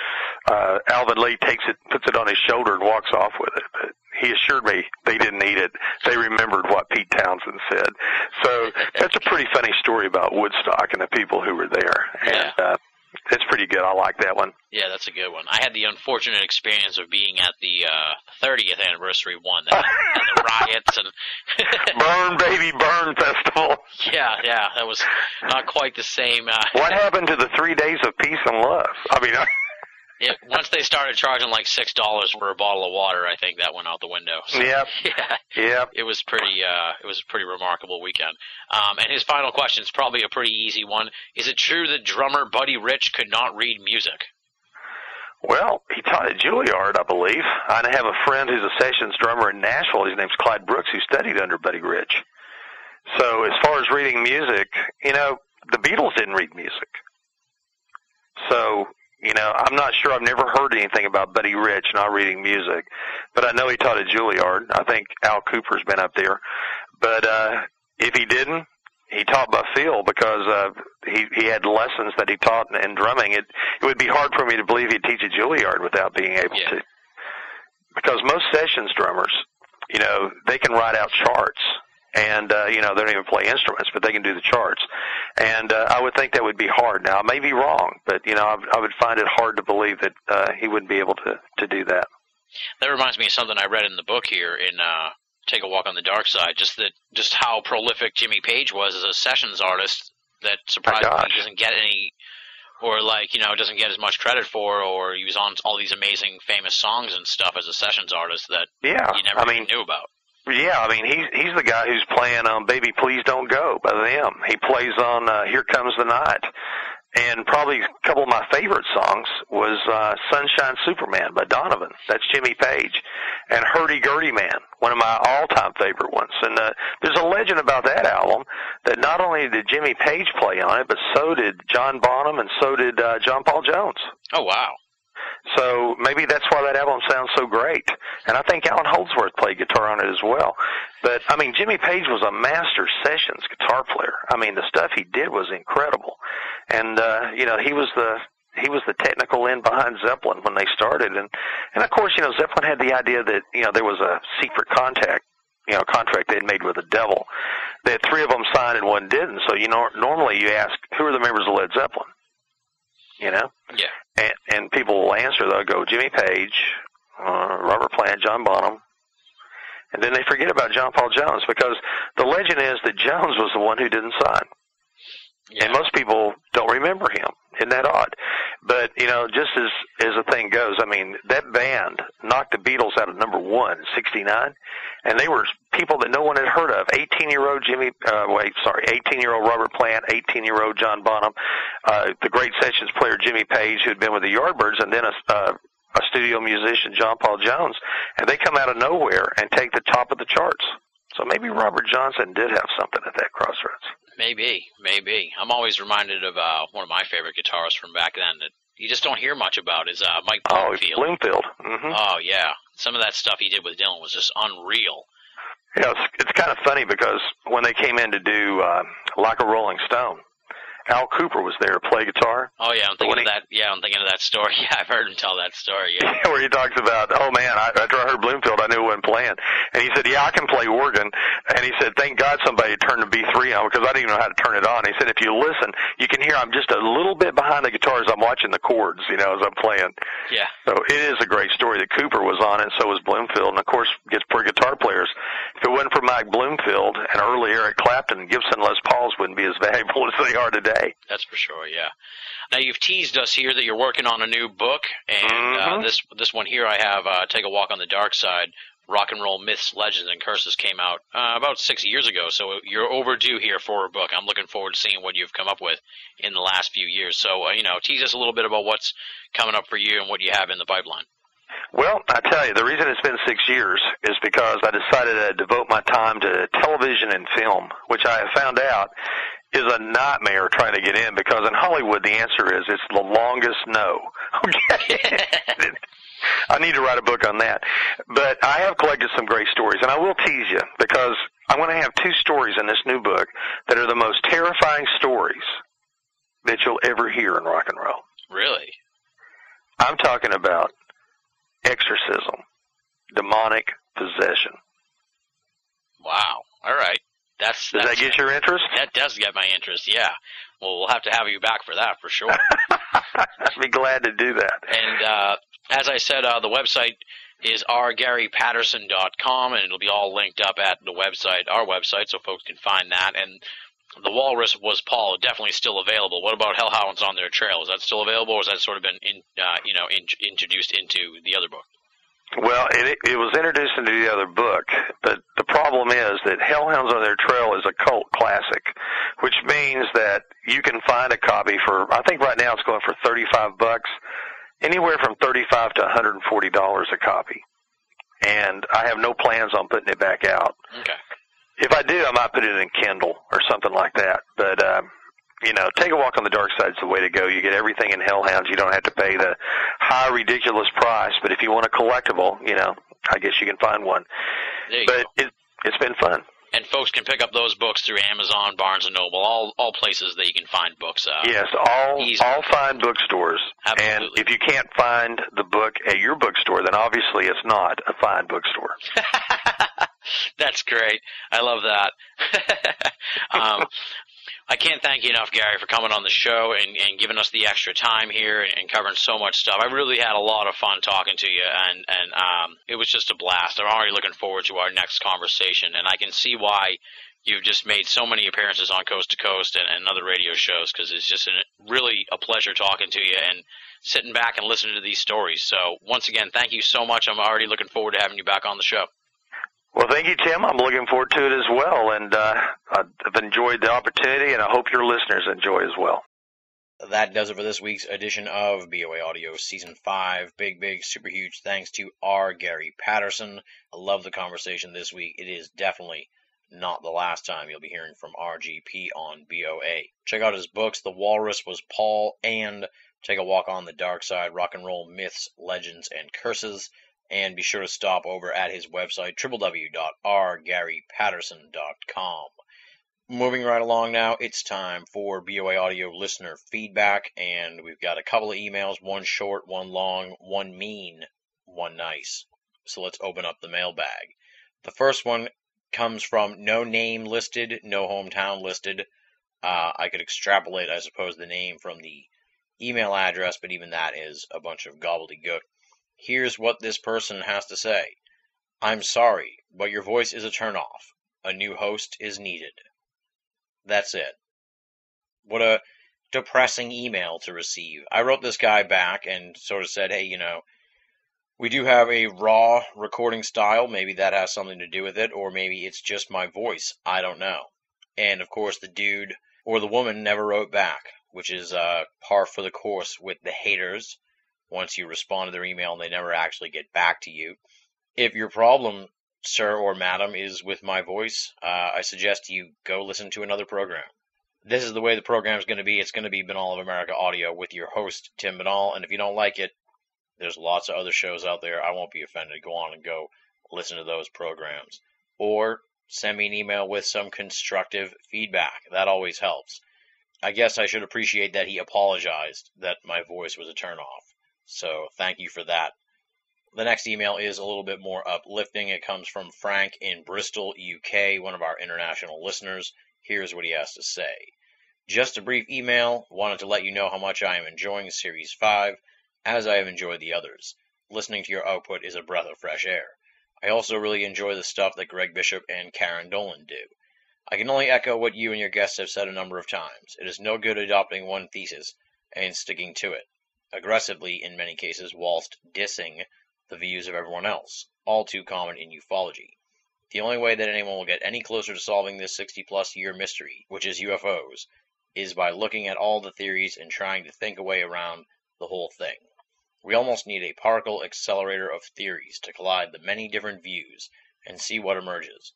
uh, Alvin Lee takes it, puts it on his shoulder, and walks off with it. But he assured me they didn't eat it. They remembered what Pete Townshend said. So that's a pretty funny story about Woodstock and the people who were there. Yeah. And uh, it's pretty good. I like that one. Yeah, that's a good one. I had the unfortunate experience of being at the uh, 30th anniversary one, that and the riots and Burn Baby Burn Festival. yeah, yeah, that was not quite the same. Uh, What happened to the three days of peace and love? I mean, it, once they started charging like six dollars for a bottle of water, I think that went out the window. So, yep, yeah, yep. it was pretty. Uh, it was a pretty remarkable weekend. Um, and his final question is probably a pretty easy one. Is it true that drummer Buddy Rich could not read music? Well, he taught at Juilliard, I believe. I have a friend who's a sessions drummer in Nashville. His name's Clyde Brooks, who studied under Buddy Rich. So, as far as reading music, you know, the Beatles didn't read music. So, you know, I'm not sure. I've never heard anything about Buddy Rich not reading music, but I know he taught at Juilliard. I think Al Kooper's been up there. But uh, if he didn't, he taught by feel because uh, he he had lessons that he taught in, in drumming. It it would be hard for me to believe he'd teach at Juilliard without being able Yeah. to, because most sessions drummers, you know, they can write out charts. And uh, you know they don't even play instruments, but they can do the charts. And uh, I would think that would be hard. Now I may be wrong, but you know I, I would find it hard to believe that uh, he wouldn't be able to to do that. That reminds me of something I read in the book here in uh, Take a Walk on the Dark Side. Just that, just how prolific Jimmy Page was as a sessions artist. That surprisingly gosh. doesn't get any, or like you know doesn't get as much credit for, or he was on all these amazing famous songs and stuff as a sessions artist that Yeah, you never I mean, knew about. Yeah, I mean he's he's the guy who's playing on "Baby Please Don't Go" by them. He plays on uh, "Here Comes the Night," and probably a couple of my favorite songs was uh, "Sunshine Superman" by Donovan. That's Jimmy Page, and "Hurdy Gurdy Man," one of my all-time favorite ones. And uh, there's a legend about that album that not only did Jimmy Page play on it, but so did John Bonham and so did uh, John Paul Jones. Oh wow! So maybe that's why that album sounds so great. And I think Allan Holdsworth played guitar on it as well. But I mean, Jimmy Page was a master sessions guitar player. I mean, the stuff he did was incredible. And uh, you know, he was the he was the technical end behind Zeppelin when they started, and and of course, you know, Zeppelin had the idea that you know there was a secret contact, you know, contract they had made with the devil. That three of them signed and one didn't. So you know, normally you ask who are the members of Led Zeppelin, you know, Yeah. and and people will answer. They'll go Jimmy Page, uh, Robert Plant, John Bonham. And then they forget about John Paul Jones because the legend is that Jones was the one who didn't sign Yeah. and most people don't remember him. Isn't that odd? But you know, just as as the thing goes, I mean, that band knocked the Beatles out of number one in '69, and they were people that no one had heard of. 18 year old Jimmy, uh, wait, sorry, 18 year old Robert Plant, 18 year old John Bonham, uh, the great sessions player Jimmy Page, who had been with the Yardbirds, and then a. Uh, a studio musician, John Paul Jones, and they come out of nowhere and take the top of the charts. So maybe Robert Johnson did have something at that crossroads. Maybe, maybe. I'm always reminded of uh, one of my favorite guitarists from back then that you just don't hear much about is uh, Mike Oh, Bloomfield. Bloomfield. hmm Oh yeah, some of that stuff he did with Dylan was just unreal. Yeah, it's, it's kind of funny because when they came in to do uh, Like a Rolling Stone, Al Kooper was there to play guitar. Oh yeah, I'm thinking of that. Yeah, I'm thinking of that story. Yeah, I've heard him tell that story. Yeah. where he talks about, oh man, I, after I heard Bloomfield, I knew he wasn't playing. And he said, yeah, I can play organ. And he said, thank God somebody turned the B3 on because I didn't even know how to turn it on. He said, if you listen, you can hear I'm just a little bit behind the guitar as I'm watching the chords, you know, as I'm playing. Yeah. So it is a great story that Kooper was on it, and so was Bloomfield. And of course, gets for guitar players. If it wasn't for Mike Bloomfield and early Eric Clapton, Gibson Les Pauls wouldn't be as valuable as they are today. That's for sure. Yeah. Now you've teased us here that you're working on a new book, and uh, Mhm. this this one here I have, uh, "Take a Walk on the Dark Side." Rock and roll myths, legends, and curses came out uh, about six years ago, so you're overdue here for a book. I'm looking forward to seeing what you've come up with in the last few years. So, uh, you know, tease us a little bit about what's coming up for you and what you have in the pipeline. Well, I tell you, the reason it's been six years is because I decided to devote my time to television and film, which I have found out is a nightmare trying to get in because in Hollywood the answer is it's the longest no. Okay. I need to write a book on that. But I have collected some great stories and I will tease you because I'm going to have two stories in this new book that are the most terrifying stories that you'll ever hear in rock and roll. Really? I'm talking about exorcism, demonic possession. Wow. All right. That's, Does that get your interest? that does get my interest. Yeah. Well, we'll have to have you back for that for sure. I'd be glad to do that. And uh, as I said, uh, the website is rgarypatterson.com, and it'll be all linked up at the website, our website, so folks can find that. And the Walrus was Paul, definitely still available. What about Hellhounds on their trail? Is that still available, or has that sort of been, in, uh, you know, in, introduced into the other book? Well, it, it was introduced into the other book, but the problem is that Hellhounds on Their Trail is a cult classic, which means that you can find a copy for, I think right now it's going for 35 bucks, anywhere from 35 to 140 dollars a copy. And I have no plans on putting it back out. Okay. If I do, I might put it in Kindle or something like that. But um, you know, take a walk on the dark side side's the way to go. You get everything in Hellhounds. You don't have to pay the high, ridiculous price. But if you want a collectible, you know, I guess you can find one. But go. it, it's been fun. And folks can pick up those books through Amazon, Barnes and Noble, all all places that you can find books. Uh, Yes, all easy. all fine bookstores. Absolutely. And if you can't find the book at your bookstore, then obviously it's not a fine bookstore. That's great. I love that. um, I can't thank you enough, Gary, for coming on the show and, and giving us the extra time here and, and covering so much stuff. I really had a lot of fun talking to you, and and um, it was just a blast. I'm already looking forward to our next conversation, and I can see why you've just made so many appearances on Coast to Coast and, and other radio shows because it's just an, really a pleasure talking to you and sitting back and listening to these stories. So once again, thank you so much. I'm already looking forward to having you back on the show. Well, thank you, Tim. I'm looking forward to it as well, and uh, I've enjoyed the opportunity, and I hope your listeners enjoy as well. That does it for this week's edition of BOA Audio Season 5. Big, big, super huge thanks to R. Gary Patterson. I love the conversation this week. It is definitely not the last time you'll be hearing from RGP on BOA. Check out his books, The Walrus Was Paul, and Take a Walk on the Dark Side Rock and Roll Myths, Legends, and Curses. And be sure to stop over at his website, www.rgarypatterson.com. Moving right along now, it's time for BOA Audio listener feedback, and we've got a couple of emails one short, one long, one mean, one nice. So let's open up the mailbag. The first one comes from no name listed, no hometown listed. Uh, I could extrapolate, I suppose, the name from the email address, but even that is a bunch of gobbledygook. Here's what this person has to say I'm sorry, but your voice is a turnoff. A new host is needed. That's it. What a depressing email to receive. I wrote this guy back and sort of said, hey, you know, we do have a raw recording style. Maybe that has something to do with it, or maybe it's just my voice. I don't know. And of course, the dude or the woman never wrote back, which is uh, par for the course with the haters. Once you respond to their email and they never actually get back to you. If your problem sir or madam, is with my voice, uh, I suggest you go listen to another program. This is the way the program is going to be. It's going to be Binnall of America Audio with your host, Tim Binnall. And if you don't like it, there's lots of other shows out there. I won't be offended. Go on and go listen to those programs. Or send me an email with some constructive feedback. That always helps. I guess I should appreciate that he apologized that my voice was a turnoff. So thank you for that. The next email is a little bit more uplifting. It comes from Frank in Bristol, UK, one of our international listeners. Here's what he has to say. Just a brief email. Wanted to let you know how much I am enjoying Series 5, as I have enjoyed the others. Listening to your output is a breath of fresh air. I also really enjoy the stuff that Greg Bishop and Karen Dolan do. I can only echo what you and your guests have said a number of times. It is no good adopting one thesis and sticking to it, aggressively in many cases, whilst dissing the views of everyone else, all too common in ufology. The only way that anyone will get any closer to solving this 60 plus year mystery, which is UFOs, is by looking at all the theories and trying to think a way around the whole thing. We almost need a particle accelerator of theories to collide the many different views and see what emerges.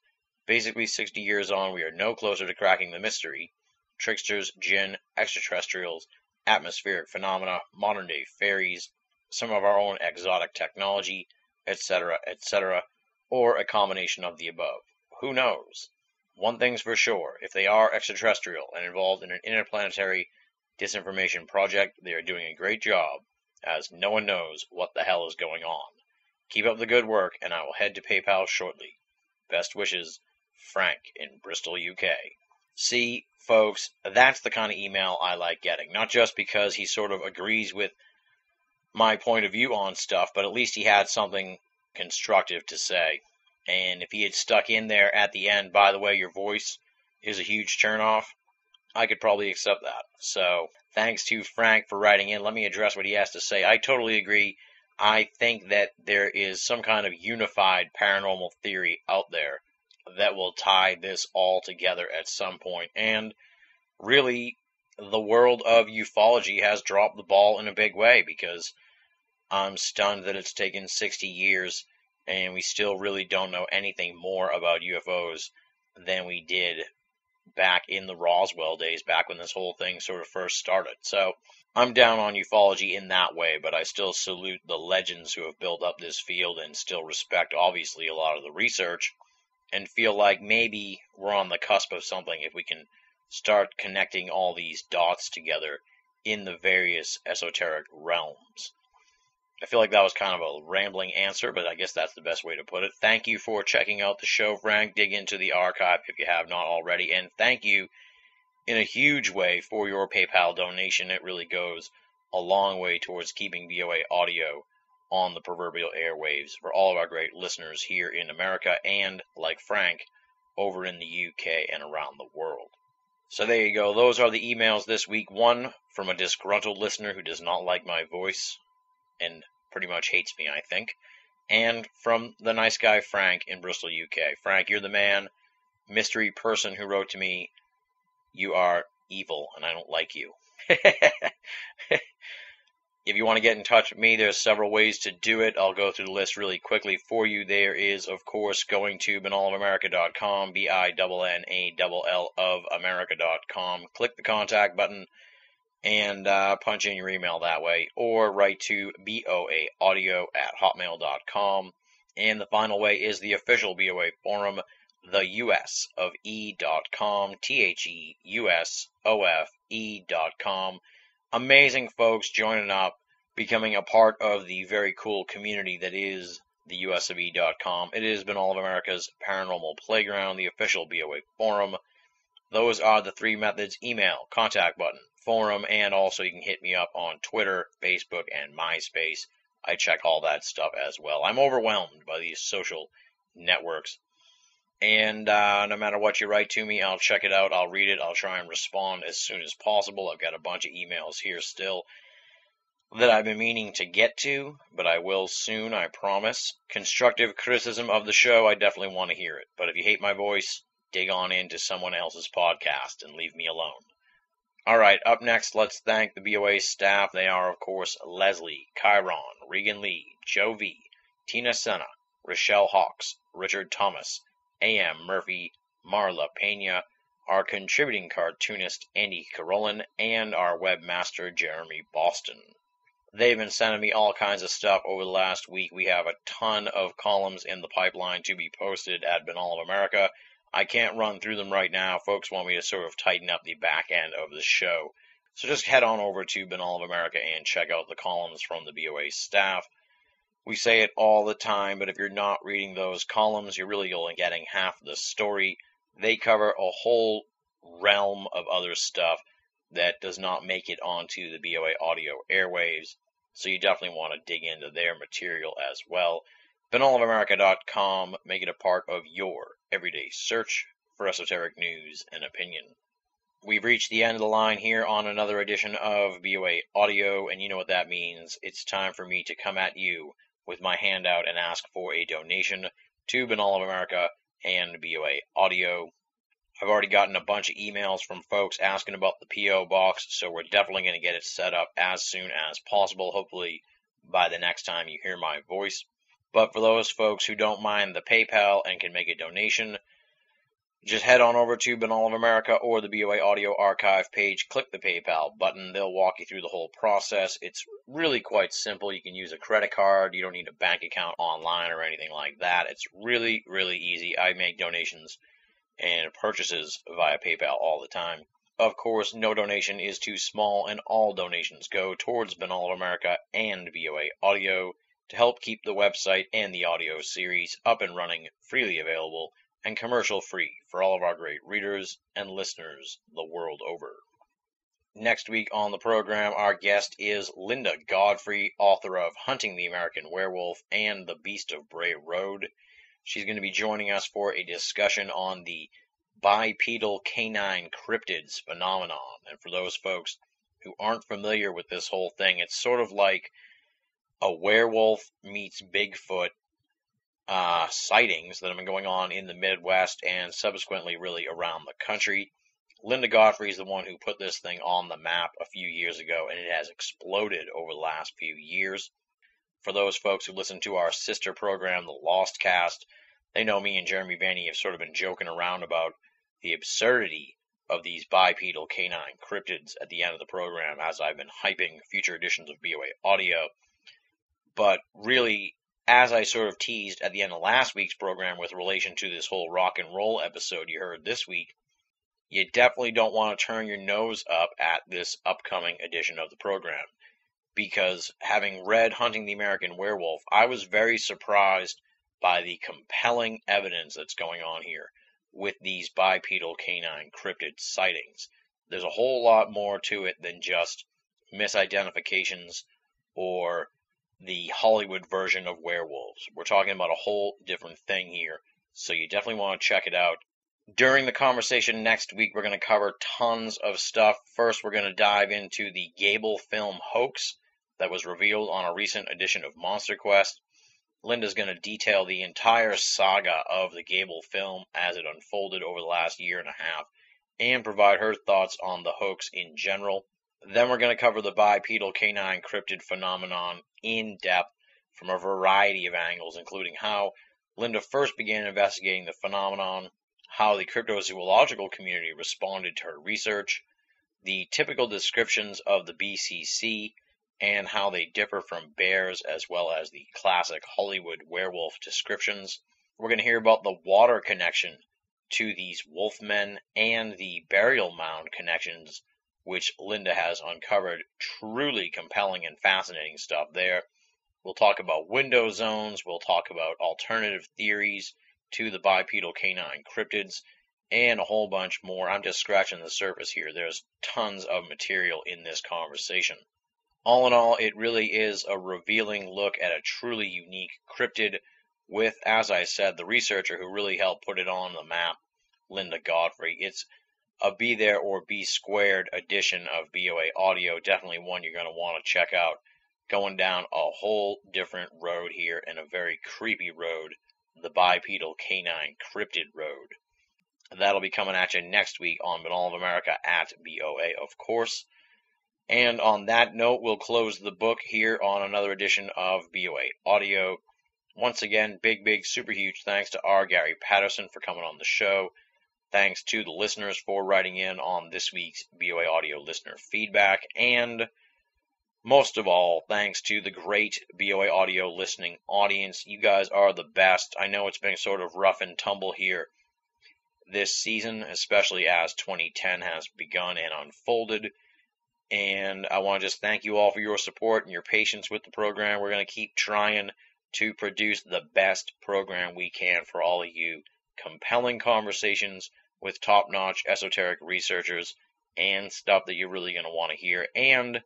Basically, 60 years on, we are no closer to cracking the mystery. Tricksters, jinn, extraterrestrials, atmospheric phenomena, modern day fairies, some of our own exotic technology, etc., etc., or a combination of the above. Who knows? One thing's for sure if they are extraterrestrial and involved in an interplanetary disinformation project, they are doing a great job, as no one knows what the hell is going on. Keep up the good work, and I will head to PayPal shortly. Best wishes, Frank in Bristol, UK. See, folks, that's the kind of email I like getting. Not just because he sort of agrees with my point of view on stuff, but at least he had something constructive to say. And if he had stuck in there at the end, by the way, your voice is a huge turnoff, I could probably accept that. So thanks to Frank for writing in. Let me address what he has to say. I totally agree. I think that there is some kind of unified paranormal theory out there that will tie this all together at some point. And really, the world of ufology has dropped the ball in a big way because I'm stunned that it's taken 60 years and we still really don't know anything more about UFOs than we did back in the Roswell days, back when this whole thing sort of first started. So I'm down on ufology in that way, but I still salute the legends who have built up this field and still respect, obviously, a lot of the research and feel like maybe we're on the cusp of something if we can start connecting all these dots together in the various esoteric realms. I feel like that was kind of a rambling answer, but I guess that's the best way to put it. Thank you for checking out the show, Frank. Dig into the archive if you have not already. And thank you in a huge way for your PayPal donation. It really goes a long way towards keeping BOA audio on the proverbial airwaves for all of our great listeners here in America and, like Frank, over in the UK and around the world. So there you go. Those are the emails this week. One from a disgruntled listener who does not like my voice and pretty much hates me, I think. And from the nice guy Frank in Bristol, UK. Frank, you're the man, mystery person who wrote to me, You are evil and I don't like you. if you want to get in touch with me, there's several ways to do it. I'll go through the list really quickly for you. There is, of course, going to binnallofamerica.com, B I N N A L L of America.com. Click the contact button and uh, punch in your email that way, or write to boaaudio at hotmail.com. And the final way is the official BOA forum, the US of E.com, T H E U S O F E.com. Amazing folks joining up, becoming a part of the very cool community that is the US It has been all of America's paranormal playground, the official BOA forum. Those are the three methods email, contact button, forum, and also you can hit me up on Twitter, Facebook, and MySpace. I check all that stuff as well. I'm overwhelmed by these social networks. And uh, no matter what you write to me, I'll check it out. I'll read it. I'll try and respond as soon as possible. I've got a bunch of emails here still that I've been meaning to get to, but I will soon, I promise. Constructive criticism of the show, I definitely want to hear it. But if you hate my voice, dig on into someone else's podcast and leave me alone. All right, up next, let's thank the BOA staff. They are, of course, Leslie, Chiron, Regan Lee, Joe V, Tina Senna, Rochelle Hawks, Richard Thomas, A.M. Murphy, Marla Pena, our contributing cartoonist Andy Carolin, and our webmaster Jeremy Boston. They've been sending me all kinds of stuff over the last week. We have a ton of columns in the pipeline to be posted at Binnall of America. I can't run through them right now. Folks want me to sort of tighten up the back end of the show. So just head on over to Binnall of America and check out the columns from the BOA staff. We say it all the time, but if you're not reading those columns, you're really only getting half the story. They cover a whole realm of other stuff that does not make it onto the BOA audio airwaves. So you definitely want to dig into their material as well. BinnallofAmerica.com, make it a part of your everyday search for esoteric news and opinion. We've reached the end of the line here on another edition of BOA Audio, and you know what that means. It's time for me to come at you with my handout and ask for a donation to Binnall of America and BOA Audio. I've already gotten a bunch of emails from folks asking about the P.O. box, so we're definitely going to get it set up as soon as possible, hopefully by the next time you hear my voice. But for those folks who don't mind the PayPal and can make a donation, just head on over to Binnall of America or the BOA Audio Archive page, click the PayPal button. They'll walk you through the whole process. It's really quite simple. You can use a credit card. You don't need a bank account online or anything like that. It's really, really easy. I make donations and purchases via PayPal all the time. Of course, no donation is too small, and all donations go towards Binnall of America and BOA Audio to help keep the website and the audio series up and running, freely available, and commercial free for all of our great readers and listeners the world over. Next week on the program, our guest is Linda Godfrey, author of Hunting the American Werewolf and The Beast of Bray Road. She's going to be joining us for a discussion on the bipedal canine cryptids phenomenon. And for those folks who aren't familiar with this whole thing, it's sort of like a werewolf meets Bigfoot uh, sightings that have been going on in the Midwest and subsequently really around the country. Linda Godfrey is the one who put this thing on the map a few years ago, and it has exploded over the last few years. For those folks who listen to our sister program, The Lost Cast, they know me and Jeremy Vaeni have sort of been joking around about the absurdity of these bipedal canine cryptids at the end of the program as I've been hyping future editions of BOA Audio. But really, as I sort of teased at the end of last week's program with relation to this whole rock and roll episode you heard this week, you definitely don't want to turn your nose up at this upcoming edition of the program. Because having read Hunting the American Werewolf, I was very surprised by the compelling evidence that's going on here with these bipedal canine cryptid sightings. There's a whole lot more to it than just misidentifications or the Hollywood version of werewolves. We're talking about a whole different thing here, so you definitely want to check it out. During the conversation next week, we're going to cover tons of stuff. First, we're going to dive into the Gable film hoax that was revealed on a recent edition of Monster Quest. Linda's going to detail the entire saga of the Gable film as it unfolded over the last year and a half and provide her thoughts on the hoax in general. Then we're going to cover the bipedal canine cryptid phenomenon in depth from a variety of angles, including how Linda first began investigating the phenomenon, how the cryptozoological community responded to her research, the typical descriptions of the BCC, and how they differ from bears as well as the classic Hollywood werewolf descriptions. We're going to hear about the water connection to these wolfmen and the burial mound connections which Linda has uncovered. Truly compelling and fascinating stuff there. We'll talk about window zones. We'll talk about alternative theories to the bipedal canine cryptids and a whole bunch more. I'm just scratching the surface here. There's tons of material in this conversation. All in all, it really is a revealing look at a truly unique cryptid with, as I said, the researcher who really helped put it on the map, Linda Godfrey. It's a Be There or Be Squared edition of BOA Audio. Definitely one you're going to want to check out. Going down a whole different road here and a very creepy road, the bipedal canine cryptid road. That'll be coming at you next week on Binnall of America at BOA, of course. And on that note, we'll close the book here on another edition of BOA Audio. Once again, big, big, super huge thanks to R. Gary Patterson for coming on the show. Thanks to the listeners for writing in on this week's BOA Audio listener feedback. And most of all, thanks to the great BOA Audio listening audience. You guys are the best. I know it's been sort of rough and tumble here this season, especially as 2010 has begun and unfolded. And I want to just thank you all for your support and your patience with the program. We're going to keep trying to produce the best program we can for all of you. Compelling conversations with top notch esoteric researchers and stuff that you're really going to want to hear. And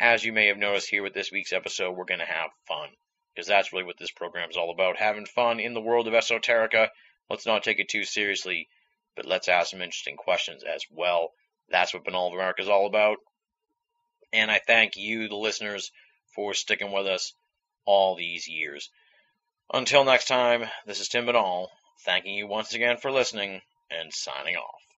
as you may have noticed here with this week's episode, we're going to have fun because that's really what this program is all about having fun in the world of esoterica. Let's not take it too seriously, but let's ask some interesting questions as well. That's what Binnall of America is all about. And I thank you, the listeners, for sticking with us all these years. Until next time, this is Tim Binnall, thanking you once again for listening and signing off.